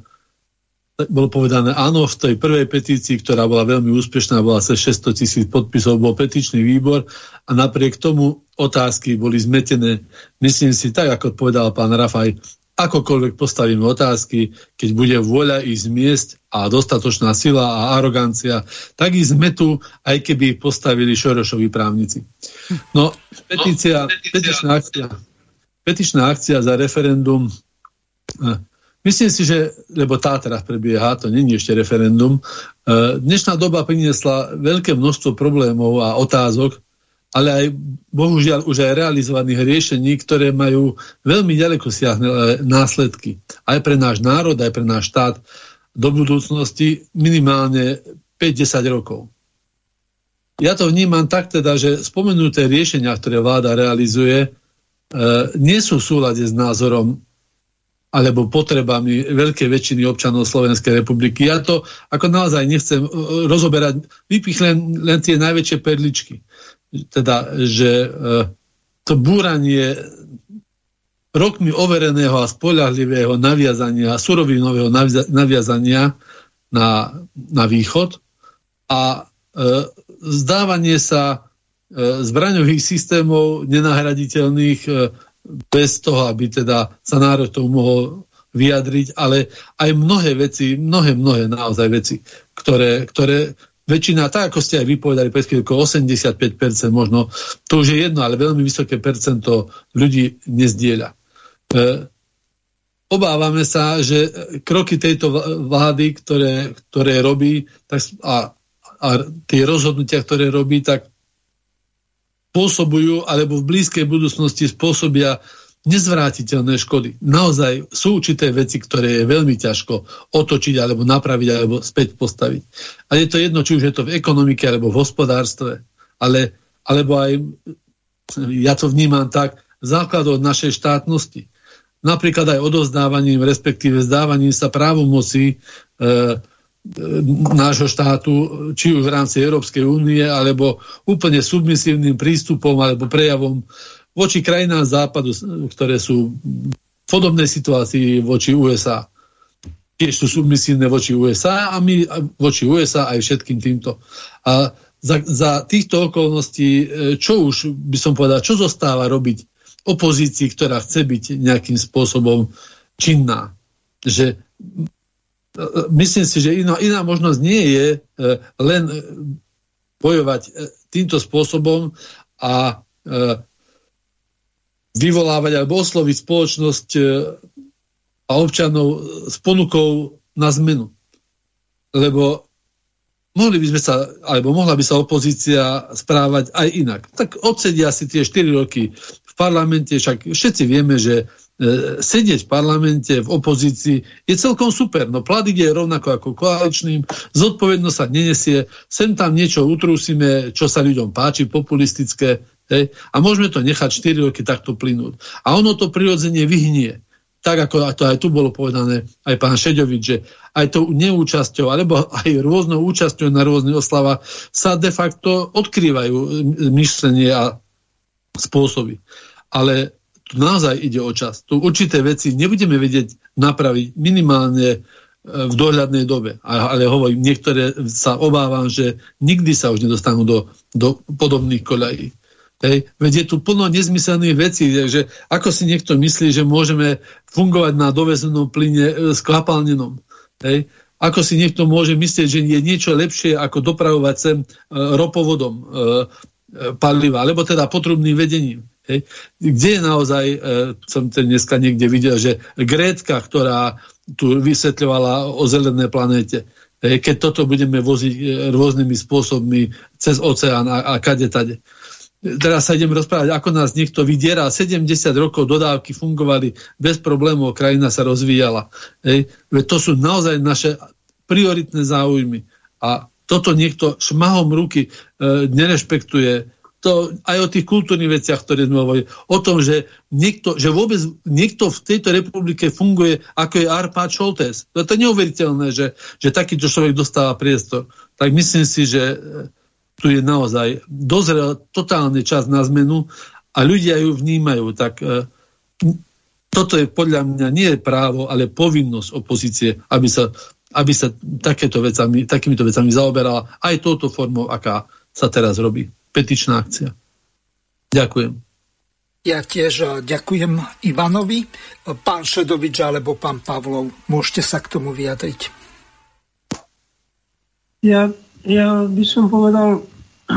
bolo povedané, áno, v tej prvej petícii, ktorá bola veľmi úspešná, bola cez 600 tisíc podpisov, bol petičný výbor a napriek tomu otázky boli zmetené. Myslím si, tak ako povedal pán Rafaj, akokoľvek postavíme otázky, keď bude vôľa ich zmiesť a dostatočná sila a arogancia, tak ich zmetú, aj keby ich postavili Šorošovi právnici. No, petícia, no, petičná akcia, petičná akcia za referendum eh, Myslím si, že, lebo tá teraz prebieha, to není ešte referendum, e, dnešná doba priniesla veľké množstvo problémov a otázok, ale aj bohužiaľ už aj realizovaných riešení, ktoré majú veľmi ďaleko siahne následky. Aj pre náš národ, aj pre náš štát do budúcnosti minimálne 5-10 rokov. Ja to vnímam tak teda, že spomenuté riešenia, ktoré vláda realizuje, e, nie sú v súlade s názorom alebo potrebami veľkej väčšiny občanov Slovenskej republiky. Ja to ako naozaj nechcem e, rozoberať, vypich len, len tie najväčšie perličky. Teda, že e, to búranie rokmi overeného a spoľahlivého naviazania, surovinového naviazania na, na východ a e, zdávanie sa e, zbraňových systémov nenahraditeľných e, bez toho, aby teda sa národ tomu mohol vyjadriť, ale aj mnohé veci, mnohé, mnohé naozaj veci, ktoré, ktoré väčšina, tak ako ste aj vypovedali, 85% možno, to už je jedno, ale veľmi vysoké percento ľudí nezdieľa. E, obávame sa, že kroky tejto vlády, ktoré, ktoré robí tak, a, a tie rozhodnutia, ktoré robí, tak spôsobujú alebo v blízkej budúcnosti spôsobia nezvrátiteľné škody. Naozaj sú určité veci, ktoré je veľmi ťažko otočiť alebo napraviť alebo späť postaviť. A je to jedno, či už je to v ekonomike alebo v hospodárstve, ale, alebo aj, ja to vnímam tak, základov našej štátnosti napríklad aj odozdávaním, respektíve zdávaním sa právomoci e, e, nášho štátu, či už v rámci Európskej únie, alebo úplne submisívnym prístupom alebo prejavom voči krajinám západu, ktoré sú v podobnej situácii voči USA. Tiež sú submisívne voči USA a my voči USA aj všetkým týmto. A za, za týchto okolností, e, čo už by som povedal, čo zostáva robiť opozícii, ktorá chce byť nejakým spôsobom činná. Že e, myslím si, že iná, iná možnosť nie je e, len e, bojovať týmto spôsobom a vyvolávať alebo osloviť spoločnosť a občanov s ponukou na zmenu. Lebo mohli by sme sa, alebo mohla by sa opozícia správať aj inak. Tak odsedia si tie 4 roky parlamente, však všetci vieme, že e, sedieť v parlamente v opozícii je celkom super. No plat ide rovnako ako koaličným, zodpovednosť sa nenesie, sem tam niečo utrúsime, čo sa ľuďom páči, populistické, hej, a môžeme to nechať 4 roky takto plynúť. A ono to prirodzene vyhnie. Tak ako to aj tu bolo povedané, aj pán Šeďovič, že aj tou neúčasťou, alebo aj rôznou účasťou na rôznych oslavách sa de facto odkrývajú myšlenie a spôsoby ale tu naozaj ide o čas. Tu určité veci nebudeme vedieť napraviť minimálne e, v dohľadnej dobe. Ale hovorím, niektoré sa obávam, že nikdy sa už nedostanú do, do podobných koľají. Hej. Veď je tu plno nezmyselných vecí, že ako si niekto myslí, že môžeme fungovať na dovezenom plyne e, skvapalnenom. Hej. Ako si niekto môže myslieť, že je niečo lepšie, ako dopravovať sem e, ropovodom paliva, alebo teda potrubným vedením. Hej. Kde je naozaj, e, som ten dneska niekde videl, že Grétka, ktorá tu vysvetľovala o zelenej planéte, hej, keď toto budeme voziť e, rôznymi spôsobmi cez oceán a, a kade tade. Teraz sa idem rozprávať, ako nás niekto vydiera. 70 rokov dodávky fungovali bez problémov, krajina sa rozvíjala. Hej. To sú naozaj naše prioritné záujmy. A toto niekto šmahom ruky e, nerešpektuje, to aj o tých kultúrnych veciach, ktoré sme hovorili. O tom, že, niekto, že vôbec niekto v tejto republike funguje ako je Arpad Šoltes. To je neuveriteľné, že, že takýto človek dostáva priestor. Tak myslím si, že e, tu je naozaj dozrel totálny čas na zmenu a ľudia ju vnímajú. Tak e, toto je podľa mňa nie právo, ale povinnosť opozície, aby sa, aby sa takéto vecami, takýmito vecami zaoberala aj touto formou, aká sa teraz robí petičná akcia. Ďakujem. Ja tiež eh, ďakujem Ivanovi. Pán Šedovič alebo pán Pavlov, môžete sa k tomu vyjadriť. Ja, ja by som povedal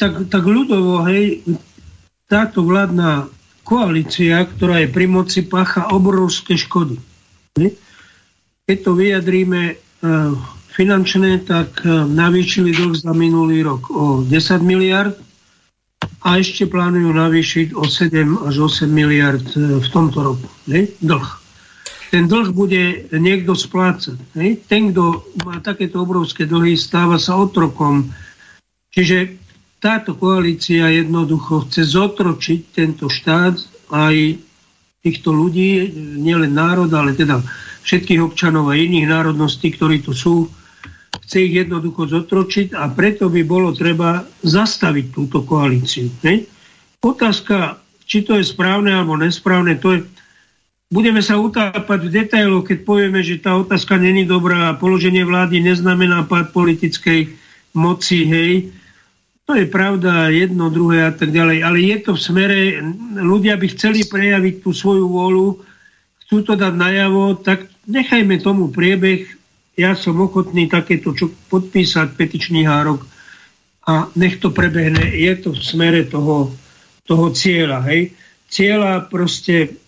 tak, tak ľudovo, hej, táto vládna koalícia, ktorá je pri moci, pácha obrovské škody. Keď to vyjadríme uh, finančné, tak e, navýšili dlh za minulý rok o 10 miliard a ešte plánujú navýšiť o 7 až 8 miliard e, v tomto roku. Ne? Dlh. Ten dlh bude niekto splácať. Ne? Ten, kto má takéto obrovské dlhy, stáva sa otrokom. Čiže táto koalícia jednoducho chce zotročiť tento štát aj týchto ľudí, nielen národ, ale teda všetkých občanov a iných národností, ktorí tu sú, chce ich jednoducho zotročiť a preto by bolo treba zastaviť túto koalíciu. Ne? Otázka, či to je správne alebo nesprávne, to je, budeme sa utápať v detailoch, keď povieme, že tá otázka není dobrá a položenie vlády neznamená pád politickej moci, hej, to je pravda, jedno, druhé a tak ďalej. Ale je to v smere, ľudia by chceli prejaviť tú svoju vôľu, chcú to dať najavo, tak nechajme tomu priebeh. Ja som ochotný takéto čo podpísať, petičný hárok a nech to prebehne. Je to v smere toho, toho cieľa. Hej? Cieľa proste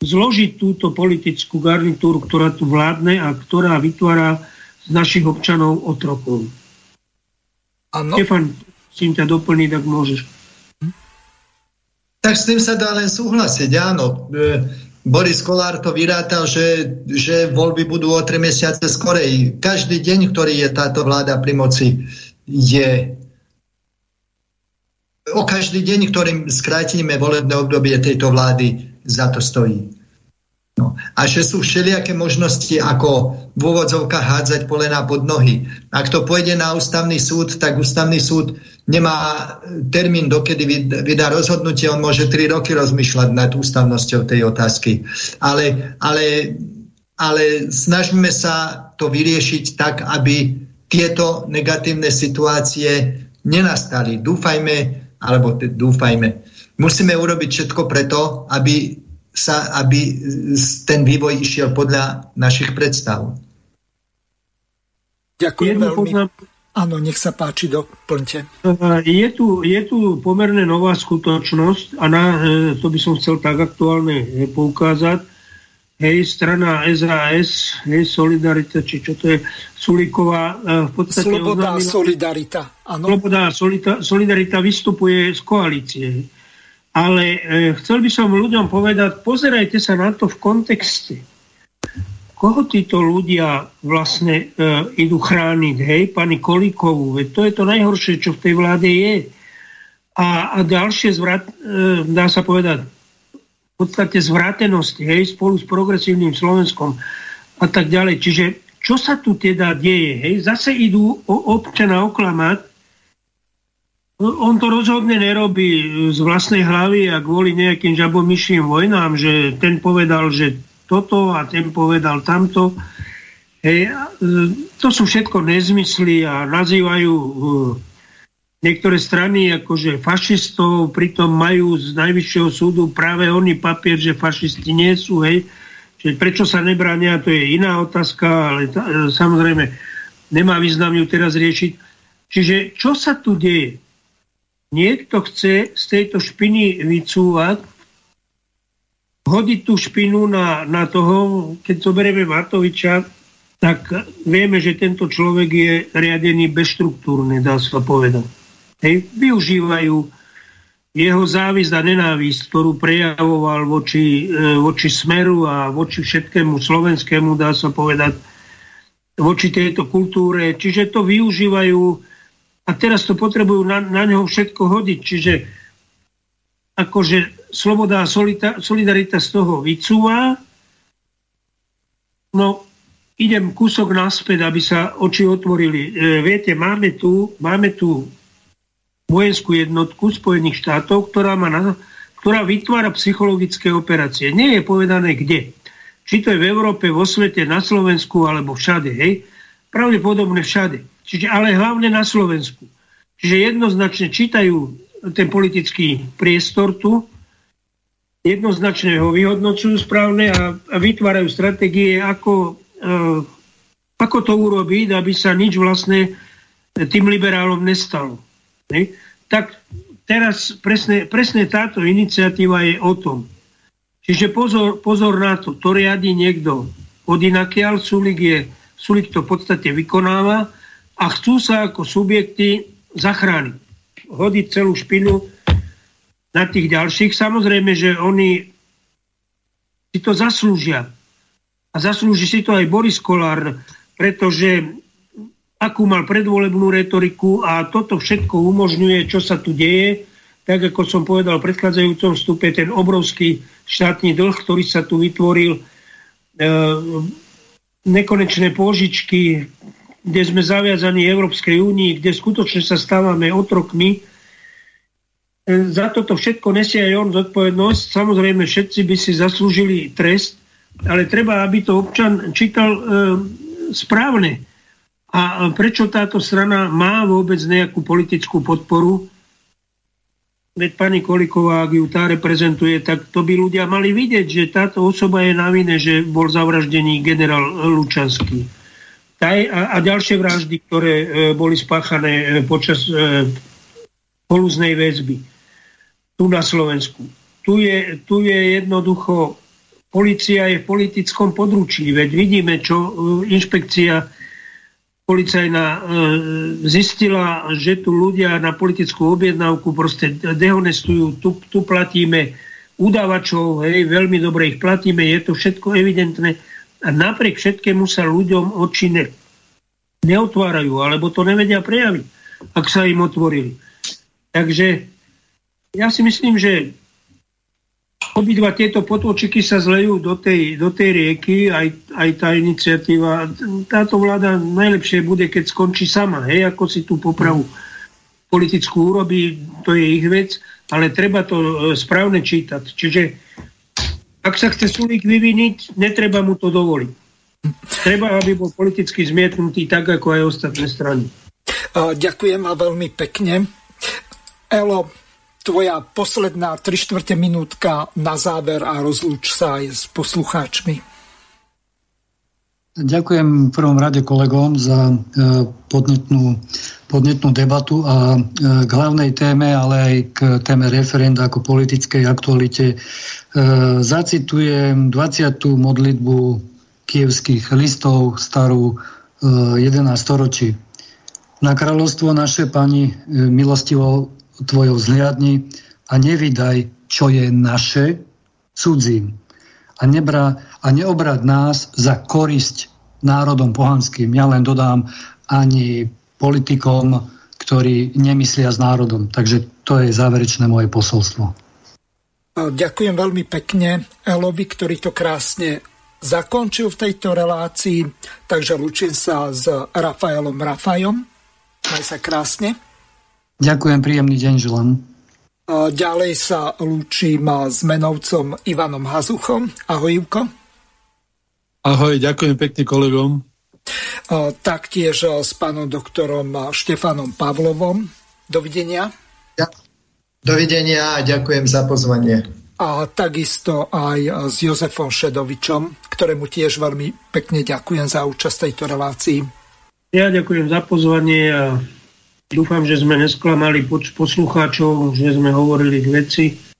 zložiť túto politickú garnitúru, ktorá tu vládne a ktorá vytvára z našich občanov otrokov. Ano. Stefan, čím ťa doplniť, tak môžeš. Tak s tým sa dá len súhlasiť, áno. E, Boris Kolár to vyrátal, že, že voľby budú o 3 mesiace skorej. Každý deň, ktorý je táto vláda pri moci, je o každý deň, ktorým skrátime volebné obdobie tejto vlády, za to stojí. No. A že sú všelijaké možnosti, ako v úvodzovkách hádzať polená pod nohy. Ak to pôjde na ústavný súd, tak ústavný súd nemá termín, dokedy vydá rozhodnutie, on môže 3 roky rozmýšľať nad ústavnosťou tej otázky. Ale, ale, ale snažíme sa to vyriešiť tak, aby tieto negatívne situácie nenastali. Dúfajme, alebo dúfajme, musíme urobiť všetko preto, aby sa, aby ten vývoj išiel podľa našich predstav. Ďakujem Jednu veľmi. Poznám... Áno, nech sa páči, doplňte. Je tu, je tu pomerne nová skutočnosť a na e, to by som chcel tak aktuálne e, poukázať. Hej, strana SAS, hej, Solidarita, či čo to je, Sulíková, e, v podstate... Sloboda a Solidarita, áno. Sloboda a Solidarita vystupuje z koalície. Ale e, chcel by som ľuďom povedať, pozerajte sa na to v kontexte. Koho títo ľudia vlastne e, idú chrániť? Hej, pani Kolíkovú, veď to je to najhoršie, čo v tej vláde je. A, a ďalšie zvrat, e, dá sa povedať, v podstate zvrátenosti, hej, spolu s progresívnym Slovenskom a tak ďalej. Čiže čo sa tu teda deje? Hej? Zase idú občana oklamať, on to rozhodne nerobí z vlastnej hlavy a kvôli nejakým žabomyším vojnám, že ten povedal, že toto a ten povedal tamto. Hej, e, to sú všetko nezmysly a nazývajú e, niektoré strany akože fašistov, pritom majú z najvyššieho súdu práve oni papier, že fašisti nie sú. Hej. Čiže prečo sa nebránia, to je iná otázka, ale e, samozrejme nemá význam ju teraz riešiť. Čiže čo sa tu deje? Niekto chce z tejto špiny vycúvať, hodiť tú špinu na, na toho, keď zoberieme Matoviča, tak vieme, že tento človek je riadený bezštruktúrne, dá sa povedať. Hej, využívajú jeho závisť a nenávisť, ktorú prejavoval voči, e, voči Smeru a voči všetkému slovenskému, dá sa povedať, voči tejto kultúre. Čiže to využívajú a teraz to potrebujú na, na neho všetko hodiť. Čiže akože sloboda a solidarita z toho vycúva. No, idem kúsok naspäť, aby sa oči otvorili. E, viete, máme tu, máme tu vojenskú jednotku Spojených štátov, ktorá, má na, ktorá vytvára psychologické operácie. Nie je povedané kde. Či to je v Európe, vo svete, na Slovensku alebo všade. Hej? Pravdepodobne všade. Čiže, ale hlavne na Slovensku. Čiže jednoznačne čítajú ten politický priestor tu, jednoznačne ho vyhodnocujú správne a, a vytvárajú stratégie, ako, e, ako to urobiť, aby sa nič vlastne tým liberálom nestalo. Ne? Tak teraz presne, presne táto iniciatíva je o tom. Čiže pozor, pozor na to, to riadi niekto od inakiaľ, Sulik, je, Sulik to v podstate vykonáva a chcú sa ako subjekty zachrániť. Hodiť celú špinu na tých ďalších. Samozrejme, že oni si to zaslúžia. A zaslúži si to aj Boris Kolár, pretože akú mal predvolebnú retoriku a toto všetko umožňuje, čo sa tu deje, tak ako som povedal v predchádzajúcom vstupe, ten obrovský štátny dlh, ktorý sa tu vytvoril, e, nekonečné pôžičky, kde sme zaviazaní Európskej únii, kde skutočne sa stávame otrokmi. E, za toto všetko nesie aj on zodpovednosť. Samozrejme, všetci by si zaslúžili trest, ale treba, aby to občan čítal e, správne. A prečo táto strana má vôbec nejakú politickú podporu? Veď pani Koliková, ak ju tá reprezentuje, tak to by ľudia mali vidieť, že táto osoba je na vine, že bol zavraždený generál Lučanský. Taj, a, a ďalšie vraždy, ktoré e, boli spáchané e, počas e, polúznej väzby tu na Slovensku. Tu je, tu je jednoducho, policia je v politickom područí, veď vidíme, čo e, inšpekcia policajná e, zistila, že tu ľudia na politickú objednávku proste dehonestujú, tu, tu platíme udávačov, hej, veľmi dobre ich platíme, je to všetko evidentné. A napriek všetkému sa ľuďom oči ne, neotvárajú, alebo to nevedia prejaviť, ak sa im otvorili. Takže ja si myslím, že obidva tieto potôčiky sa zlejú do tej, do tej rieky, aj, aj tá iniciatíva. Táto vláda najlepšie bude, keď skončí sama, hej, ako si tú popravu politickú urobí, to je ich vec, ale treba to e, správne čítať. Čiže ak sa chce Sulík vyviniť, netreba mu to dovoliť. Treba, aby bol politicky zmietnutý tak, ako aj ostatné strany. Ďakujem a veľmi pekne. Elo, tvoja posledná 3 čtvrte minútka na záver a rozlúč sa aj s poslucháčmi. Ďakujem v prvom rade kolegom za e, podnetnú, podnetnú debatu a e, k hlavnej téme, ale aj k téme referenda ako politickej aktualite. E, zacitujem 20. modlitbu kievských listov starú 11 storočí. Na kráľovstvo naše pani milostivo tvojou zhliadni a nevydaj, čo je naše, cudzím. A, nebra, a neobrad nás za korisť národom pohanským. Ja len dodám ani politikom, ktorí nemyslia s národom. Takže to je záverečné moje posolstvo. Ďakujem veľmi pekne Elovi, ktorý to krásne zakončil v tejto relácii. Takže lúčim sa s Rafaelom Rafajom. Maj sa krásne. Ďakujem, príjemný deň želám. Ďalej sa lúčim s menovcom Ivanom Hazuchom. Ahoj, Ivko. Ahoj, ďakujem pekne kolegom. Taktiež s pánom doktorom Štefanom Pavlovom. Dovidenia. Dovidenia a ďakujem za pozvanie. A takisto aj s Jozefom Šedovičom, ktorému tiež veľmi pekne ďakujem za účasť tejto relácii. Ja ďakujem za pozvanie a Dúfam, že sme nesklamali poslucháčov, že sme hovorili k veci.